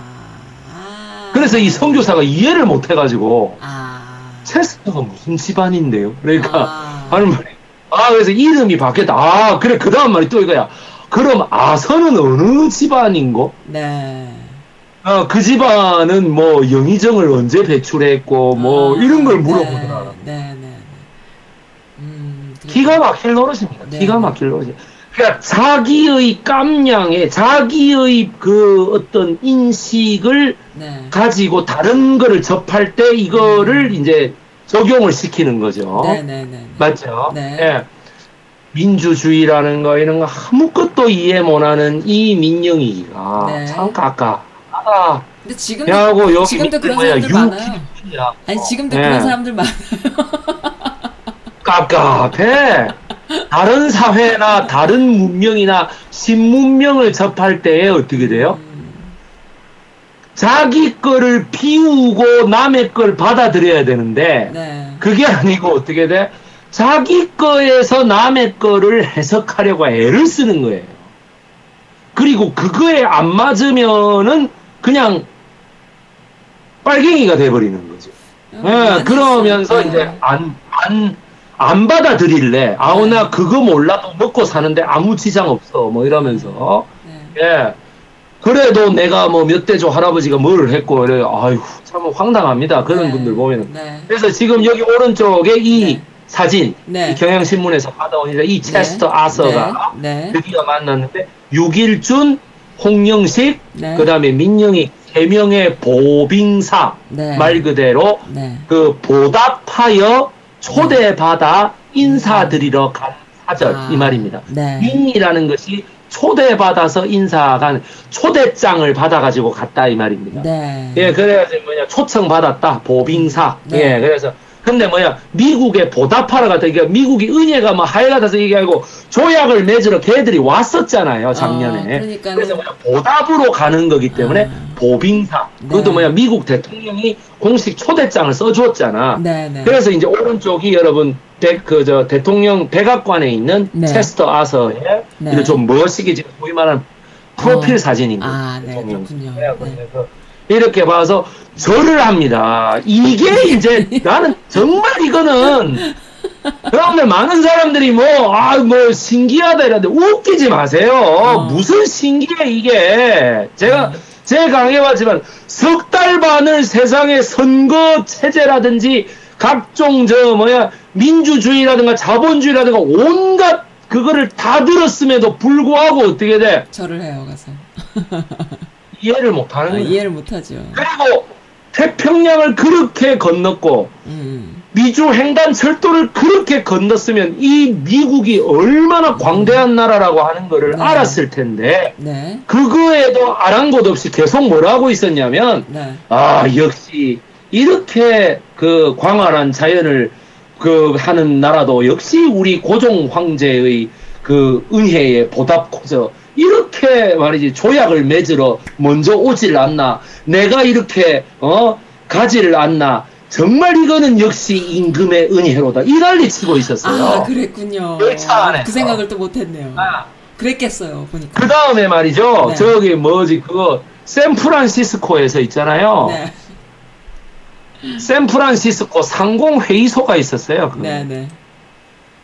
그래서 이 선교사가 이해를 못 해가지고 아. 체스터가 무슨 집안인데요? 그러니까 아. 하는 말이. 아 그래서 이름이 바뀌었다. 아 그래 그 다음 말이 또 이거야. 그럼 아선은 어느 집안인고? 네. 어, 그 집안은 뭐 영의정을 언제 배출했고 뭐 아, 이런 걸 물어보더라. 네, 네, 네. 음, 기가 막힐 노릇입니다. 네. 기가 막힐 노릇이. 그러니까 자기의 깜냥에 자기의 그 어떤 인식을 네. 가지고 다른 거를 접할 때 이거를 음. 이제 적용을 시키는 거죠. 네, 네, 네. 네. 맞죠? 네. 예. 민주주의라는 거 이런 거 아무것도 이해 못하는 이 민영이가 네. 참 깝깝. 아, 근데 지금도 야고 여기 지금도 그런 사람들 많아요. 아니 지금도 네. 그런 사람들 많아요. [LAUGHS] 깝깝해. 다른 사회나 다른 문명이나 신문명을 접할 때 어떻게 돼요? 음. 자기 거를 비우고 남의 걸 받아들여야 되는데 네. 그게 아니고 어떻게 돼? 자기 거에서 남의 거를 해석하려고 애를 쓰는 거예요. 그리고 그거에 안 맞으면은 그냥 빨갱이가 돼버리는 거죠. 음, 네, 그러면서 이제 안, 안, 안 받아들일래. 아우, 나 네. 그거 몰라도 먹고 사는데 아무 지장 없어. 뭐 이러면서. 네. 예. 그래도 내가 뭐 몇 대조 할아버지가 뭘 했고, 이래. 아유, 참 황당합니다. 그런 네. 분들 보면은. 네. 그래서 지금 여기 오른쪽에 이 네. 사진 네. 경향신문에서 받아온 이 네. 체스터 네. 아서가 네. 드디어 만났는데 6일준 홍영식 네. 그다음에 민영이 세 명의 보빙사 네. 말 그대로 네. 그 보답하여 초대받아 인사드리러 간 사절 아. 이 말입니다. 민이라는 것이 초대받아서 인사간 초대장을 받아가지고 갔다 이 말입니다. 예, 그래가지고 뭐냐 초청 받았다 보빙사. 예, 그래서 근데 뭐야 미국에 보답하러 갔다 이게 미국이 은혜가 뭐 하이라다서 얘기하고 조약을 맺으러 걔들이 왔었잖아요 작년에. 어, 그래서 뭐야 보답으로 가는 거기 때문에 아. 보빙사. 네. 그것도 뭐야 미국 대통령이 공식 초대장을 써주었잖아. 네, 네. 그래서 이제 오른쪽이 여러분 그저 대통령 백악관에 있는 네. 체스터 아서의 네. 좀 멋있게 지금 소위 말하는 프로필 어. 사진인 거예요. 아, 네, 그렇군요. 네. 이렇게 봐서 절을 합니다. 이게 이제 나는 정말 이거는 여러분들 많은 사람들이 뭐, 아, 뭐, 신기하다 이러는데 웃기지 마세요. 어. 무슨 신기해, 이게. 제가, 음. 제가 강해왔지만 석 달 반을 세상의 선거 체제라든지 각종 저 뭐야 민주주의라든가 자본주의라든가 온갖 그거를 다 들었음에도 불구하고 어떻게 돼? 절을 해요 가서. [LAUGHS] 이해를 못하는 아, 이해를 못하죠. 그리고 태평양을 그렇게 건넜고 음. 미주 횡단 철도를 그렇게 건넜으면 이 미국이 얼마나 광대한 나라라고 하는 거를 네. 알았을 텐데 네. 그거에도 아랑곳 없이 계속 뭐라고 있었냐면 네. 아 역시 이렇게 그 광활한 자연을 그 하는 나라도 역시 우리 고종 황제의 그 은혜에 보답고서 이렇게 말이지 조약을 맺으러 먼저 오질 않나 내가 이렇게 어 가지를 않나 정말 이거는 역시 임금의 은혜로다 이 난리 치고 있었어요. 아 그랬군요. 열차 안에 그 생각을 또 못했네요. 아. 그랬겠어요 보니까. 그 다음에 말이죠. 네. 저기 뭐지 그거 샌프란시스코에서 있잖아요. 네. 샌프란시스코 상공회의소가 있었어요. 그. 네네.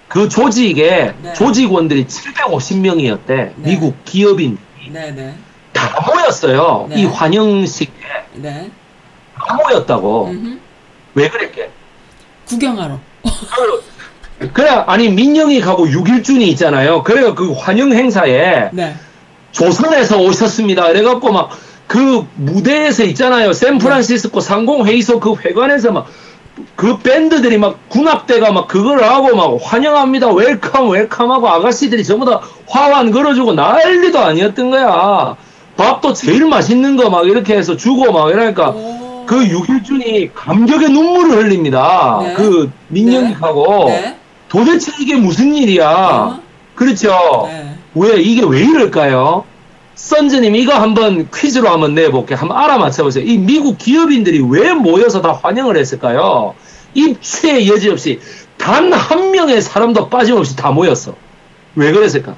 그 조직에 네. 조직원들이 750명이었대. 네. 미국 기업인. 네네. 다 모였어요. 네. 이 환영식에. 네. 다 모였다고. 음흠. 왜 그랬게? 구경하러. 그, 그래, 아니, 민영이 가고 6일준이 있잖아요. 그래가 그 환영 행사에. 네. 조선에서 오셨습니다. 그래갖고 막, 그 무대에서 있잖아요. 샌프란시스코 상공회의소 그 회관에서 막, 그 밴드들이 막 군악대가 막 그걸 하고 막 환영합니다. welcome welcome 하고 아가씨들이 전부 다 화환 걸어주고 난리도 아니었던 거야. 밥도 제일 맛있는 거 막 이렇게 해서 주고 막 이러니까 그 유길준이 감격의 눈물을 흘립니다. 네. 그 민영익이하고 네. 네. 도대체 이게 무슨 일이야. 어? 그렇죠. 네. 왜 이게 왜 이럴까요? 선즈님 이거 한번 퀴즈로 한번 내볼게. 한번 알아맞혀보세요. 이 미국 기업인들이 왜 모여서 다 환영을 했을까요? 입추의 여지 없이 단 한 명의 사람도 빠짐없이 다 모였어. 왜 그랬을까?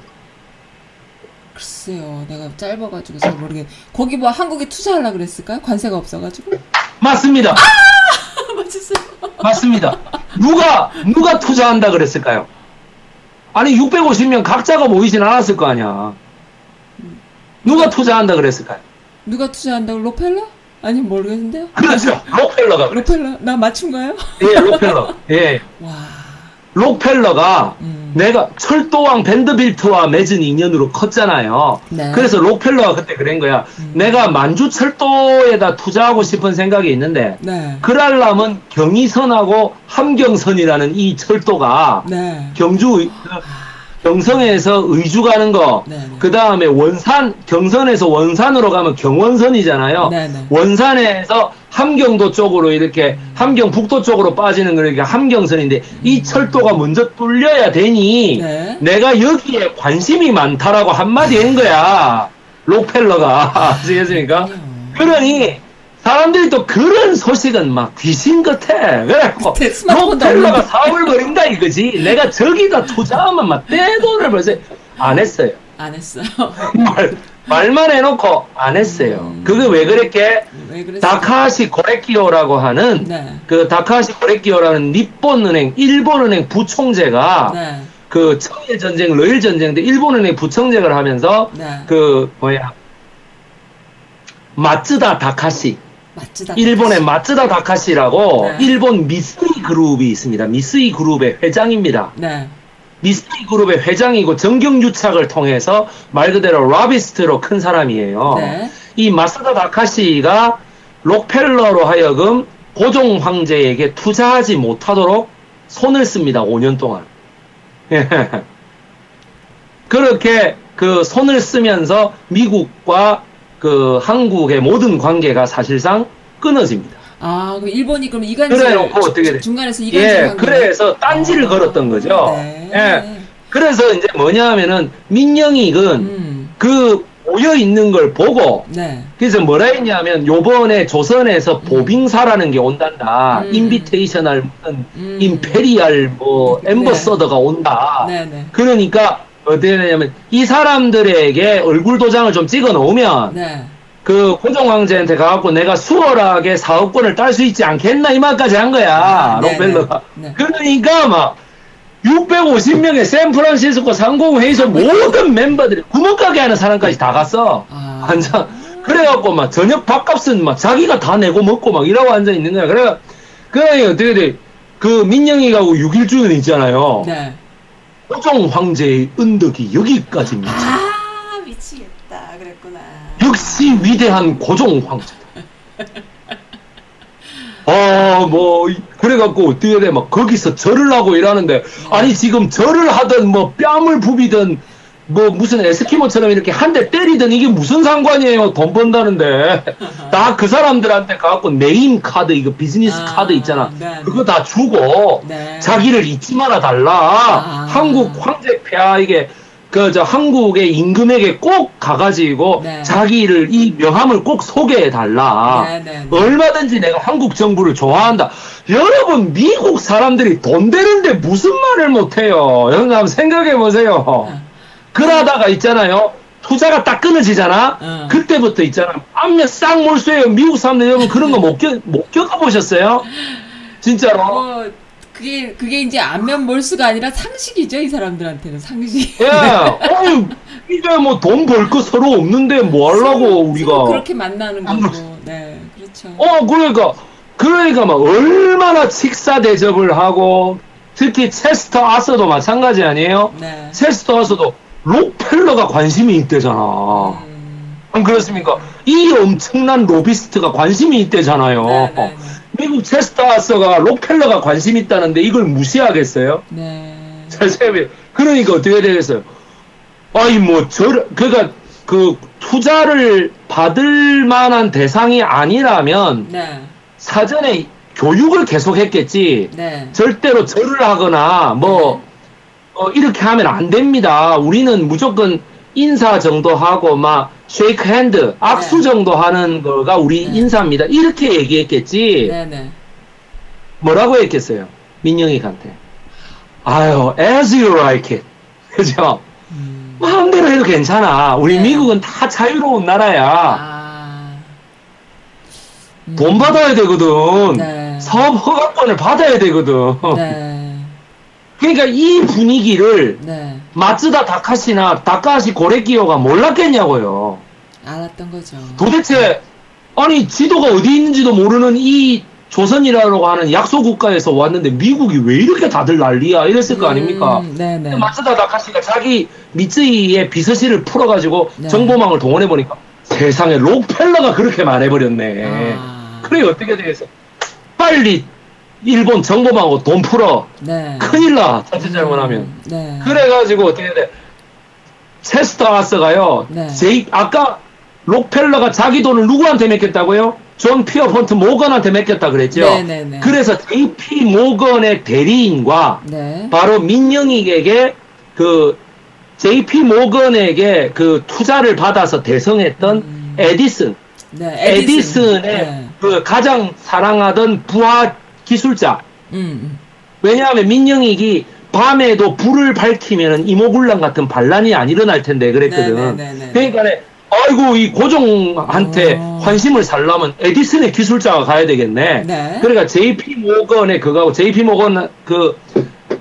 글쎄요, 내가 짧아가지고 잘 모르겠. 거기 뭐 한국에 투자하려 그랬을까요? 관세가 없어가지고. 맞습니다. 아! [LAUGHS] 맞췄어요. 맞습니다. 누가 누가 투자한다 그랬을까요? 아니 650명 각자가 모이진 않았을 거 아니야. 누가 투자한다 그랬을까요? 누가 투자한다고 로펠러? 아니 모르겠는데요. 그렇죠. 록펠러가. 록펠러. 나 맞춘가요? 예, 록펠러. [LAUGHS] 예. 와. 록펠러가 음. 내가 철도왕 밴드빌트와 맺은 인연으로 컸잖아요. 네. 그래서 록펠러가 그때 그런 거야. 음. 내가 만주 철도에다 투자하고 싶은 생각이 있는데 네. 그랄람은 경의선하고 함경선이라는 이 철도가 네. 경주 경성에서 의주 가는 거, 그 다음에 원산, 경선에서 원산으로 가면 경원선이잖아요. 네네. 원산에서 함경도 쪽으로 이렇게 음. 함경 북도 쪽으로 빠지는 거니까 함경선인데 음. 이 철도가 먼저 뚫려야 되니 네. 내가 여기에 관심이 많다라고 한마디 한 거야. 록펠러가. [LAUGHS] 아시겠습니까? 그러니 사람들이 또 그런 소식은 막 귀신 같아. 그래갖고 록펠러가 사업을 벌인다 이거지. 내가 저기다 투자하면 막 떼돈을 벌써 안 했어요. 안 했어요. [LAUGHS] 말, 말만 해놓고 안 했어요. 음. 그게 왜 그랬게? 왜 다카시 고레키오라고 하는 네. 그 다카시 고레키오라는 니폰은행, 일본은행 부총재가 네. 그 청일 전쟁, 러일 전쟁 때 일본은행 부총재를 하면서 네. 그 뭐야 마츠다 다카시 마츠다 일본의 마츠다 다카시라고 네. 일본 미스이 그룹이 있습니다. 미스이 그룹의 회장입니다. 네. 미스이 그룹의 회장이고 정경 유착을 통해서 말 그대로 라비스트로 큰 사람이에요. 네. 이 마츠다 다카시가 록펠러로 하여금 고종 황제에게 투자하지 못하도록 손을 씁니다. 5년 동안. [LAUGHS] 그렇게 그 손을 쓰면서 미국과 그 한국의 모든 관계가 사실상 끊어집니다. 아, 그럼 일본이 그럼 이간질 어떻게 중간에서 이간질 예, 그래서 딴지를 아, 걸었던 거죠. 네. 예. 그래서 이제 뭐냐 하면은 민영익은 음. 그 모여 있는 걸 보고 네. 그래서 뭐라 했냐면 요번에 조선에서 음. 보빙사라는 게 온단다. 음. invitational 무슨 음. imperial 뭐 네. ambassador가 온다. 네, 네. 그러니까 어떻게 되냐면 이 사람들에게 얼굴 도장을 좀 찍어 놓으면 네. 그 고종 황제한테 가갖고 내가 수월하게 사업권을 딸 수 있지 않겠나 이 말까지 한 거야 아, 네, 록펠러가 네, 네. 그러니까 막 650명의 샌프란시스코 상공회의소 모든 멤버들이 구멍가게 하는 사람까지 다 갔어 아. 완전 그래갖고 막 저녁 밥값은 막 자기가 다 내고 먹고 막 이러고 앉아 있는 거야 그래 그래 어떻게 돼 그 민영이 가고 6일주는 있잖아요 네. 고종 황제의 은덕이 여기까지입니다. 아 미치겠다. 그랬구나. 역시 위대한 고종 황제다. 아, 뭐, 그래갖고, 어떻게 돼, 막, 거기서 절을 하고 일하는데, 네. 아니, 지금 절을 하든, 뭐, 뺨을 부비든, 뭐 무슨 에스키모처럼 이렇게 한 대 때리든 이게 무슨 상관이에요? 돈 번다는데. [LAUGHS] 다 그 사람들한테 가갖고 name card 이거 비즈니스 아, 카드 있잖아. 네, 네. 그거 다 주고 네. 자기를 잊지 말아 달라. 아, 한국 황제 폐하 이게 그 저 한국의 임금에게 꼭 가가지고 네. 자기를 이 명함을 꼭 소개해 달라. 네, 네, 얼마든지 내가 한국 정부를 좋아한다. 여러분 미국 사람들이 돈 되는데 무슨 말을 못해요? 여러분 한번 생각해 보세요. 그러다가 있잖아요. 투자가 딱 끊어지잖아. 어. 그때부터 있잖아. 안면 싹 몰수해요. 미국 사람들 여러분 그런 거 못 겪, 못 겪어보셨어요? 진짜로. 뭐, 그게, 그게 이제 안면 몰수가 아니라 상식이죠. 이 사람들한테는 상식. 예. 어이, 이제 뭐 돈 벌 거 서로 없는데 뭐 하려고 서로, 우리가. 서로 그렇게 만나는 거고. 네. 그렇죠. 어, 그러니까. 그러니까 막 얼마나 식사 대접을 하고 특히 체스터 아서도 마찬가지 아니에요? 네. 체스터 아서도 록펠러가 관심이 있대잖아. 음. 안 그렇습니까? 이 엄청난 로비스트가 관심이 있대잖아요. 네, 네, 네. 미국 체스터 아서가 록펠러가 관심 있다는데 이걸 무시하겠어요? 네. 잘 생각해. 그러니까 어떻게 되겠어요? 아니 뭐 저, 그러니까 그 투자를 받을 만한 대상이 아니라면 네. 사전에 교육을 계속했겠지. 네. 절대로 절을 하거나 뭐 네. 어, 이렇게 하면 안 됩니다. 우리는 무조건 인사 정도 하고 막 shake hand 악수 네. 정도 하는 거가 우리 네. 인사입니다. 이렇게 얘기했겠지. 네, 네. 뭐라고 했겠어요? 민영익한테. 아유, as you like it. [LAUGHS] 그죠? 음. 마음대로 해도 괜찮아. 우리 네. 미국은 다 자유로운 나라야. 아. 음. 돈 받아야 되거든. 네. 사업 허가권을 받아야 되거든. 네. 그러니까 이 분위기를 네. 마츠다 다카시나 다카시 고레키오가 몰랐겠냐고요. 알았던 거죠. 도대체 아니 지도가 어디 있는지도 모르는 이 조선이라고 하는 약소 국가에서 왔는데 미국이 왜 이렇게 다들 난리야 이랬을 거 음, 아닙니까? 네네. 마츠다 다카시가 자기 미쯔이의 비서실을 풀어가지고 네. 정보망을 동원해 보니까 세상에 록펠러가 그렇게 말해버렸네. 아. 그래 어떻게 되겠어? 빨리 일본 정보망하고 돈 풀어. 네. 큰일 나. 자칫 잘못하면. 음, 네. 그래가지고 어떻게 돼? 체스터 아스가요. 네. 제 아까 록펠러가 자기 돈을 누구한테 맡겼다고요? 존 피어폰트 모건한테 맡겼다 그랬죠. 네네네. 네, 네. 그래서 JP 모건의 대리인과 네. 바로 민영익에게 그 JP 모건에게 그 투자를 받아서 대성했던 음. 에디슨. 네, 에디슨. 의 네. 그 가장 사랑하던 부하 기술자. 음, 음. 왜냐하면 민영익이 밤에도 불을 밝히면 임오군란 같은 반란이 안 일어날 텐데 그랬거든. 네네네네. 네, 네, 네. 그러니까 아이고 이 고종한테 오. 어. 환심을 살려면 에디슨의 기술자가 가야 되겠네. 네. 그러니까 JP 모건의 그거하고 JP 모건 그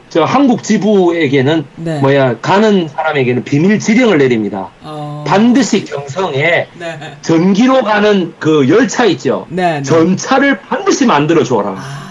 저 한국 지부에게는 네. 뭐야 가는 사람에게는 비밀 지령을 내립니다. 어. 반드시 경성에 네. 전기로 가는 그 열차 있죠. 네, 전차를 반드시 만들어 줘라. 아.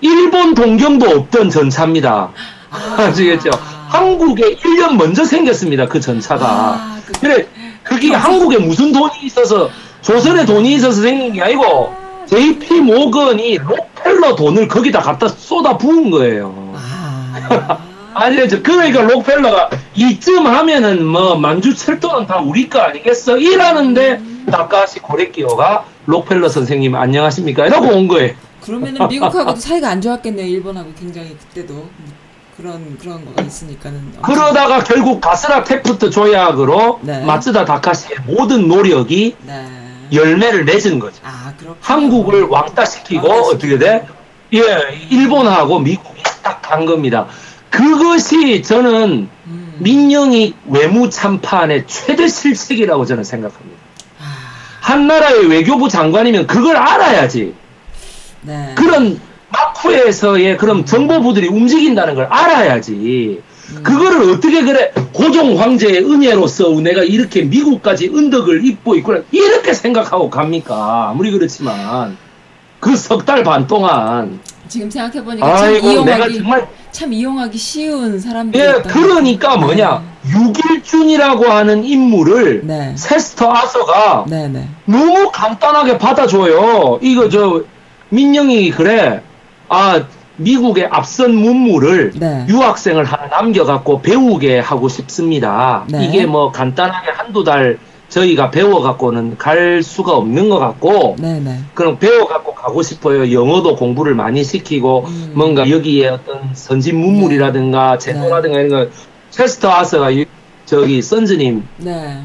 일본 동경도 없던 전차입니다. 아. 아시겠죠? 한국에 1년 먼저 생겼습니다. 그 전차가. 아, 그... 그래, 그게 아, 한국에 무슨 돈이 있어서, 조선에 돈이 있어서 생긴 게 아니고, JP 모건이 록펠러 돈을 거기다 갖다 쏟아 부은 거예요. 아. [LAUGHS] 아니죠. 그러니까 록펠러가 이쯤 하면은 뭐 만주 철도는 다 우리 거 아니겠어? 이라는데, 다카시 고레키오가 록펠러 선생님 안녕하십니까? 이러고 온 거예요. 그러면은 미국하고도 사이가 안 좋았겠네요. 일본하고 굉장히 그때도 그런 그런 거가 있으니까는. 그러다가 결국 가스라 테프트 조약으로 네. 마츠다 다카시의 모든 노력이 네. 열매를 맺은 거죠. 아, 한국을 왕따시키고 왕따 어떻게 돼? 예, 일본하고 미국이 딱 간 겁니다. 그것이 저는 음. 민영이 외무 참판의 최대 실책이라고 저는 생각합니다. 아... 한 나라의 외교부 장관이면 그걸 알아야지. 네. 그런 마쿠에서의 그런 정보부들이 움직인다는 걸 알아야지. 음. 그거를 어떻게 그래 고종 황제의 은혜로서 내가 이렇게 미국까지 은덕을 입고 있구나 이렇게 생각하고 갑니까 아무리 그렇지만 그 석 달 반 동안 지금 생각해 보니까 참 이용하기 정말 참 이용하기 쉬운 사람들. 예, 그러니까 네. 뭐냐 육일준이라고 하는 인물을 네. 세스터 아서가 네, 네. 너무 간단하게 받아줘요. 이거 저 민영이 그래. 아, 미국의 앞선 문물을 네. 유학생을 하나 남겨갖고 배우게 하고 싶습니다. 네. 이게 뭐 간단하게 한두 달 저희가 배워갖고는 갈 수가 없는 것 같고, 네네. 네. 그럼 배워갖고 가고 싶어요. 영어도 공부를 많이 시키고, 음. 뭔가 여기에 어떤 선진 문물이라든가 네. 제도라든가 이런 거, 체스터 아서가 저기 선즈님, 네.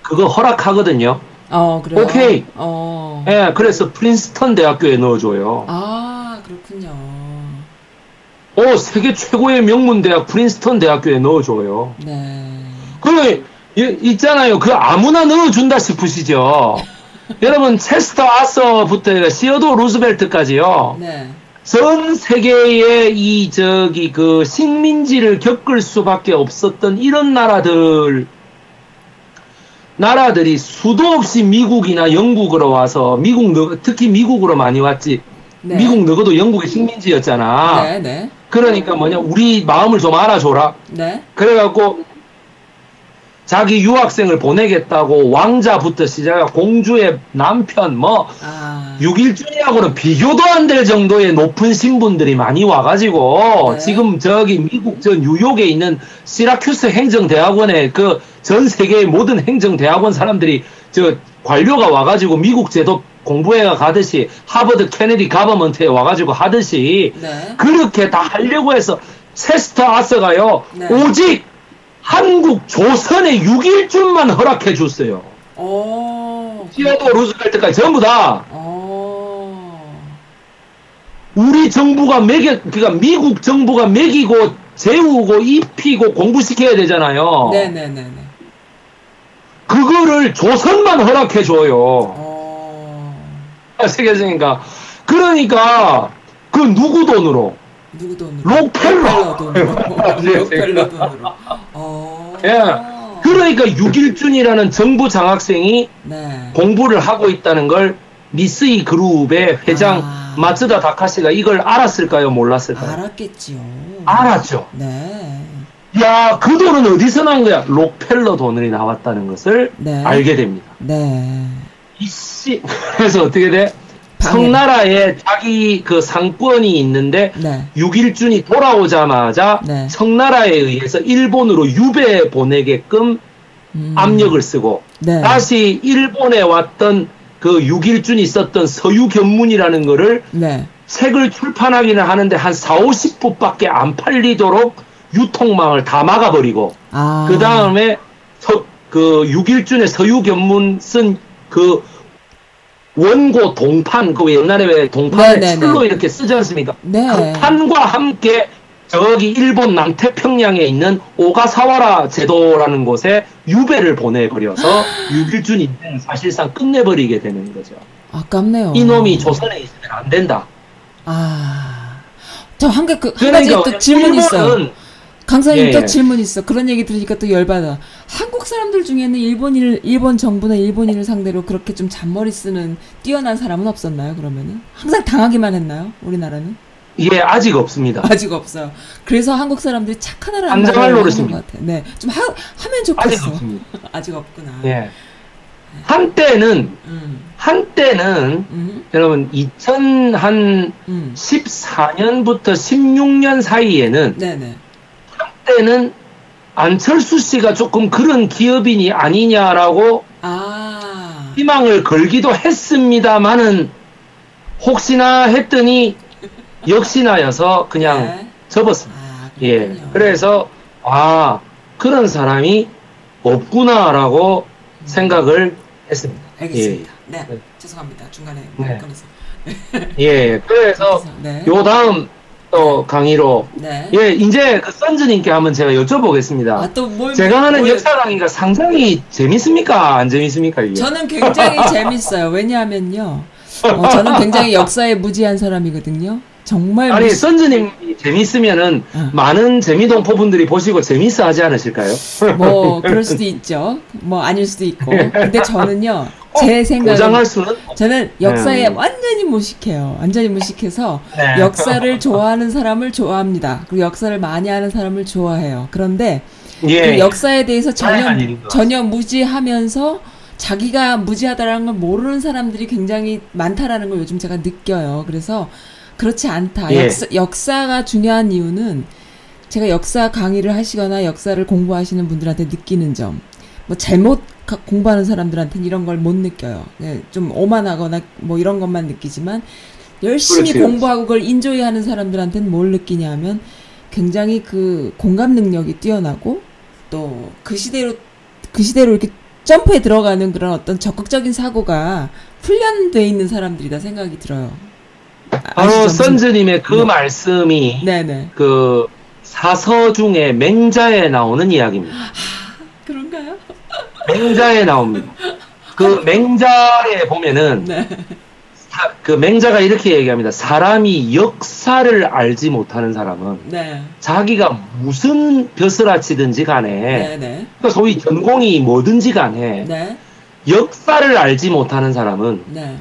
그거 허락하거든요. 어, 그래요? 오케이. 어. 예, 그래서 프린스턴 대학교에 넣어줘요. 아, 그렇군요. 어, 세계 최고의 명문 대학 프린스턴 대학교에 넣어줘요. 네. 그러면 있잖아요. 그 아무나 넣어준다 싶으시죠? [LAUGHS] 여러분 체스터 아서부터 시어도 루즈벨트까지요. 네. 전 세계의 이 저기 그 식민지를 겪을 수밖에 없었던 이런 나라들 나라들이 수도 없이 미국이나 영국으로 와서 미국 특히 미국으로 많이 왔지. 네. 미국 너어도 영국의 식민지였잖아. 네, 네. 그러니까 뭐냐 우리 마음을 좀 알아줘라. 네. 그래갖고 자기 유학생을 보내겠다고 왕자부터 시작해 공주의 남편 뭐 아. 6일준이하고는 비교도 안 될 정도의 높은 신분들이 많이 와가지고 네. 지금 저기 미국 저 뉴욕에 있는 시라큐스 행정대학원에 그 전 세계의 모든 행정 대학원 사람들이 저 관료가 와가지고 미국 제도 공부해 가듯이 하버드 케네디 가버먼트에 와가지고 하듯이 네. 그렇게 다 하려고 해서 세스터 아서가요 네. 오직 한국 조선의 6일준만 허락해 줬어요. 오. 시어도 루즈벨트까지 전부 다. 오. 우리 정부가 매겨, 그러니까 미국 정부가 매기고 재우고 입히고 공부시켜야 되잖아요. 네네네. 그거를 조선만 허락해 줘요. 아시겠습니까? 그러니까 그 누구 돈으로? 누구 돈으로? 록펠러 돈으로. [LAUGHS] 록펠러 돈으로. 어. 예. 그러니까 6일준이라는 정부 장학생이 네. 공부를 하고 있다는 걸 미스이 그룹의 회장 아. 마츠다 다카시가 이걸 알았을까요? 몰랐을까요? 알았겠지요. 알았죠. 네. 야, 그 돈은 어디서 난 거야? 록펠러 돈이 나왔다는 것을 네. 알게 됩니다. 네. 이씨, [LAUGHS] 그래서 어떻게 돼? 청나라에 자기 그 상권이 있는데 네. 6일준이 돌아오자마자 네. 청나라에 의해서 일본으로 유배 보내게끔 음. 압력을 쓰고 네. 다시 일본에 왔던 그 6일준이 썼던 서유견문이라는 거를 네. 책을 출판하기는 하는데 한 4, 50부밖에 안 팔리도록 유통망을 다 막아버리고 아. 그 다음에 그 6일준의 서유견문 쓴 그 원고 동판 그 옛날에 왜 동판에 네네네. 네, 네. 이렇게 쓰지 않습니까? 네. 그 판과 함께 저기 일본 남태평양에 있는 오가사와라 제도라는 곳에 유배를 보내버려서 [GASPS] 유길준 인생을 사실상 끝내버리게 되는 거죠. 아깝네요. 이놈이 조선에 있으면 안 된다. 아, 저한 그, 한 가지 또 그러니까 질문이 있어요. 강사님 예, 또 예. 질문 있어. 그런 얘기 들으니까 또 열받아. 한국 사람들 중에는 일본인 일본 정부나 일본인을 상대로 그렇게 좀 잔머리 쓰는 뛰어난 사람은 없었나요? 그러면은 항상 당하기만 했나요? 우리나라는? 예, 아직 없습니다. 아직 없어요. 그래서 한국 사람들이 착한 나라는 말을 하는 것 같아. 네, 좀 하, 하면 좋겠어. 아직 없습니다. [LAUGHS] 아직 없구나. 예. 한때는 음. 한때는 음. 여러분 2014년부터 음. 16년 사이에는 네네. 때는 안철수 씨가 조금 그런 기업인이 아니냐라고 아. 희망을 걸기도 했습니다만은 혹시나 했더니 역시나여서 그냥 네. 접었습니다. 아, 예. 그래서 아 그런 사람이 없구나라고 음. 생각을 했습니다. 알겠습니다. 예. 네. 네. 죄송합니다. 중간에 네. 끊어서. 예. 그래서 [LAUGHS] 네. 요 다음 또 강의로 네. 예 이제 그 선즈님께 한번 제가 여쭤보겠습니다. 아, 또 뭘 제가 하는 뭘... 역사 강의가 상당히 재밌습니까? 안 재밌습니까? 이게? 저는 굉장히 [LAUGHS] 재밌어요. 왜냐하면요, 어, 저는 굉장히 역사에 무지한 사람이거든요. 정말 아니 무슨... 선즈님 재밌으면은 어. 많은 재미동포 분들이 보시고 재밌어 하지 않으실까요? [LAUGHS] 뭐 그럴 수도 있죠. 뭐 아닐 수도 있고. 근데 저는요 [LAUGHS] 제 생각은 저는 역사에 네. 완전히 무식해요. 완전히 무식해서 네. [LAUGHS] 역사를 좋아하는 사람을 좋아합니다. 그리고 역사를 많이 하는 사람을 좋아해요. 그런데 예. 그 역사에 대해서 전혀 전혀 무지하면서 자기가 무지하다라는 걸 모르는 사람들이 굉장히 많다라는 걸 요즘 제가 느껴요. 그래서 그렇지 않다. 예. 역사, 역사가 중요한 이유는 제가 역사 강의를 하시거나 역사를 공부하시는 분들한테 느끼는 점. 뭐 잘못 공부하는 사람들한테는 이런 걸 못 느껴요. 네, 좀 오만하거나 뭐 이런 것만 느끼지만 열심히 그렇지, 공부하고 그걸 인조이 하는 사람들한테는 뭘 느끼냐면 굉장히 그 공감 능력이 뛰어나고 또 그 시대로 그 시대로 이렇게 점프에 들어가는 그런 어떤 적극적인 사고가 훈련돼 있는 사람들이다 생각이 들어요. 바로 선즈님의 그 네. 말씀이 네네. 그 사서 중에 맹자에 나오는 이야기입니다. 아, 그런가요? 맹자에 나옵니다. 그 맹자에 보면은 네. 사, 그 맹자가 이렇게 얘기합니다. 사람이 역사를 알지 못하는 사람은 네. 자기가 무슨 벼슬아치든지 간에 네, 네. 그러니까 소위 전공이 뭐든지 간에 네. 역사를 알지 못하는 사람은 네.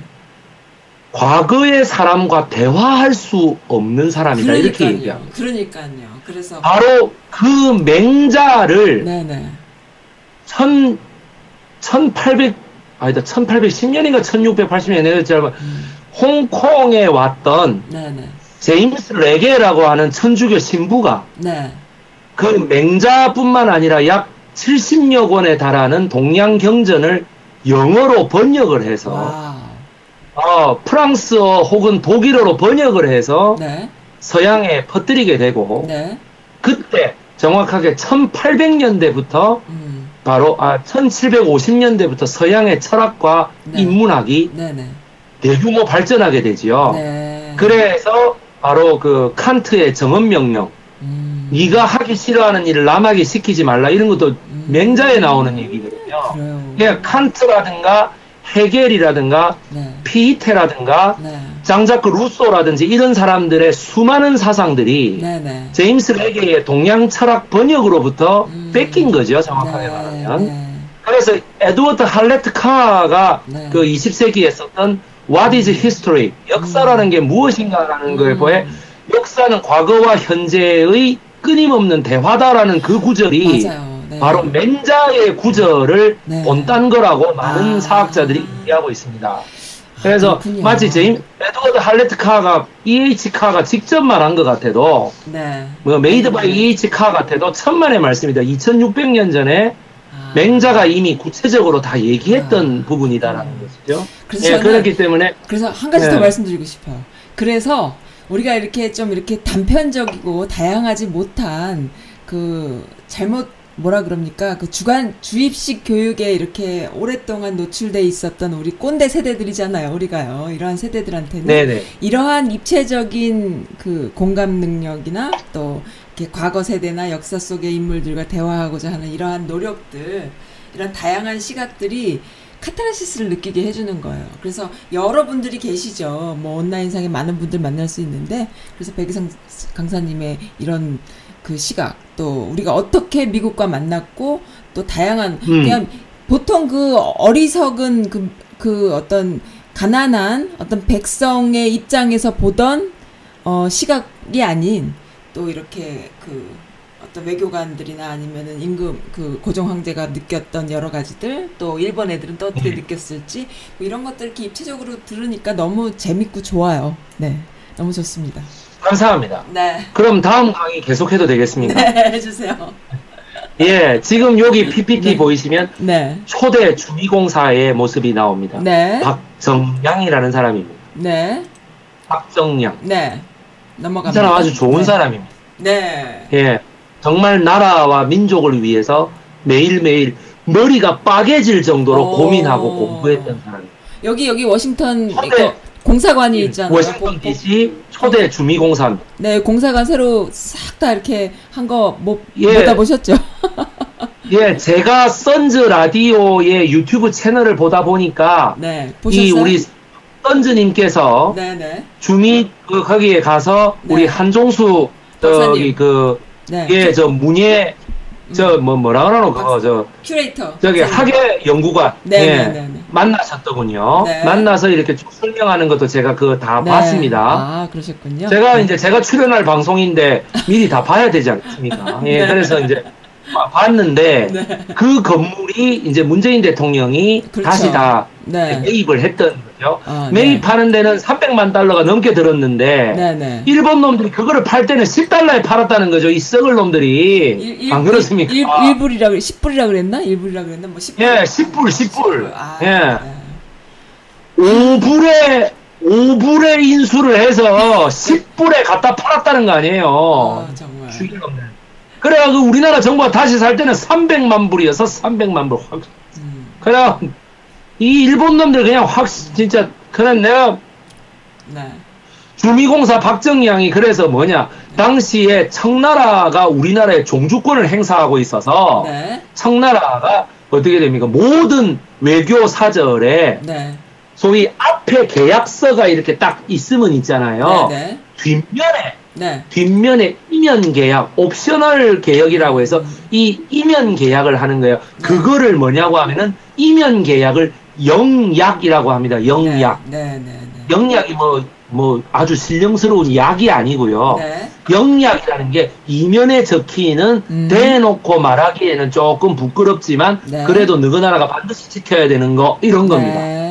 과거의 사람과 대화할 수 없는 사람이다 그러니까요. 이렇게 얘기합니다. 그러니까요. 그래서 바로 그 맹자를 네네. 천 1800 아니다 1810년인가 1680년에 잘 음. 홍콩에 왔던 네네. 제임스 레게라고 하는 천주교 신부가 네. 그 맹자뿐만 아니라 약 70여 권에 달하는 동양 경전을 영어로 번역을 해서 어, 프랑스어 혹은 독일어로 번역을 해서 네. 서양에 퍼뜨리게 되고 네. 그때 정확하게 1800년대부터 음. 바로 아 1750년대부터 서양의 철학과 네. 인문학이 네네. 대규모 발전하게 되지요. 네. 그래서 바로 그 칸트의 정언명령 음. 네가 하기 싫어하는 일을 남에게 시키지 말라 이런 것도 음. 맹자에 나오는 얘기거든요. 그러니까 칸트라든가 헤겔이라든가 네. 피테라든가 네. 장자크 루소라든지 이런 사람들의 수많은 사상들이 네, 네. 제임스 레게의 동양 철학 번역으로부터 음. 뺏긴 거죠 정확하게 네, 말하면 네. 그래서 에드워드 할레트 카가 그 20세기에 썼던 What is history? 역사라는 음. 게 무엇인가라는 음. 거에 보에 역사는 과거와 현재의 끊임없는 대화다라는 그 구절이 맞아요. 네. 바로 맹자의 구절을 네. 본딴 거라고 많은 아. 사학자들이 얘기하고 있습니다. 그래서 그 마치 제임 에드워드 할레트 카가 E.H. 카가 직접 말한 것 같아도 네. 뭐 made by E.H. 카 같아도 천만의 말씀이다. 2600년 전에 아. 맹자가 이미 구체적으로 다 얘기했던 아. 부분이다라는 음. 것이죠. 그래서 예, 그렇기 때문에 그래서 한 가지 네. 더 말씀드리고 싶어요. 그래서 우리가 이렇게 좀 이렇게 단편적이고 다양하지 못한 그 잘못 뭐라 그럽니까? 그 주간 주입식 교육에 이렇게 오랫동안 노출돼 있었던 우리 꼰대 세대들이잖아요. 우리가요. 이러한 세대들한테는 네네. 이러한 입체적인 그 공감 능력이나 또 이렇게 과거 세대나 역사 속의 인물들과 대화하고자 하는 이러한 노력들, 이런 다양한 시각들이 카타르시스를 느끼게 해주는 거예요. 그래서 여러분들이 계시죠. 뭐 온라인상에 많은 분들 만날 수 있는데 그래서 백이상 강사님의 이런 그 시각 또 우리가 어떻게 미국과 만났고 또 다양한 음. 그냥 보통 그 어리석은 그, 그 어떤 가난한 어떤 백성의 입장에서 보던 어 시각이 아닌 또 이렇게 그 어떤 외교관들이나 아니면은 임금 그 고종 황제가 느꼈던 여러 가지들 또 일본 애들은 또 어떻게 네. 느꼈을지 뭐 이런 것들 이렇게 입체적으로 들으니까 너무 재밌고 좋아요. 네, 너무 좋습니다. 감사합니다. 네. 그럼 다음 강의 계속해도 되겠습니까? 네, 해주세요. [LAUGHS] 예, 지금 여기 PPT 네. 보이시면 네. 초대 주미공사의 모습이 나옵니다. 네. 박정양이라는 사람입니다. 네. 박정양. 네. 넘어갑니다. 이 사람 아주 좋은 네. 사람입니다. 네. 예. 정말 나라와 민족을 위해서 매일매일 머리가 빠개질 정도로 오. 고민하고 공부했던 사람. 여기 여기 워싱턴 초대, 공사관이 예, 있잖아요. 워싱턴 DC 초대 주미공사. 네, 공사관 새로 싹 다 이렇게 한 거못 예. 보다 보셨죠? [LAUGHS] 예, 제가 선즈 라디오의 유튜브 채널을 보다 보니까 네, 이 우리 선즈님께서 네, 네. 주미 그 거기에 가서 네. 우리 한종수 저기 그 네. 예, 저 문예 저뭐 뭐라 그러노 그거 저 큐레이터 저기 학예 연구관 네, 예, 네, 네, 네. 만나셨더군요. 네. 만나서 이렇게 쭉 설명하는 것도 제가 그다 봤습니다. 아 그러셨군요. 제가 이제 제가 출연할 방송인데 미리 다 봐야 되지 않습니까? [LAUGHS] 예, 그래서 이제 봤는데 [LAUGHS] 네. 그 건물이 이제 문재인 대통령이 그렇죠. 다시 다 네. 매입을 했던 거죠. 아, 네. 매입하는 데는 300만 달러가 넘게 들었는데 네, 네. 일본 놈들이 그거를 팔 때는 10달러에 팔았다는 거죠. 이 썩을 놈들이 일, 안 그렇습니까? 일, 일, 불이라 10불이라 그랬나? 1불이라 그랬나? 뭐 10불. 예, 10불, 10불. 아, 예. 5불에 5불에 인수를 해서 10불에 갖다 팔았다는 거 아니에요. 아, 정말. 그래가지고 우리나라 정부가 다시 살 때는 300만 불이어서 300만 불 확. 음. 그냥 이 일본 놈들 그냥 확 진짜 그냥 내가 네. 주미공사 박정희 이 그래서 뭐냐 당시에 청나라가 우리나라의 종주권을 행사하고 있어서 네. 청나라가 어떻게 됩니까 모든 외교 사절에 네. 소위 앞에 계약서가 이렇게 딱 있으면 있잖아요. 네. 뒷면에 네. 뒷면에 이면 계약, 옵셔널 계약이라고 해서 음. 이 이면 계약을 하는 거예요. 네. 그거를 뭐냐고 하면은 이면 계약을 영약이라고 합니다. 영약. 네. 네, 네, 네. 영약이 뭐, 뭐 아주 신령스러운 약이 아니고요. 영약이라는 게 이면에 적히는 음. 대놓고 말하기에는 조금 부끄럽지만 그래도 느그나라가 반드시 지켜야 되는 거 이런 겁니다.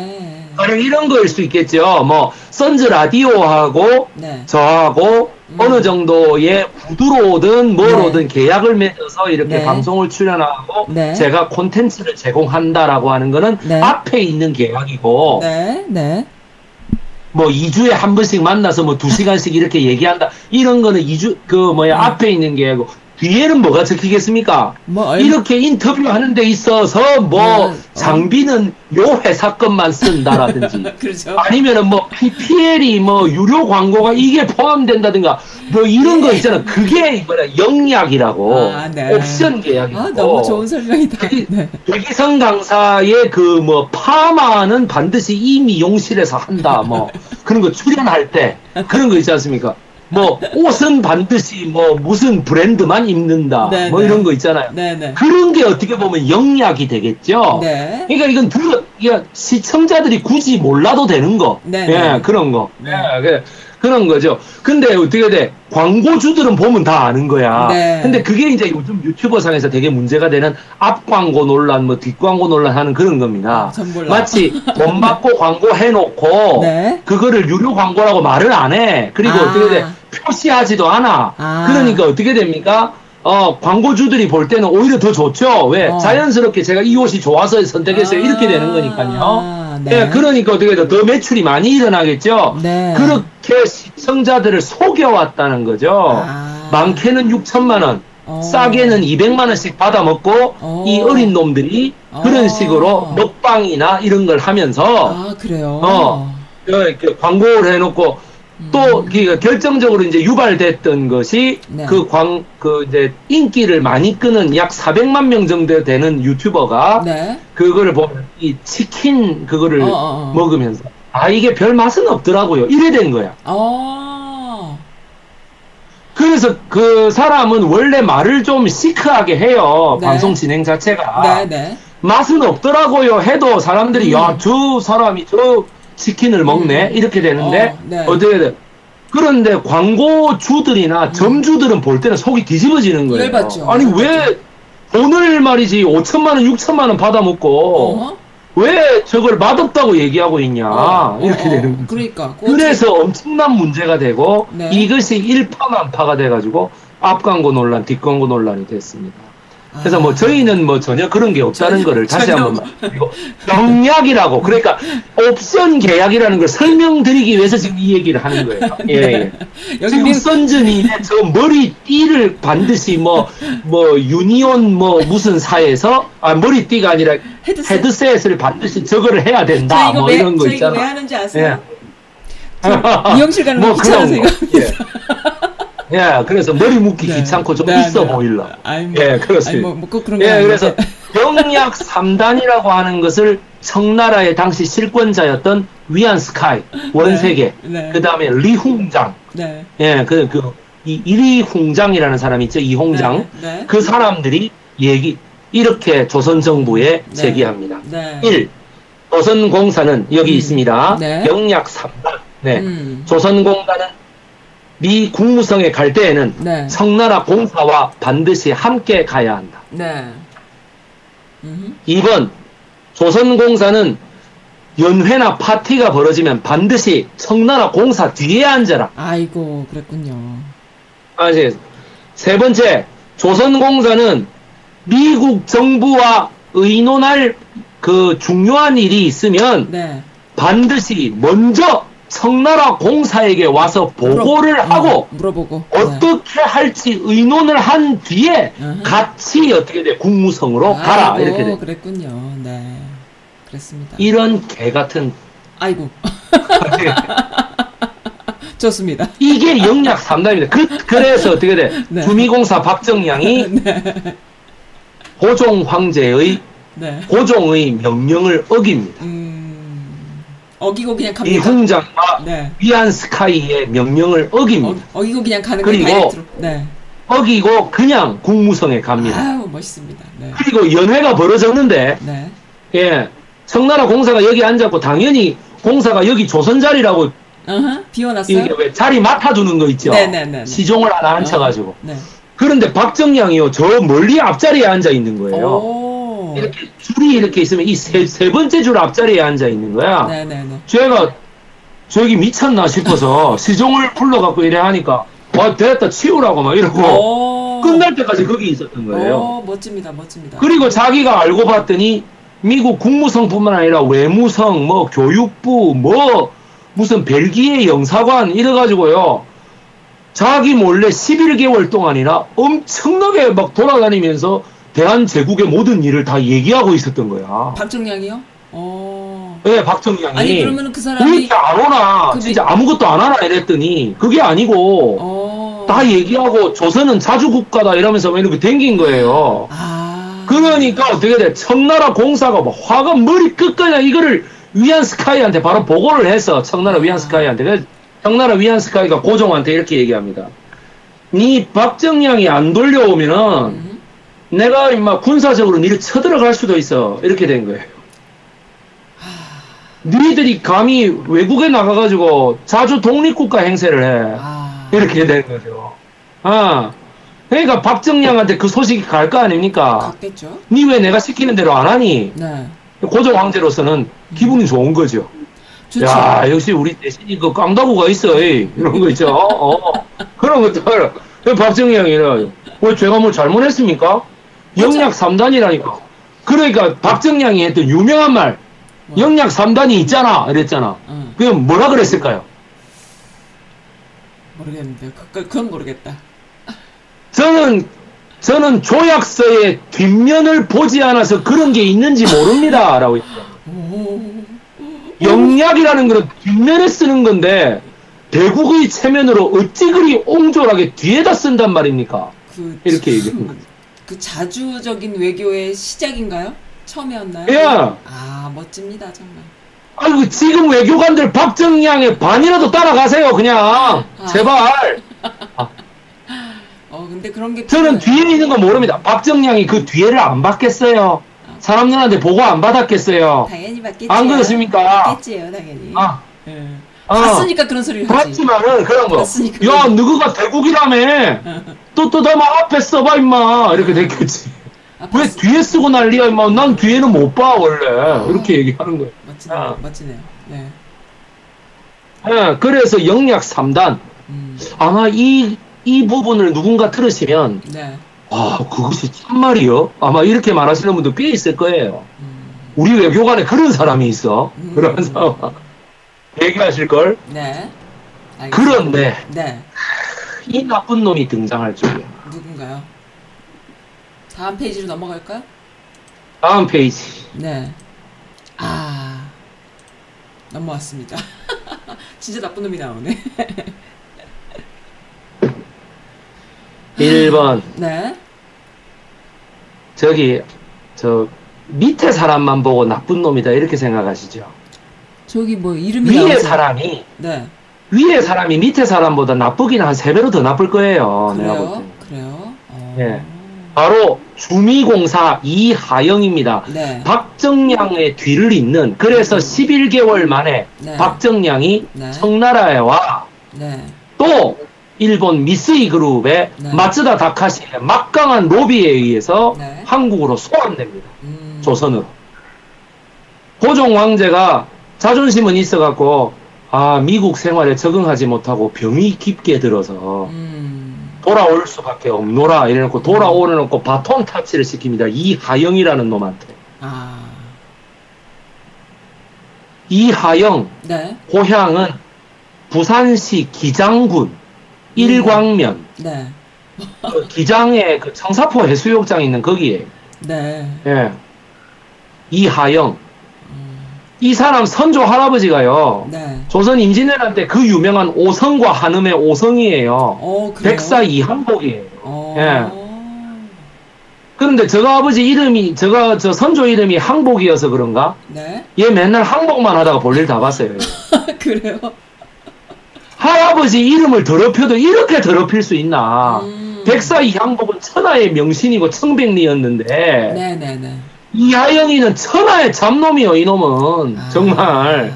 가령 이런 거일 수 있겠죠. 뭐 선즈 라디오하고 네. 저하고 음. 어느 정도의 구두로든 뭐로든 네. 계약을 맺어서 이렇게 네. 방송을 출연하고 네. 제가 콘텐츠를 제공한다라고 하는 거는 네. 앞에 있는 계약이고 네. 네. 뭐 2주에 한 번씩 만나서 뭐 2시간씩 이렇게 얘기한다. 이런 거는 2주 그 뭐야 앞에 있는 계약이고 뒤에는 뭐가 적히겠습니까? 뭐, 이렇게 인터뷰하는 데 있어서 뭐 네, 어. 장비는 요 회사 것만 쓴다라든지 [LAUGHS] 그렇죠. 아니면은 뭐 PPL이 뭐 유료 광고가 이게 포함된다든가 뭐 이런 네. 거 있잖아. 그게 뭐냐 영약이라고 아, 네. 옵션 계약이고. 아, 너무 좋은 설명이다. 네. 백이성 강사의 그 뭐 파마는 반드시 이 미 용실에서 한다. 뭐 [LAUGHS] 그런 거 출연할 때 그런 거 있지 않습니까? 뭐 옷은 반드시 뭐 무슨 브랜드만 입는다 네, 뭐 네. 이런 거 있잖아요. 네, 네, 그런 게 어떻게 보면 영약이 되겠죠. 네. 그러니까 이건 들어 시청자들이 굳이 몰라도 되는 거. 네, 예, 그런 거. 예, 그런 거죠. 근데 어떻게 돼? 광고주들은 보면 다 아는 거야. 네. 근데 그게 이제 요즘 유튜버 상에서 되게 문제가 되는 앞 광고 논란, 뭐 뒷 광고 논란 하는 그런 겁니다. 마치 돈 받고 광고 해놓고 [LAUGHS] 네. 그거를 유료 광고라고 말을 안 해. 그리고 아. 어떻게 돼? 표시하지도 않아. 아. 그러니까 어떻게 됩니까? 어, 광고주들이 볼 때는 오히려 더 좋죠. 왜? 어. 자연스럽게 제가 이 옷이 좋아서 선택했어요. 아. 이렇게 되는 거니까요. 네. 네. 그러니까 어떻게 더, 더 매출이 많이 일어나겠죠. 네. 그렇게 시청자들을 속여왔다는 거죠. 아. 많게는 6천만 원, 어. 싸게는 200만 원씩 받아 먹고 어. 이 어린 놈들이 어. 그런 식으로 먹방이나 이런 걸 하면서 아 그래요. 어, 그, 그 광고를 해놓고 또그 결정적으로 이제 유발됐던 것이 네. 그 광, 그 이제 인기를 많이 끄는 약 400만 명 정도 되는 유튜버가 네. 그거를 보면 이 치킨 그거를 어, 어, 어. 먹으면서 아 이게 별 맛은 없더라고요. 이래 된 거야. 어. 그래서 그 사람은 원래 말을 좀 시크하게 해요. 네. 방송 진행 자체가. 네, 네. 맛은 없더라고요. 해도 사람들이 음. 야저 사람이 저 치킨을 먹네 음. 이렇게 되는데 어, 네. 어떻게 돼? 그런데 광고주들이나 음. 점주들은 볼 때는 속이 뒤집어지는 거예요. 열받죠. 아니. 왜 돈을 말이지 5천만 원, 6천만 원 받아먹고 어허? 왜 저걸 맛없다고 얘기하고 있냐 어, 이렇게 어, 되는 거죠. 그러니까 그래서 엄청난 문제가 되고 네. 이것이 일파만파가 돼가지고 앞광고 논란, 뒷광고 논란이 됐습니다. 그래서 뭐 저희는 뭐 전혀 그런 게 없다는 전혀, 거를 다시 한번 그리고 영약이라고 그러니까 옵션 계약이라는 걸 설명드리기 위해서 지금 이 얘기를 하는 거예요. [LAUGHS] 예. 예. 지금 선전이 저 머리띠를 반드시 뭐뭐 뭐 유니온 뭐 무슨 사에서 아 머리띠가 아니라 헤드셋. 을 반드시 저거를 해야 된다. 뭐 왜, 이런 거 있잖아. 왜 하는지 아세요? 예. 미용실 가는 거 귀찮아서 이거. 예. [LAUGHS] 예, 그래서 머리 묶기 네. 귀찮고 좀 네, 있어 네. 보일러. 아니, 뭐, 예, 그렇습니다. 아니, 뭐, 뭐 그런 예, 그래서 영약 [LAUGHS] 3단이라고 하는 것을 청나라의 당시 실권자였던 위안 스카이 원세계, 네, 네. 그 다음에 리홍장, 네. 예, 그, 그, 이, 이리홍장이라는 사람이 있죠, 이홍장. 그 사람들이 얘기, 이렇게 조선정부에 제기합니다. 1. 조선공사는 여기 음. 있습니다. 영약 3단. 네. 음. 조선공사는 미 국무성에 갈 때에는 네. 청나라 공사와 반드시 함께 가야 한다. 네. 2번 조선공사는 연회나 파티가 벌어지면 반드시 청나라 공사 뒤에 앉아라. 아이고 그랬군요. 아시 세 번째 조선공사는 미국 정부와 의논할 그 중요한 일이 있으면 네. 반드시 먼저 청나라 공사에게 와서 보고를 물어, 하고 어, 물어보고 어떻게 네. 할지 의논을 한 뒤에 uh-huh. 같이 어떻게 돼 국무성으로 아이고, 가라 이렇게 돼. 그랬군요. 네, 그랬습니다. 이런 개 같은. 아이고. [LAUGHS] 좋습니다. 이게 영약 3단입니다. 그, 그래서 어떻게 돼? 네. 주미공사 박정양이 [LAUGHS] 네. 고종 황제의 네. 고종의 명령을 어깁니다. 음, 어기고 그냥 갑니다. 이 훈장과 네. 위안 스카이의 명령을 어깁니다. 어, 기고 그냥 가는 그리고 네. 어기고 그냥 국무성에 갑니다. 아유, 멋있습니다. 네. 그리고 연회가 벌어졌는데 네. 예, 청나라 공사가 여기 앉았고 당연히 공사가 여기 조선 자리라고 uh-huh, 비워놨어요. 이게 왜 자리 맡아두는 거 있죠. 네네네. 시종을 하나 앉혀가지고. 어, 네. 그런데 박정양이요 저 멀리 앞자리에 앉아 있는 거예요. 오. 이렇게 줄이 이렇게 있으면 이 세 세 번째 줄 앞자리에 앉아 있는 거야. 네네네. 제가 저기 미쳤나 싶어서 [LAUGHS] 시종을 불러갖고 이래 하니까 와 됐다 치우라고 막 이러고 오. 끝날 때까지 거기 있었던 거예요. 오, 멋집니다, 멋집니다. 그리고 자기가 알고 봤더니 미국 국무성뿐만 아니라 외무성, 뭐 교육부, 뭐 무슨 벨기에 영사관 이래가지고요. 자기 몰래 11개월 동안이나 엄청나게 막 돌아다니면서 대한 제국의 모든 일을 다 얘기하고 있었던 거야. 박정량이요? 어. 네, 박정량이. 아니, 그러면 그 사람이. 이렇게 안 오나? 그 진짜 아무것도 안 하나? 이랬더니, 그게 아니고, 어... 다 얘기하고, 조선은 자주국가다 이러면서 막 이렇게 댕긴 거예요. 아. 그러니까 어떻게 돼? 청나라 공사가 막 화가 머리 끝까지 이거를 위안 스카이한테 바로 보고를 해서, 청나라 위안 스카이한테. 청나라 위안 스카이가 고종한테 이렇게 얘기합니다. 니 박정량이 안 돌려오면은 음. 내가 임마 군사적으로 니를 쳐들어갈 수도 있어. 이렇게 된 거예요. 니들이 감히 외국에 나가가지고 자주 독립국가 행세를 해. 아. 이렇게 된 거죠. 아. 그러니까 박정량한테 그 소식이 갈 거 아닙니까? 갔겠죠. 니 왜 내가 시키는 대로 안 하니? 네. 고종 황제로서는 기분이 좋은 거죠. 좋죠. 야, 역시 우리 대신이 그 깡다구가 있어. 이런 거 있죠. 어, 그런 것들. 박정희형이는 왜 제가 뭘 잘못했습니까? 영약 3단이라니까. 그러니까 박정량이 했던 유명한 말. 뭐. 영약 3단이 있잖아. 이랬잖아. 응. 그럼 뭐라 그랬을까요? 모르겠는데. 그, 그건 모르겠다. 저는 저는 조약서의 뒷면을 보지 않아서 그런 게 있는지 모릅니다. 라고. 영약이라는 것은 뒷면에 쓰는 건데 대국의 체면으로 어찌 그리 옹졸하게 뒤에다 쓴단 말입니까? 그, 이렇게 얘기한 거죠. 그 자주적인 외교의 시작인가요? 처음이었나요? 예. 아 멋집니다 정말. 아이고 지금 외교관들 박정희양의 반이라도 따라가세요 그냥 아. 제발. 아. [LAUGHS] 어 근데 그런 게 저는 뒤에 있는 거 모릅니다. 박정희양이 그 뒤에를 안 받겠어요. 사람들한테 보고 안 받았겠어요? 당연히 받겠죠. 안 그렇습니까? 받겠지요, 당연히. 아. 네. 아, 봤으니까 그런 소리를 하지. 봤지만은 그런 거. 봤으니까 야, 너가 대국이라며. 또 또다마 앞에 써봐 임마. 이렇게 됐겠지. 아, 왜 뒤에 쓰고 난리야 임마. 난 뒤에는 못 봐 원래. 아, 이렇게 얘기하는 거예요. 멋지네요. 아. 멋지네요. 네. 네, 그래서 영약 3단. 음. 아마 이, 이 부분을 누군가 들으시면 네. 아, 그것이 참말이요? 아마 이렇게 말하시는 분도 꽤 있을 거예요. 음. 우리 외교관에 그런 사람이 있어. 음. 그러면서 얘기하실 걸. 네. 알겠습니다. 그런데 네. 이 나쁜 놈이 등장할 줄이야. 누군가요? 다음 페이지로 넘어갈까요? 다음 페이지. 네. 아 넘어왔습니다. [LAUGHS] 진짜 나쁜 놈이 나오네. [LAUGHS] 1번. 네. 저기 저 밑에 사람만 보고 나쁜 놈이다 이렇게 생각하시죠? 저기 뭐 이름이 위에 나오지? 사람이 네. 위에 사람이 밑에 사람보다 나쁘기는 한 세 배로 더 나쁠 거예요. 그래요? 내가 볼 때. 그래요? 어... 예. 바로 주미공사 이하영입니다. 네. 박정량의 뒤를 잇는 그래서 11개월 만에 네. 박정량이 네. 청나라에 와. 네. 또 일본 미쓰이 그룹의 네. 마츠다 다카시의 막강한 로비에 의해서 네. 한국으로 소환됩니다. 음. 조선으로. 고종 왕제가 자존심은 있어갖고 아 미국 생활에 적응하지 못하고 병이 깊게 들어서 음. 돌아올 수밖에 없노라 이래놓고 돌아오려놓고 바톤 타치를 시킵니다. 이하영이라는 놈한테. 아. 이하영 네. 고향은 부산시 기장군 일광면 네. 그 기장에 그 청사포 해수욕장 있는 거기에. 네. 예. 이하영. 이 사람 선조 할아버지가요. 네. 조선 임진왜란 때 그 유명한 오성과 한음의 오성이에요. 어, 백사 이항복이에요. 어. 예. 그런데 저거 아버지 이름이 저거 저 선조 이름이 항복이어서 그런가? 네. 얘 맨날 항복만 하다가 볼일 다 봤어요. [LAUGHS] 그래요? 할아버지 이름을 더럽혀도 이렇게 더럽힐 수 있나? 음. 백사 이항복은 천하의 명신이고 청백리였는데. 네네네. 이하영이는 천하의 잡놈이요, 이놈은. 아. 정말.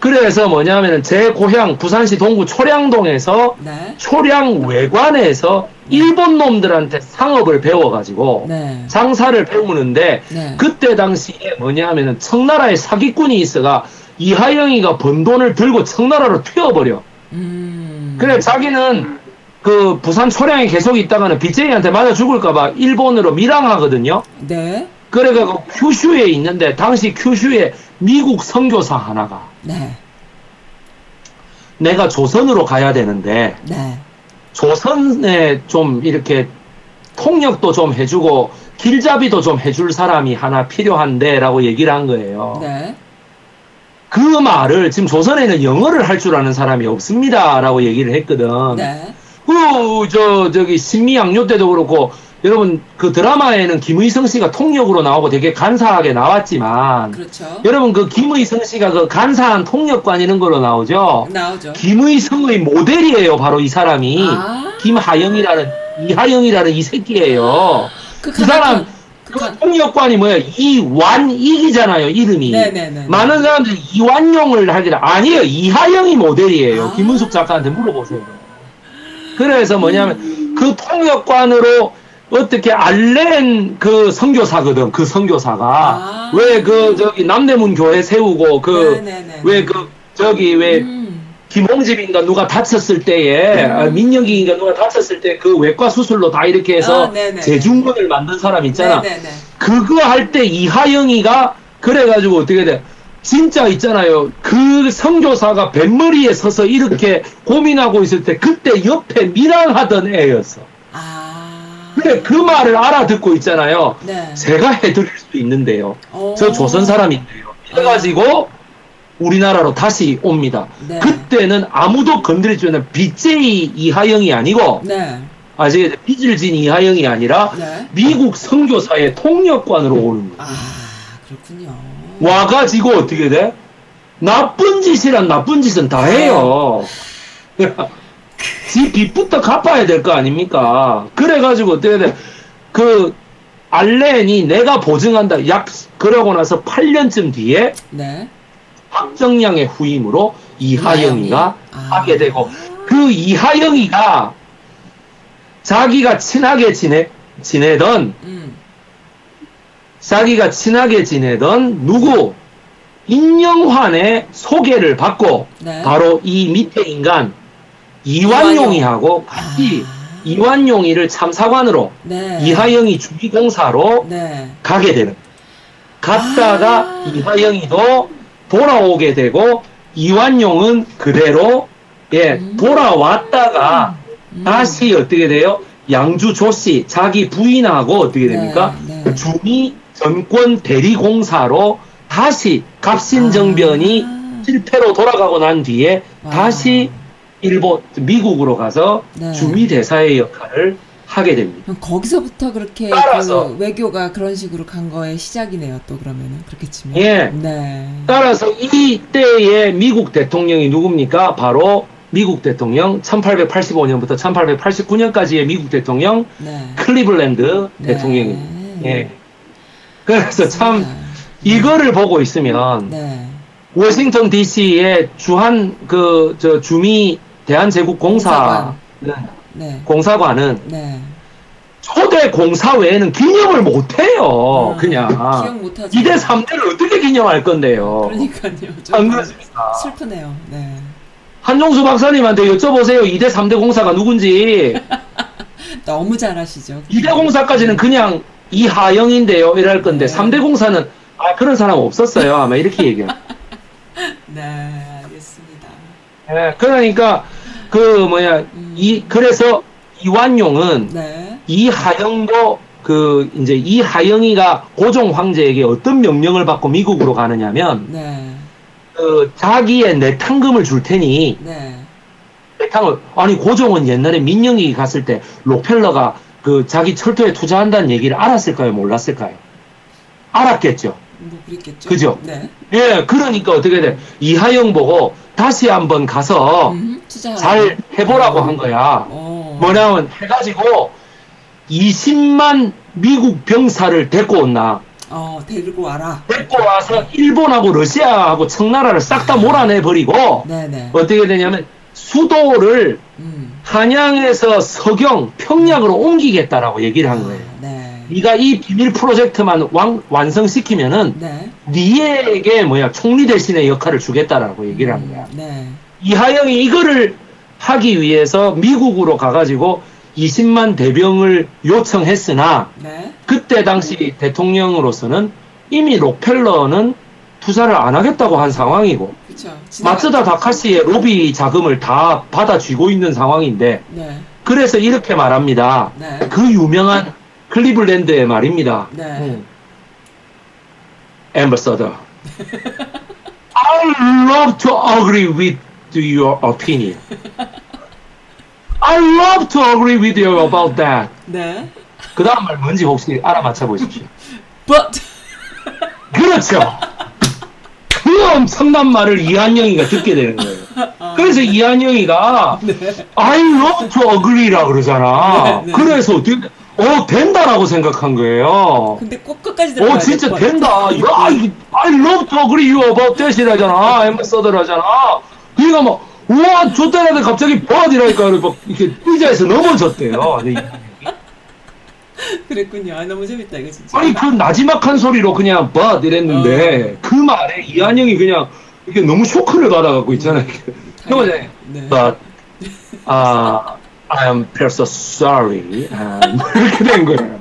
그래서 뭐냐면은 제 고향 부산시 동구 초량동에서 네. 초량 외관에서 네. 일본 놈들한테 상업을 배워가지고 네. 장사를 배우는데 네. 그때 당시에 뭐냐면은 청나라에 사기꾼이 있어가 이하영이가 번 돈을 들고 청나라로 튀어버려. 음. 그래 자기는 그 부산 초량에 계속 있다가는 빚쟁이한테 맞아 죽을까봐 일본으로 밀항하거든요. 네. 그래가 큐슈에 있는데 당시 큐슈에 미국 선교사 하나가 네. 내가 조선으로 가야 되는데 네. 조선에 좀 이렇게 통역도 좀 해주고 길잡이도 좀 해줄 사람이 하나 필요한데라고 얘기를 한 거예요. 네. 그 말을 지금 조선에는 영어를 할 줄 아는 사람이 없습니다라고 얘기를 했거든. 네. 그, 저, 저기, 신미양요 때도 그렇고, 여러분, 그 드라마에는 김의성 씨가 통역으로 나오고 되게 간사하게 나왔지만, 그렇죠. 여러분, 그 김의성 씨가 그 간사한 통역관 이런 걸로 나오죠? 나오죠. 김의성의 모델이에요, 바로 이 사람이. 아~ 김하영이라는, 이하영이라는 이 새끼예요. 그, 그 사람, 그, 그 통역관이 뭐야? 이완익이잖아요, 이름이. 네네네. 많은 사람들이 이완용을 하기를, 아니에요, 이하영이 모델이에요. 아~ 김은숙 작가한테 물어보세요. 그래서 뭐냐면 그 통역관으로 어떻게 알렌 그 선교사거든 그 선교사가 아~ 왜그 저기 남대문 교회 세우고 그 왜 그 저기 왜 음. 김홍집인가 누가 다쳤을 때에 음. 아, 민혁이인가 누가 다쳤을 때 그 외과 수술로 다 이렇게 해서 아, 재중문을 만든 사람 있잖아 네네네. 그거 할 때 이하영이가 그래가지고 어떻게 돼 진짜 있잖아요. 그 성교사가 뱃머리에 서서 이렇게 고민하고 있을 때 그때 옆에 밀항하던 애였어. 아. 근데 그 말을 알아듣고 있잖아요. 네. 제가 해드릴 수 있는데요. 오. 저 조선 사람인데요. 해가지고 우리나라로 다시 옵니다. 네. 그때는 아무도 건드리지 않는 BJ 이하영이 아니고 네. 아직 빚을 진 이하영이 아니라 네. 미국 선교사의 통역관으로 오는 거예요. 아 그렇군요. 와가지고 어떻게 돼? 나쁜 짓이란 나쁜 짓은 다 해요. [LAUGHS] 지 빚부터 갚아야 될 거 아닙니까? 그래가지고 어떻게 돼? 그 알렌이 내가 보증한다. 약 그러고 나서 8년쯤 뒤에 네. 박정량의 후임으로 이하영이가 아. 하게 되고 그 이하영이가 자기가 친하게 지내 지내던 음. 자기가 친하게 지내던 누구 인영환의 소개를 받고 네. 바로 이 밑에 인간 이완용이하고 같이 아. 이완용이를 참사관으로 네. 이하영이 주기공사로 네. 가게 되는 갔다가 아. 이하영이도 돌아오게 되고 이완용은 그대로 예 음. 돌아왔다가 음. 다시 어떻게 돼요? 양주 조씨 자기 부인하고 어떻게 됩니까? 네, 네. 주미 정권 대리공사로 다시 갑신정변이 아. 실패로 돌아가고 난 뒤에 와. 다시 일본 미국으로 가서 네. 주미 대사의 역할을 하게 됩니다. 거기서부터 그렇게 따라서 그 외교가 그런 식으로 간 거의 시작이네요. 또 그러면은 그렇게 치면. 예. 네. 따라서 이때의 미국 대통령이 누굽니까? 바로 미국 대통령 1885년부터 1889년까지의 미국 대통령 네. 클리블랜드 네. 대통령입니다. 예. 그래서 참 네. 이거를 보고 있으면 네. 워싱턴 D.C.의 주한 그 저 주미 대한제국 공사 공사관. 네. 공사관은 네. 초대 공사 외에는 기념을 못해요. 아, 그냥. 기억 못하죠. 2대 3대를 어떻게 기념할 건데요. 그러니까요. 안 그렇습니까? 슬프네요. 네. 한종수 박사님한테 여쭤보세요. 2대 3대 공사가 누군지. [LAUGHS] 너무 잘하시죠. 2대 공사까지는 그냥 이하영인데요. 이럴 건데 네. 3대 공사는 아 그런 사람 없었어요. 아마 이렇게 얘기해요. [LAUGHS] 네, 알겠습니다. 네, 그러니까 그 뭐야 음. 이 그래서 이완용은 네. 이하영도 그 이제 이하영이가 고종 황제에게 어떤 명령을 받고 미국으로 가느냐면 네. 그 자기의 내탕금을 줄 테니 네. 내탕을 아니 고종은 옛날에 민영이 갔을 때 록펠러가 그 자기 철도에 투자한다는 얘기를 알았을까요 몰랐을까요? 알았겠죠. 뭐 그랬겠죠. 그죠? 네. 예, 그러니까 어떻게 돼? 이하영 보고 다시 한번 가서 음, 잘 해보라고 한 거야. 오. 뭐냐면 해가지고 20만 미국 병사를 데리고 온나. 어, 데리고 와라. 데리고 와서 일본하고 러시아하고 청나라를 싹 다 몰아내 버리고 어떻게 되냐면 수도를 음. 한양에서 서경 평양으로 옮기겠다라고 얘기를 한 거예요. 아, 네. 네가 이 비밀 프로젝트만 완, 완성시키면은 네. 네에게 뭐야 총리 대신의 역할을 주겠다라고 얘기를 한 거야. 음, 네. 이하영이 이거를 하기 위해서 미국으로 가가지고 20만 대병을 요청했으나 네. 그때 당시 대통령으로서는 이미 록펠러는 투자를 안 하겠다고 한 상황이고 그쵸, 마츠다 다카시의 로비 자금을 다 받아쥐고 있는 상황인데 네. 그래서 이렇게 말합니다. 네. 그 유명한 클리블랜드의 말입니다. 네. 음. Ambassador, I love to agree with your opinion. I love to agree with you about that. 네. 그 다음 말 뭔지 혹시 알아맞혀 보십시오. But. 그렇죠. 그 엄청난 말을 이한영이가 듣게 되는 거예요. 아, 그래서 네. 이한영이가 네. I love to agree라 그러잖아. 네, 네. 그래서 어 된다라고 생각한 거예요. 근데 꼭 끝까지 들어가야 어 진짜 된다. 야, I, love to agree you about that이라잖아. 엠버서더라잖아. 그러니까 막 우와, 줬다는데 갑자기 버디라니까, 막, 이렇게 의자에서 넘어졌대요. 네. [LAUGHS] 그랬군요. 아, 너무 재밌다, 이거 진짜. 아니, 그 나지막한 소리로 그냥 버 이랬는데, 어. 그 말에 이한영이 그냥, 이게 너무 쇼크를 받아갖고 있잖아요. [LAUGHS] 형은 네. but, uh, I'm so sorry. Uh, 이렇게 된 거예요.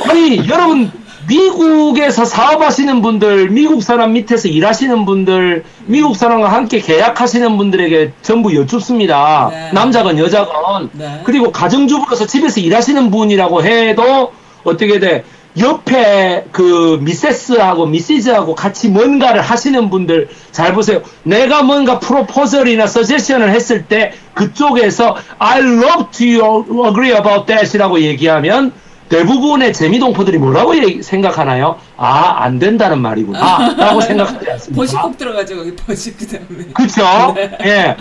[LAUGHS] 아니, 여러분, 미국에서 사업하시는 분들, 미국 사람 밑에서 일하시는 분들, 미국 사람과 함께 계약하시는 분들에게 전부 여쭙습니다. 네. 남자건 여자건. 네. 그리고 가정주부로서 집에서 일하시는 분이라고 해도 어떻게 돼? 옆에 그 미세스하고 미시즈하고 같이 뭔가를 하시는 분들 잘 보세요. 내가 뭔가 프로포절이나 서제션을 했을 때 그쪽에서 I love to agree about that이라고 얘기하면 대부분의 재미동포들이 뭐라고 생각하나요? 아, 안 된다는 말이구나. 라고 생각하지 않습니까? 버시 꼭 들어가죠, 거기 버시 그 다음에. 그쵸? 네. 예.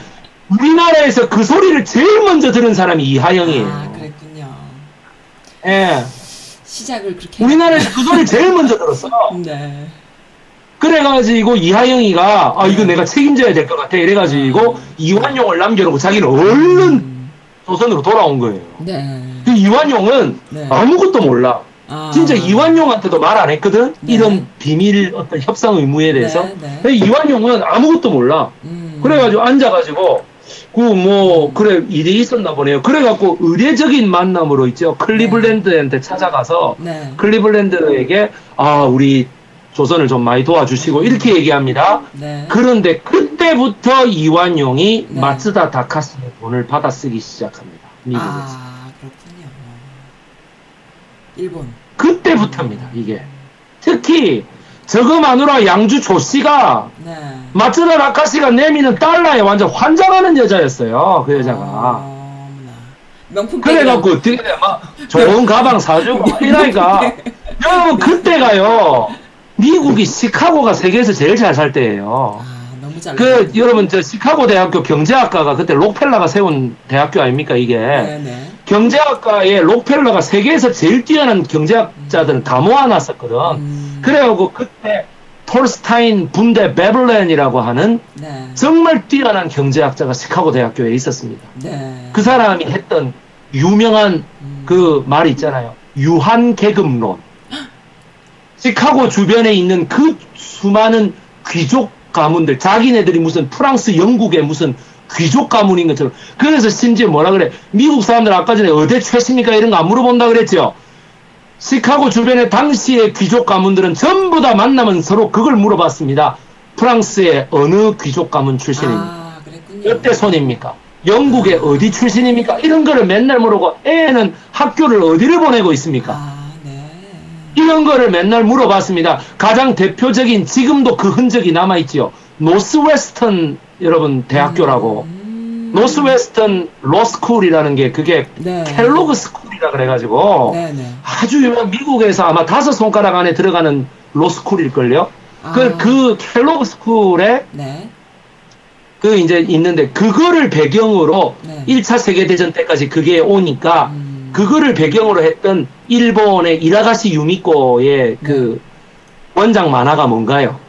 우리나라에서 그 소리를 제일 먼저 들은 사람이 이하영이에요. 아, 그랬군요. 예. 시작을 그렇게. 우리나라에서 그 소리를 제일 먼저 들었어. 네. 그래가지고 이하영이가, 아, 이거 내가 책임져야 될 것 같아. 이래가지고 음. 이완용을 남겨놓고 자기는 얼른 음. 조선으로 돌아온 거예요. 네. 그 이완용은 네. 아무것도 몰라. 아. 진짜 이완용한테도 말 안 했거든? 네. 이런 비밀 어떤 협상 의무에 대해서. 네, 네. 이완용은 아무것도 몰라. 음. 그래가지고 앉아가지고, 그, 뭐, 그래, 일이 있었나 보네요. 그래갖고 의례적인 만남으로 있죠. 클리블랜드한테 네. 찾아가서, 네. 클리블랜드에게, 아, 우리 조선을 좀 많이 도와주시고, 이렇게 얘기합니다. 그런데 그때부터 이완용이 마츠다 다카스의 돈을 받아 쓰기 시작합니다. 미국에서. 아. 일본. 그때부터입니다, 이게. 특히, 저거 마누라 양주 조씨가, 네. 마츠다 라카시가 내미는 달러에 완전 환장하는 여자였어요, 그 여자가. 어, 명품 그래갖고, 어떻게 돼, 막, 좋은 가방 사주고, 이러니까. [LAUGHS] 여러분, 그때가요, 미국이 시카고가 세계에서 제일 잘 살 때예요. 아, 너무 잘. 그, 여러분, 저 시카고 대학교 경제학과가 그때 록펠라가 세운 대학교 아닙니까, 이게. 네네. 네. 경제학과에 록펠러가 세계에서 제일 뛰어난 경제학자들은 다 모아놨었거든. 음. 그래갖고 그때 톨스타인 분대 베블렌이라고 하는 네. 정말 뛰어난 경제학자가 시카고 대학교에 있었습니다. 네. 그 사람이 했던 유명한 음. 그 말이 있잖아요. 유한 계급론. 시카고 주변에 있는 그 수많은 귀족 가문들, 자기네들이 무슨 프랑스, 영국의 무슨 귀족 가문인 것처럼. 그래서 심지어 뭐라 그래? 미국 사람들 아까 전에 어디 최십니까? 이런 거 안 물어본다 그랬죠? 시카고 주변의 당시의 귀족 가문들은 전부 다 만나면 서로 그걸 물어봤습니다. 프랑스의 어느 귀족 가문 출신입니까? 아, 몇대 손입니까? 영국의 어디 출신입니까? 이런 거를 맨날 물어보고 애는 학교를 어디를 보내고 있습니까? 아, 네. 이런 거를 맨날 물어봤습니다. 가장 대표적인 지금도 그 흔적이 남아있지요. 노스웨스턴 여러분 대학교라고 음. 노스웨스턴 로스쿨이라는 게 그게 네. 켈로그 스쿨이라 그래가지고 네, 네. 아주 유명 미국에서 아마 다섯 손가락 안에 들어가는 로스쿨일걸요. 아. 그, 그 켈로그 스쿨에 네. 그 이제 있는데 그거를 배경으로 네. 1차 세계대전 때까지 그게 오니까 음. 그거를 배경으로 했던 일본의 이가라시 유미코의 그 네. 원작 만화가 뭔가요?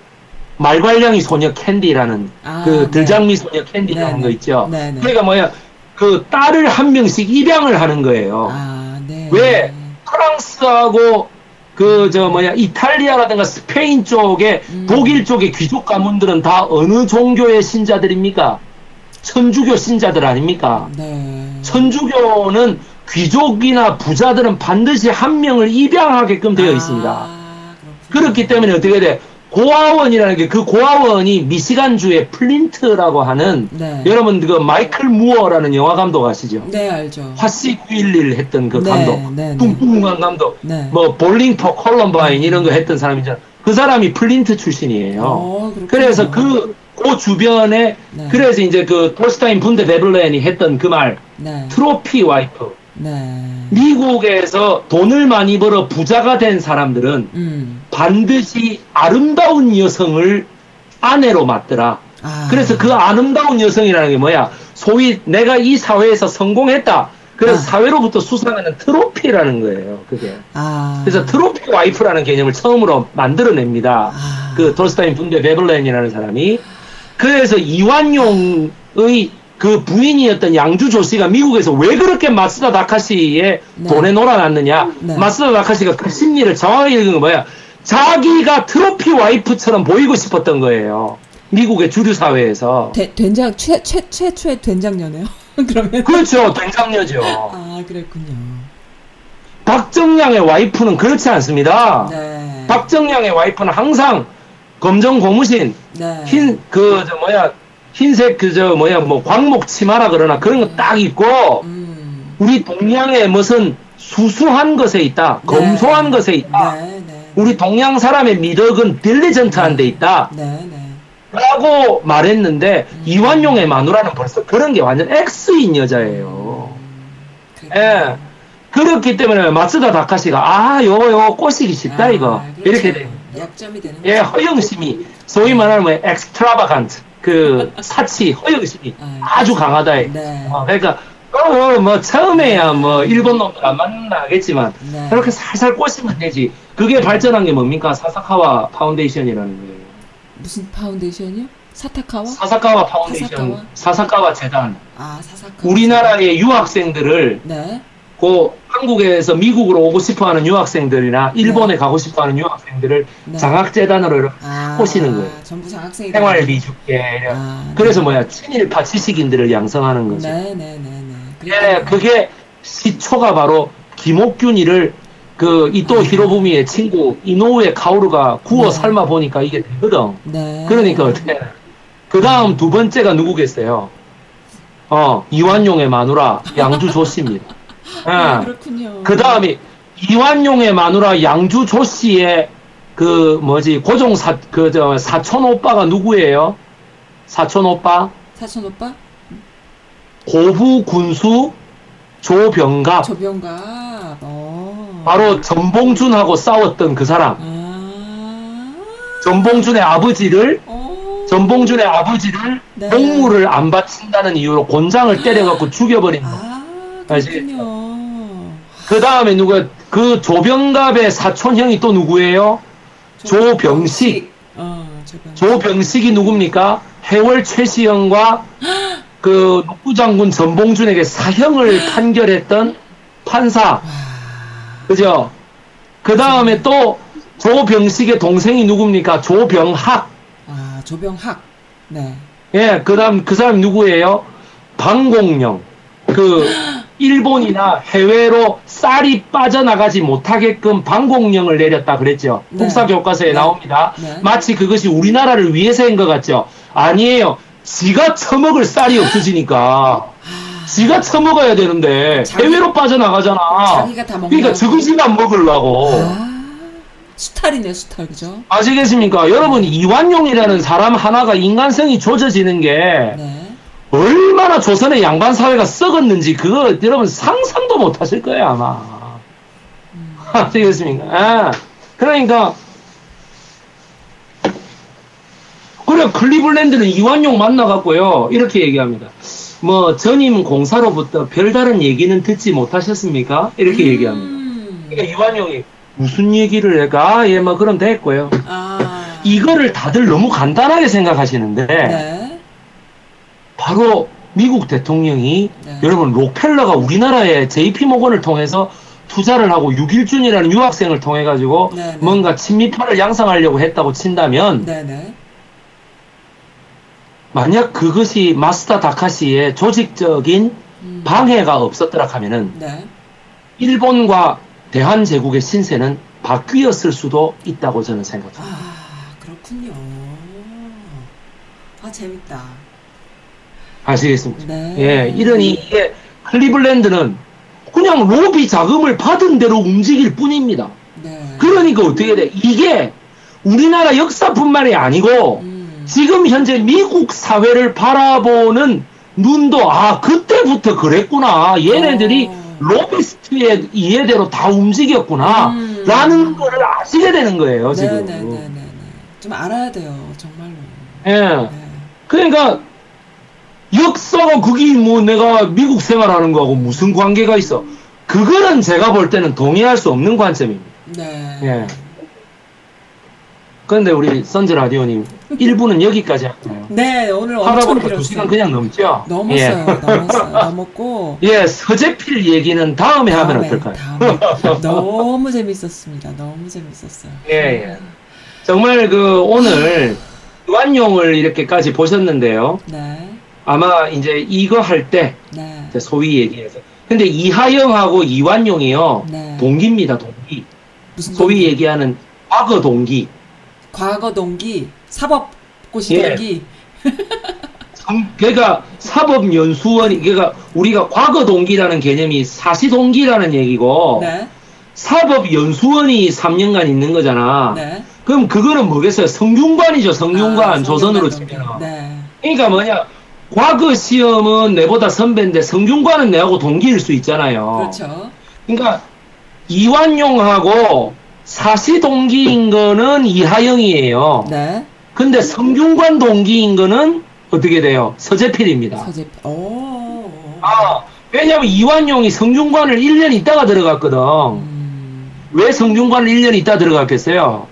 말괄량이 소녀 캔디라는 아, 그 네. 들장미 소녀 캔디라는 네, 거 있죠. 네, 네, 그러니까 뭐야 그 딸을 한 명씩 입양을 하는 거예요. 아, 네. 왜 프랑스하고 그 저 뭐야 이탈리아라든가 스페인 쪽에 음. 독일 쪽의 귀족 가문들은 다 어느 종교의 신자들입니까? 천주교 신자들 아닙니까? 네. 천주교는 귀족이나 부자들은 반드시 한 명을 입양하게끔 되어 있습니다. 아, 그렇기 때문에 어떻게 돼? 고아원이라는 게 그 고아원이 미시간주의 플린트라고 하는 네. 여러분 그 마이클 무어라는 영화 감독 아시죠? 네 알죠. 화씨 911 했던 그 네, 감독, 네, 네. 뚱뚱한 감독, 네. 뭐 Bowling for Columbine 이런 거 했던 사람이잖아. 그 사람이 플린트 출신이에요. 오, 어, 그래서 그, 그 주변에 네. 그래서 이제 그 소스타인 번드 베블런이 했던 그 말, 트로피 와이프. 네. 미국에서 돈을 많이 벌어 부자가 된 사람들은 음. 반드시 아름다운 여성을 아내로 맞더라. 아. 그래서 그 아름다운 여성이라는 게 뭐야? 소위 내가 이 사회에서 성공했다. 그래서 아. 사회로부터 수상하는 트로피라는 거예요. 그게. 아. 그래서 트로피 와이프라는 개념을 처음으로 만들어냅니다. 아. 그 돌스타인 분대 베블렌이라는 사람이. 그래서 이완용의 그 부인이었던 양주 조씨가 미국에서 왜 그렇게 마스다 다카시의 네. 돈에 놀아놨느냐. 네. 마스다 다카시가 그 심리를 정확히 읽은 거 뭐야. 자기가 트로피 와이프처럼 보이고 싶었던 거예요. 미국의 주류 사회에서. 대, 된장 최, 최, 최초의 된장녀네요. [LAUGHS] 그러면. 그렇죠. 된장녀죠. 아, 그랬군요. 박정량의 와이프는 그렇지 않습니다. 네. 박정량의 와이프는 항상 검정 고무신, 네. 흰, 그, 저, 뭐야, 흰색 그저 뭐야 뭐 광목 치마라 그러나 그런 거 딱 있고 음. 우리 동양의 무슨 수수한 것에 있다 네. 검소한 것에 있다 네, 네. 우리 동양 사람의 미덕은 딜리전트한 데 있다 네, 네. 라고 말했는데 음. 이완용의 마누라는 벌써 그런 게 완전 X인 여자예요 음. 예. 그렇기 때문에 마츠다 다카시가 아 요거 요거 꼬시기 쉽다 아, 이거 그렇죠. 이렇게 돼 약점이 되는 예 허영심이 소위 말하는 뭐 extravagant 그 사치 허영심이 아주 강하다. 네. 어, 그러니까 어, 뭐 처음에야 뭐 일본 놈들 안 만나겠지만 네. 그렇게 살살 꼬시면 되지. 그게 발전한 게 뭡니까? 사사카와 foundation이라는 거예요. 무슨 foundation이요? 사타카와? 사사카와 파운데이션, 사사카와, 사사카와 재단. 아, 사사카와. 우리나라의 유학생들을 네. 그 한국에서 미국으로 오고 싶어하는 유학생들이나 일본에 네. 가고 싶어하는 유학생들을 네. 장학재단으로 아, 꼬시는 거예요. 전부 장학생이 생활비 줄게. 아, 그래서 네. 뭐야 친일파 지식인들을 양성하는 거죠. 네, 네, 네, 네. 예, 그게 시초가 바로 김옥균이를 그 이또 아. 히로부미의 친구 이노우에 카오루가 구워 네. 삶아 보니까 이게 되거든. 네. 그러니까 어떻게? 그 다음 두 번째가 누구겠어요? 어 이완용의 마누라 양주 조 씨입니다. 아, 그렇군요. 그 다음에 이완용의 마누라 양주 조 씨의 그 뭐지 고종 사 그 저 사촌 오빠가 누구예요? 사촌 오빠? 사촌 오빠? 고부 군수 조병갑. 조병갑. 어. 바로 전봉준하고 싸웠던 그 사람. 아. 전봉준의 아버지를 어. 전봉준의 아버지를 네. 공물을 안 바친다는 이유로 곤장을 때려갖고 죽여버린 거. 아, 그렇군요. 그 다음에 누가 그 조병갑의 사촌 형이 또 누구예요? 조병식. 어, 조병식이 누굽니까? 해월 최시영과 [GASPS] 그 녹부장군 전봉준에게 사형을 [GASPS] 판결했던 판사. 그죠? 그 다음에 또 조병식의 동생이 누굽니까? 조병학. 아, 조병학. 네. 예, 그 다음 그 사람이 누구예요? 방공령. 그 [GASPS] 일본이나 해외로 쌀이 빠져나가지 못하게끔 방공령을 내렸다 그랬죠. 네. 국사 교과서에 네. 나옵니다. 네. 마치 그것이 우리나라를 위해서인 것 같죠. 아니에요. 지가 처먹을 쌀이 없어지니까 지가 처먹어야 되는데 자기, 해외로 빠져나가잖아. 그러니까 저것이만 먹으려고. 아, 수탈이네 수탈 그죠? 아시겠습니까? 여러분 이완용이라는 사람 하나가 인간성이 조져지는 게 네. 얼마나 조선의 양반 사회가 썩었는지 그거 여러분 상상도 못 하실 거예요 아마. 음. [LAUGHS] 아시겠습니까? 아, 그러니까 그래 클리블랜드는 이완용 만나갖고요 이렇게 얘기합니다. 뭐 전임 공사로부터 별다른 얘기는 듣지 못하셨습니까? 이렇게 음. 얘기합니다. 그러니까 이완용이 무슨 얘기를 해가 아, 예, 뭐 그럼 됐고요. 아. 이거를 다들 너무 간단하게 생각하시는데 네. 바로 미국 대통령이 네. 여러분 록펠러가 우리나라에 JP 모건을 통해서 투자를 하고 6일준이라는 유학생을 통해 가지고 네, 네. 뭔가 친미파를 양성하려고 했다고 친다면 네, 네. 만약 그것이 마스타 다카시의 조직적인 음. 방해가 없었더라 하면은 네. 일본과 대한제국의 신세는 바뀌었을 수도 있다고 저는 생각합니다. 아 그렇군요. 아 재밌다. 아시겠습니까? 네. 예, 이러니 이게 클리블랜드는 그냥 로비 자금을 받은 대로 움직일 뿐입니다. 네. 그러니까 어떻게 돼? 이게 우리나라 역사뿐만이 아니고 음. 지금 현재 미국 사회를 바라보는 눈도 아 그때부터 그랬구나. 얘네들이 어. 로비스트의 이해대로 다 움직였구나. 음. 라는 거를 아시게 되는 거예요, 지금. 네네네네. 네, 네, 네, 좀 알아야 돼요, 정말로. 예. 네. 그러니까 역사가 그게 뭐 내가 미국 생활하는 거하고 무슨 관계가 있어? 그거는 제가 볼 때는 동의할 수 없는 관점입니다. 네. 예. 그런데 우리 선즈 라디오님 1부는 여기까지 할까요? 네, 오늘 엄청 길었어요. 2시간 그냥 넘죠? 넘었어요. 예. 넘었어요. 넘었고. [LAUGHS] 예, 서재필 얘기는 다음에, 다음에 하면 어떨까요? 다음에. 너무 재밌었습니다. 너무 재밌었어요. 예, 예. 정말 그 오늘 [LAUGHS] 완용을 이렇게까지 보셨는데요. 네. 아마 이제 이거 할때 네. 소위 얘기해서 근데 이하영하고 이완용이요 네. 동기입니다 동기 소위 동기? 얘기하는 과거 동기 과거 동기 사법고시 예. 동기 그러니까 사법연수원이 그러니까 우리가 과거 동기라는 개념이 사시 동기라는 얘기고 네. 사법연수원이 3년간 있는 거잖아. 네. 그럼 그거는 뭐겠어요? 성균관이죠. 성균관 아, 조선으로 치면. 네. 그러니까 뭐냐? 과거 시험은 내보다 선배인데 성균관은 내하고 동기일 수 있잖아요. 그렇죠. 그러니까 이완용하고 사시 동기인 거는 이하영이에요. 네. 근데 성균관 동기인 거는 어떻게 돼요? 서재필입니다. 서재필. 오. 아, 왜냐면 이완용이 성균관을 1년 있다가 들어갔거든. 음. 왜 성균관을 1년 있다 들어갔겠어요?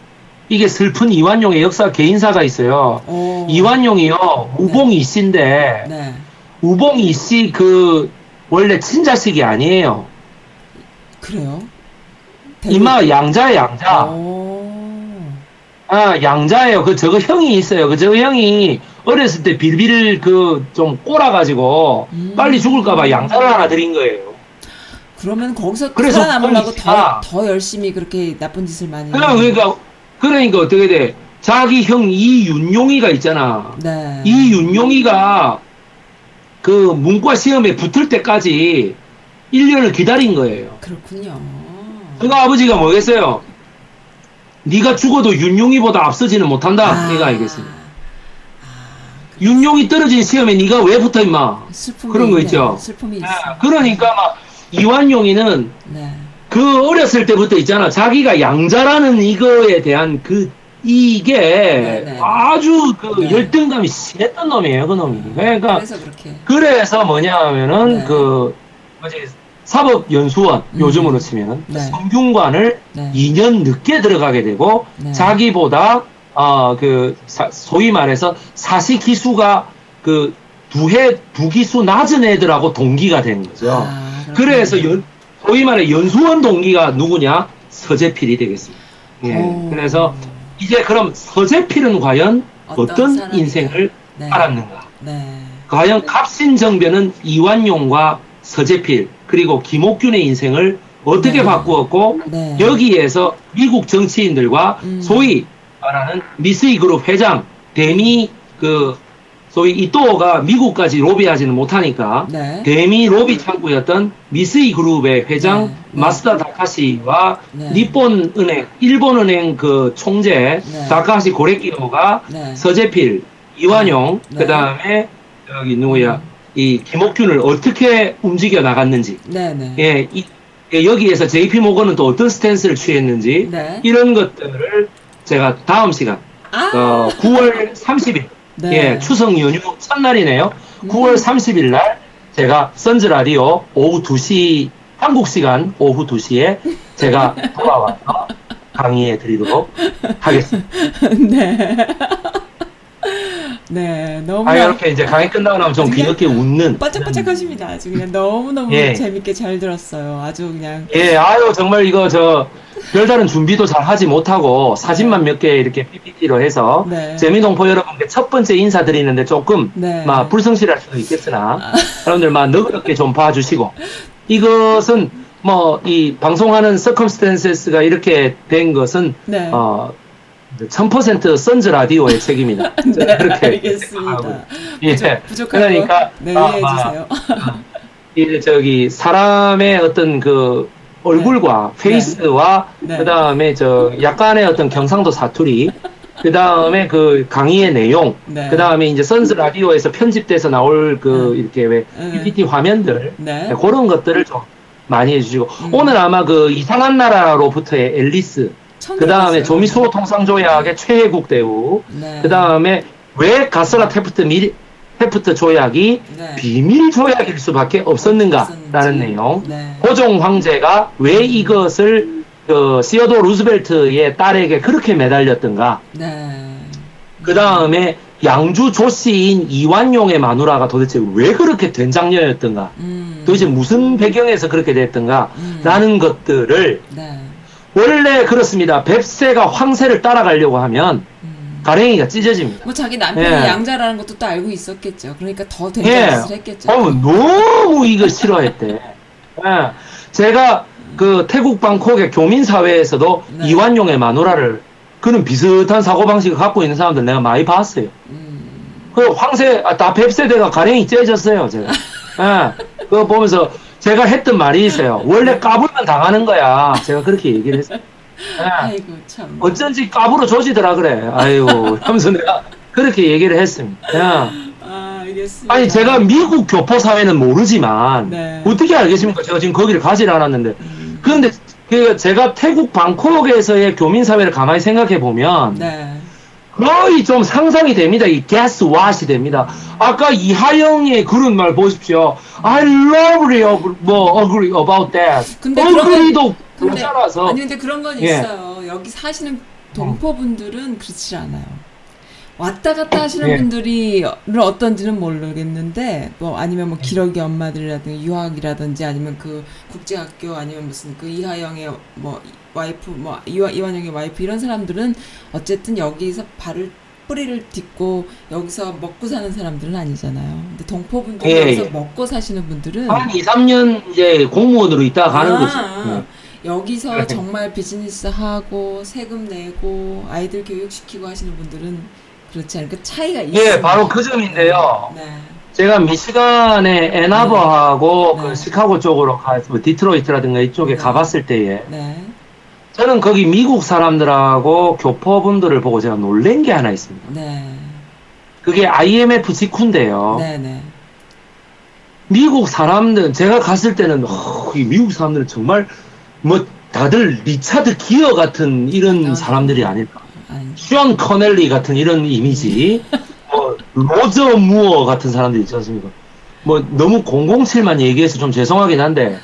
이게 슬픈 이완용의 역사 개인사가 있어요. 오. 이완용이요 우봉 네. 이씨인데 네. 우봉 이씨 그 원래 친자식이 아니에요. 그래요? 이마 양자 양자. 오. 아 양자예요. 그 저거 형이 있어요. 그 저거 형이 어렸을 때 빌빌 그 좀 꼬라가지고 음. 빨리 죽을까봐 양자를 하나 드린 거예요. 그러면 거기서 살아남으려고 더, 더 열심히 그렇게 나쁜 짓을 많이. 그러니까 그러니까 어떻게 돼? 자기 형 이윤용이가 있잖아. 네. 이윤용이가 그 문과 시험에 붙을 때까지 1년을 기다린 거예요. 그렇군요. 그 아버지가 뭐겠어요? 네가 죽어도 윤용이보다 앞서지는 못한다. 아. 네가 알겠습니다. 아, 윤용이 떨어진 시험에 네가 왜 붙어 임마? 그런 거 있죠. 슬픔이 있어. 네. 그러니까 막 이완용이는 네. 그 어렸을 때부터 있잖아. 자기가 양자라는 이거에 대한 그 이게 네네. 네. 아주 그 네. 열등감이 심했던 놈이에요, 그 놈이. 그러니까 그래서. 그래서 뭐냐 하면은 네. 그 뭐지 사법연수원 음. 요즘으로 치면은 네. 성균관을 네. 2년 늦게 들어가게 되고 네. 자기보다 어, 그, 사, 소위 말해서 사시 기수가 그 두 해, 두 기수 낮은 애들하고 동기가 된 거죠. 아, 그래서 연, 소위 말해 연수원 동기가 누구냐? 서재필이 되겠습니다. 예. 오. 그래서 이제 그럼 서재필은 과연 어떤, 어떤 인생을 네. 살았는가? 네. 과연 갑신정변은 이완용과 서재필 그리고 김옥균의 인생을 어떻게 네. 바꾸었고 네. 여기에서 미국 정치인들과 음. 소위 말하는 미스이 그룹 회장 대미 그 소위 이또가 미국까지 로비하지는 못하니까 네. 대미 로비 창구였던 미스이 그룹의 회장 네. 네. 마스다 다카시와 네. 니폰 은행 일본 은행 그 총재 네. 다카시 고레키노가 네. 서재필 이완용 그다음에 여기 누구야 음. 이 김옥균을 어떻게 움직여 나갔는지 예, 이, 예, 여기에서 JP 모건은 또 어떤 스탠스를 취했는지 이런 것들을 제가 다음 시간 아~ 어, 9월 30일 네. 예, 추석 연휴 첫날이네요. 음. 9월 30일 날 제가 선즈 라디오 오후 2시 한국 시간 오후 2시에 제가 [LAUGHS] 돌아와서 강의해 드리도록 하겠습니다. 네. 네, 너무. 아, 이렇게 이제 강의 끝나고 나면 좀 귀엽게 웃는. 반짝반짝 하십니다. 아주 그냥 너무너무 예. 재밌게 잘 들었어요. 아주 그냥. 예, 아유, 정말 이거 저, 별다른 준비도 잘 하지 못하고 사진만 몇 개 이렇게 PPT로 해서 네. 재미동포 여러분께 첫 번째 인사드리는데 조금 네. 막 불성실할 수도 있겠으나 아. 여러분들 막 너그럽게 좀 봐주시고 이것은 뭐 이 방송하는 서컴스탠스가 이렇게 된 것은 네. 어 1000% 선즈 라디오의 [LAUGHS] 책임이다. 네, 그렇게 알겠습니다. 예. 부족, 그러니까 네, 이해해 주세요. 이 저기 사람의 어떤 그 얼굴과 네. 페이스와 네. 그다음에 저 약간의 어떤 경상도 사투리 그 다음에 그 강의의 내용, 네. 그 다음에 이제 선스 라디오에서 편집돼서 나올 그 네. 이렇게 왜 PPT 화면들 네. 그런 것들을 좀 많이 해주시고 음. 오늘 아마 그 이상한 나라로부터의 앨리스 그 다음에 조미소 통상조약의 최혜국 대우. 네. 그 다음에 왜 가스라 테프트 미, 테프트 조약이 네. 비밀 조약일 수밖에 없었는가라는 내용. 네. 고종 황제가 왜 이것을 그 시어도 루즈벨트의 딸에게 그렇게 매달렸던가. 네. 그 다음에 양주 조씨인 이완용의 마누라가 도대체 왜 그렇게 된장녀였던가. 음. 도대체 무슨 배경에서 그렇게 됐던가. 음. 라는 것들을 네. 원래 그렇습니다. 뱁새가 황새를 따라가려고 하면 음. 가랭이가 찢어집니다. 뭐 자기 남편이 예. 양자라는 것도 또 알고 있었겠죠. 그러니까 더 된장짓을 예. 했겠죠. 어, 너무 이걸 싫어했대. 예. 제가 그 태국 방콕의 교민 사회에서도 네. 이완용의 마누라를 그는 비슷한 사고 방식을 갖고 있는 사람들 내가 많이 봤어요. 음. 그 황새 아, 다 뱁새대가 가랭이 찢어졌어요. 제가. [LAUGHS] 예. 그거 보면서 제가 했던 말이 있어요. 원래 까불면 당하는 거야. 제가 그렇게 얘기를 했어요. 네. [LAUGHS] 아이고 참. 어쩐지 까불어 조지더라 그래. 아이고 [LAUGHS] 하면서 내가 그렇게 얘기를 했습니다. 아, 알겠습니다. 아니 제가 미국 교포 사회는 모르지만 네. 어떻게 알겠습니까? 제가 지금 거기를 가지 않았는데. 음. 그런데 그 제가 태국 방콕에서의 교민 사회를 가만히 생각해 보면 네. 거의 좀 상상이 됩니다. 이 게스 왓이 됩니다. 아까 이하영의 그런 말 보십시오. I love you, 뭐 agree about that. 근데 agree도 그렇잖아서. 아니 근데 그런 건 예. 있어요. 여기 사시는 동포분들은 그렇지 않아요. 왔다 갔다 하시는 예. 분들이 어떤지는 모르겠는데 뭐 아니면 뭐 기러기 엄마들이라든지 유학이라든지 아니면 그 국제학교 아니면 무슨 그 이하영의 뭐 와이프 뭐 이와, 이완영의 와이프 이런 사람들은 어쨌든 여기서 발을 뿌리를 딛고 여기서 먹고 사는 사람들은 아니잖아요. 근데 동포분들 예, 여기서 예. 먹고 사시는 분들은 한 2, 3년 이제 공무원으로 있다 가는 아, 거죠. 아, 여기서 네. 정말 비즈니스 하고 세금 내고 아이들 교육시키고 하시는 분들은 그렇지 않을까 차이가 있어요. 예, 바로 그 점인데요. 네. 제가 미시간에 애나버하고 네. 그 시카고 쪽으로 가, 뭐 디트로이트라든가 이쪽에 네. 가봤을 때에 네. 저는 거기 미국 사람들하고 교포분들을 보고 제가 놀란 게 하나 있습니다. 네. 그게 IMF 직후인데요. 네, 네. 미국 사람들, 제가 갔을 때는, 어, 이 미국 사람들은 정말, 뭐, 다들 리차드 기어 같은 이런 아, 사람들이 아닐까. 슈언 커넬리 같은 이런 이미지, 뭐, 로저 무어 같은 사람들 있지 않습니까? 뭐, 너무 007만 얘기해서 좀 죄송하긴 한데,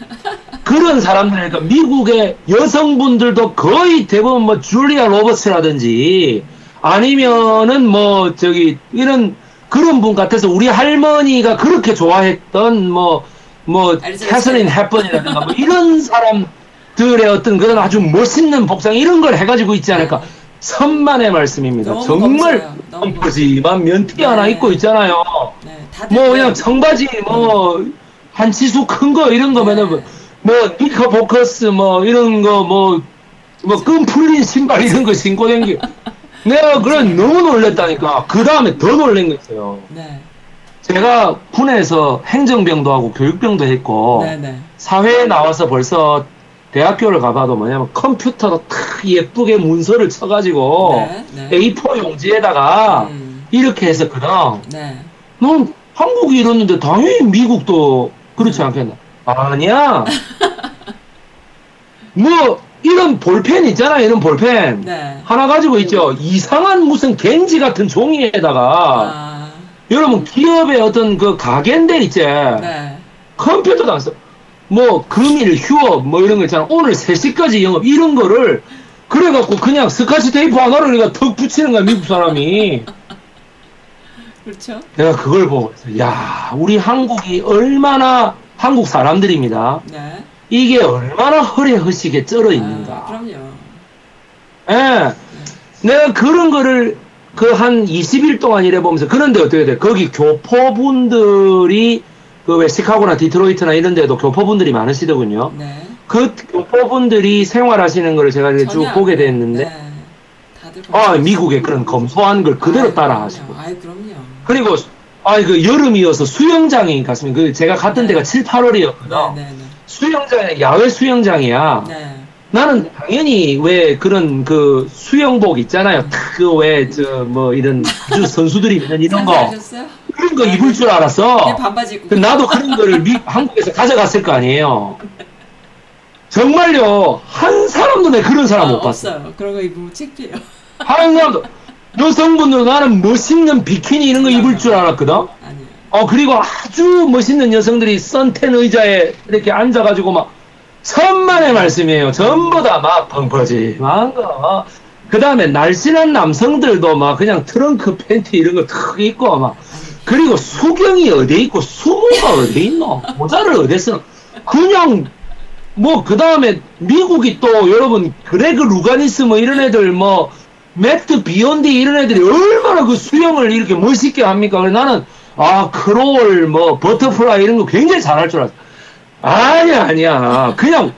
그런 사람들, 그러니까 미국의 여성분들도 거의 대부분 뭐 줄리아 로버츠라든지 아니면은 뭐 저기 이런 그런 분 같아서 우리 할머니가 그렇게 좋아했던 뭐뭐 캐서린 해번이라든가 뭐 이런 사람들의 어떤 그런 아주 멋있는 복장 이런 걸 해가지고 있지 않을까 선만의 말씀입니다. 정말 컴프지만 면티 네. 하나 입고 있잖아요. 네, 뭐 그냥 청바지 뭐 한 치수 큰 거 이런 거면은 네. 뭐 니커 보커스 뭐 이런 거 뭐 뭐끈 풀린 신발 이런 거 신고 댕기 [LAUGHS] 내가 그런 너무 놀랬다니까. 그 다음에 더 놀란 거 있어요. 네. 제가 군에서 행정병도 하고 교육병도 했고. 네. 사회에 나와서 벌써 대학교를 가봐도 뭐냐면 컴퓨터로 탁 예쁘게 문서를 쳐가지고 네, 네. A4 용지에다가 음. 이렇게 했었거든. 네. 넌 한국이 이렇는데 당연히 미국도 그렇지 음. 않겠나? 아니야. 뭐 이런 볼펜 있잖아, 이런 볼펜. 네. 하나 가지고 있죠. 이상한 무슨 겐지 같은 종이에다가. 아. 여러분, 기업의 어떤 그 가겐들 있지. 네. 컴퓨터도 안 써. 뭐, 금일, 휴업, 뭐 이런 거 있잖아. 오늘 3시까지 영업, 이런 거를. 그래갖고 그냥 스카치 테이프 하나를 내가 턱 붙이는 거야, 미국 사람이. 그렇죠. 내가 그걸 보고, 야 우리 한국이 얼마나 한국 사람들입니다. 네. 이게 얼마나 허례허식에 쩔어 있는가. 아, 그럼요. 예. 내가 그런 거를 그 한 20일 동안 일해보면서 그런데 어떻게 돼? 거기 교포분들이 그 왜 시카고나 디트로이트나 이런 데도 교포분들이 많으시더군요. 네. 그 교포분들이 생활하시는 거를 제가 이렇게 쭉 보게 됐는데 네. 아, 미국의 그런 검소한 걸 그대로 아이, 따라 하시고. 아이, 그럼요. 그리고 아, 그 여름이어서 수영장에 갔으면 그 제가 갔던 네. 데가 7, 8월이었거든. 네, 네, 네. 수영장, 야외 수영장이야. 네. 나는 당연히 왜 그런 그 수영복 있잖아요. 그왜 저 뭐 이런 [LAUGHS] 선수들이 입는 이런 거 그런 거 입을 줄 알았어. 네, 반바지 입고. 나도 그런 거를 미, [LAUGHS] 한국에서 가져갔을 거 아니에요. 정말요 한 사람도 내 그런 사람 아, 못 봤어. 없어요. 그런 거 입으면 창피해요. [LAUGHS] 한 사람도 여성분들 나는 멋있는 비키니 이런 거 입을 줄 알았거든. 아니요. 어, 그리고 아주 멋있는 여성들이 썬텐 의자에 이렇게 앉아가지고 막, 천만의 말씀이에요. 전부 다 막 펑퍼짐한 거. 그 다음에 날씬한 남성들도 막 그냥 트렁크 팬티 이런 거턱 입고 막. 그리고 수경이 어디 있고 수모가 어디 있노? 모자를 어디 쓰노? 그냥 뭐 그 다음에 미국이 또 여러분 그레그 루가니스 뭐 이런 애들 뭐 매트 비욘디 이런 애들이 얼마나 그 수영을 이렇게 멋있게 합니까? 그래 나는 아, 크롤, 뭐, 버터플라이 이런 거 굉장히 잘할 줄 알았어. 아니야, 아니야. 그냥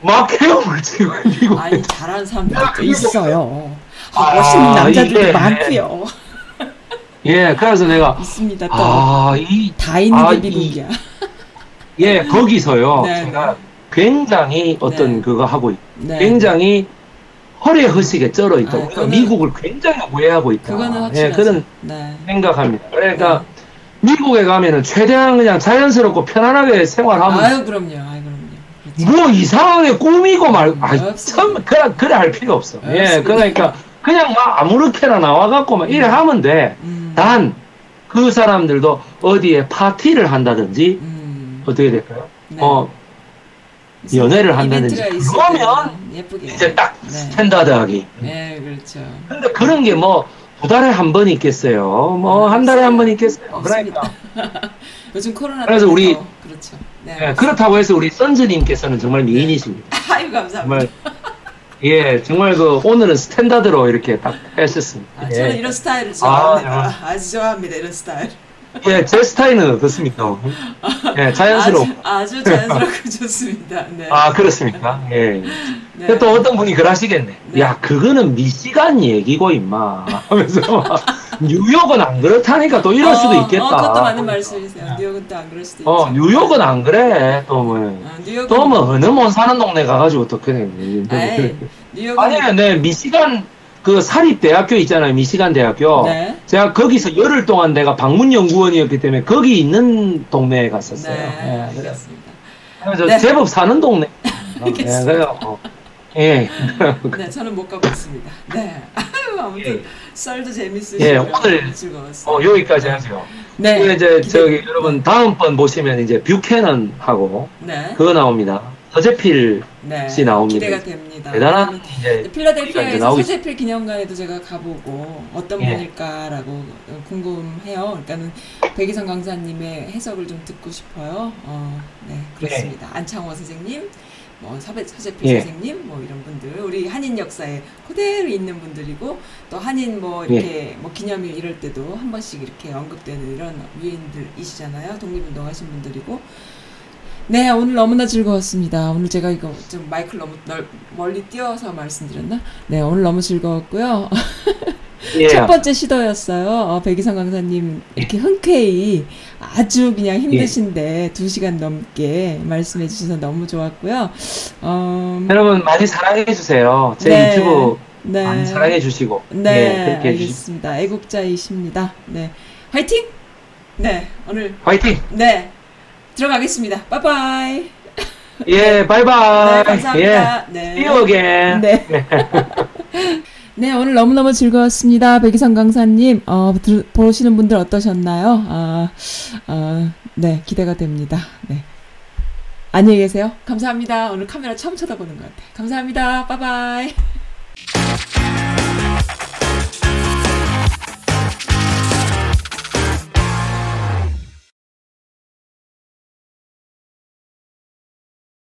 막 헤엄을 치고 미국. 아니, 잘하는 사람들도 있어요. 아, 멋있는 남자들도 예, 많고요. 예, 그래서 내가 있습니다. 또. 아, 이 다 있는 아, 게 미국이야. 예, 거기서요. 네, 제가 네. 굉장히 어떤 네. 그거 하고 있. 네. 굉장히 허리에 허식에 쩔어 있다. 아, 우리가 미국을 굉장히 오해하고 있다. 그거는. 예, 그런 네. 생각합니다. 그러니까 네. 미국에 가면은 최대한 그냥 자연스럽고 편안하게 생활하면. 아유, 그럼요. 아유, 그럼요. 그렇죠. 뭐 이상하게 꾸미고 말, 아, 참, 그래, 그래 할 필요 없어. 예, 그러니까 그냥 막 아무렇게나 나와갖고 막 이래 하면 돼. 음. 단, 그 사람들도 어디에 파티를 한다든지, 음. 어떻게 될까요? 네. 어, 연애를 한다든지. 그러면, 예쁘게. 이제 딱 네. 스탠다드하기. 네, 그렇죠. 근데 그런 게 뭐, 두 달에 한 번 있겠어요. 뭐한 달에 한 번 있겠어요. 없습니다. 그러니까. [LAUGHS] 요즘 코로나 그래서 우리 그렇죠. 네, 네, 그렇다고 해서 우리 선즈님께서는 정말 미인이십니다. 네. [LAUGHS] 아유 감사합니다. 정말 예, 정말 그 오늘은 standard로 이렇게 딱 했었습니다. 아, 저는 예. 이런 스타일을 좋아합니다. 아, 아주 좋아합니다. 이런 스타일. 예, 제 스타일은 어떻습니까? 예, 자연스러워. 아주, 아주 자연스럽고 [LAUGHS] 좋습니다. 네. 아, 그렇습니까? 예. 네. 또 어떤 분이 그러시겠네. 네. 야, 그거는 미시간 얘기고, 임마. 하면서 뉴욕은 안 그렇다니까 또 이럴 어, 수도 있겠다. 어, 그것도 맞는 말씀이세요. 뉴욕은 또 안 그럴 수도 있죠. 어, 뉴욕은 안 그래. 또 뭐. 아, 뉴욕은... 또뭐 어느 못 사는 동네 가가지고 어떻게 해. 뉴욕은... 아니면 내 미시간 그 사립대학교 있잖아요. 미시간 대학교. 네. 제가 거기서 열흘 동안 내가 방문연구원이었기 때문에 거기 있는 동네에 갔었어요. 네, 예, 알겠습니다. 그래서 네. 제법 사는 동네. [LAUGHS] 예, 그래요. 예. [LAUGHS] 네, 저는 못 가고 있습니다. 네. 아무튼 예. 썰도 재밌으시고 예, 오늘 즐거웠어요. 어, 여기까지 하죠. 네. 이제 기대... 저기 여러분 다음번 보시면 이제 뷰캐넌하고 네. 그거 나옵니다. 서재필 네, 씨 나옵니다. 기대가 됩니다. 대단한 이제 필라델피아에서 서재필 기념관에도 제가 가보고 어떤 예. 분일까라고 궁금해요. 그러니까는 백이성 강사님의 해석을 좀 듣고 싶어요. 어, 네, 그렇습니다. 예. 안창호 선생님, 뭐 서배, 서재필 예. 선생님, 뭐 이런 분들, 우리 한인 역사에 그대로 있는 분들이고 또 한인 뭐 이렇게 예. 뭐 기념일 이럴 때도 한 번씩 이렇게 언급되는 이런 위인들이시잖아요. 독립운동하신 분들이고. 네, 오늘 너무나 즐거웠습니다. 오늘 제가 이거 좀 마이크를 너무 넓, 멀리 띄워서 말씀드렸나? 네, 오늘 너무 즐거웠고요. 예. 첫 번째 시도였어요. 어, 백이성 강사님 이렇게 흔쾌히 아주 그냥 힘드신데 예. 두 시간 넘게 말씀해 주셔서 너무 좋았고요. 어, 여러분 많이 사랑해 주세요. 제 네. 유튜브 네. 많이 사랑해 주시고 네, 네 그렇게 알겠습니다. 애국자이십니다. 네, 화이팅! 네, 오늘 화이팅! 네. 들어가겠습니다. 빠이빠이. 예, 바이바이. 네, 감사합니다. 예. 네. See you again. 네. [LAUGHS] 네, 오늘 너무너무 즐거웠습니다. 백이성 강사님, 어, 들, 보시는 분들 어떠셨나요? 아, 어, 네, 기대가 됩니다. 네. 안녕히 계세요. 감사합니다. 오늘 카메라 처음 쳐다보는 것 같아요. 감사합니다. 빠이바이.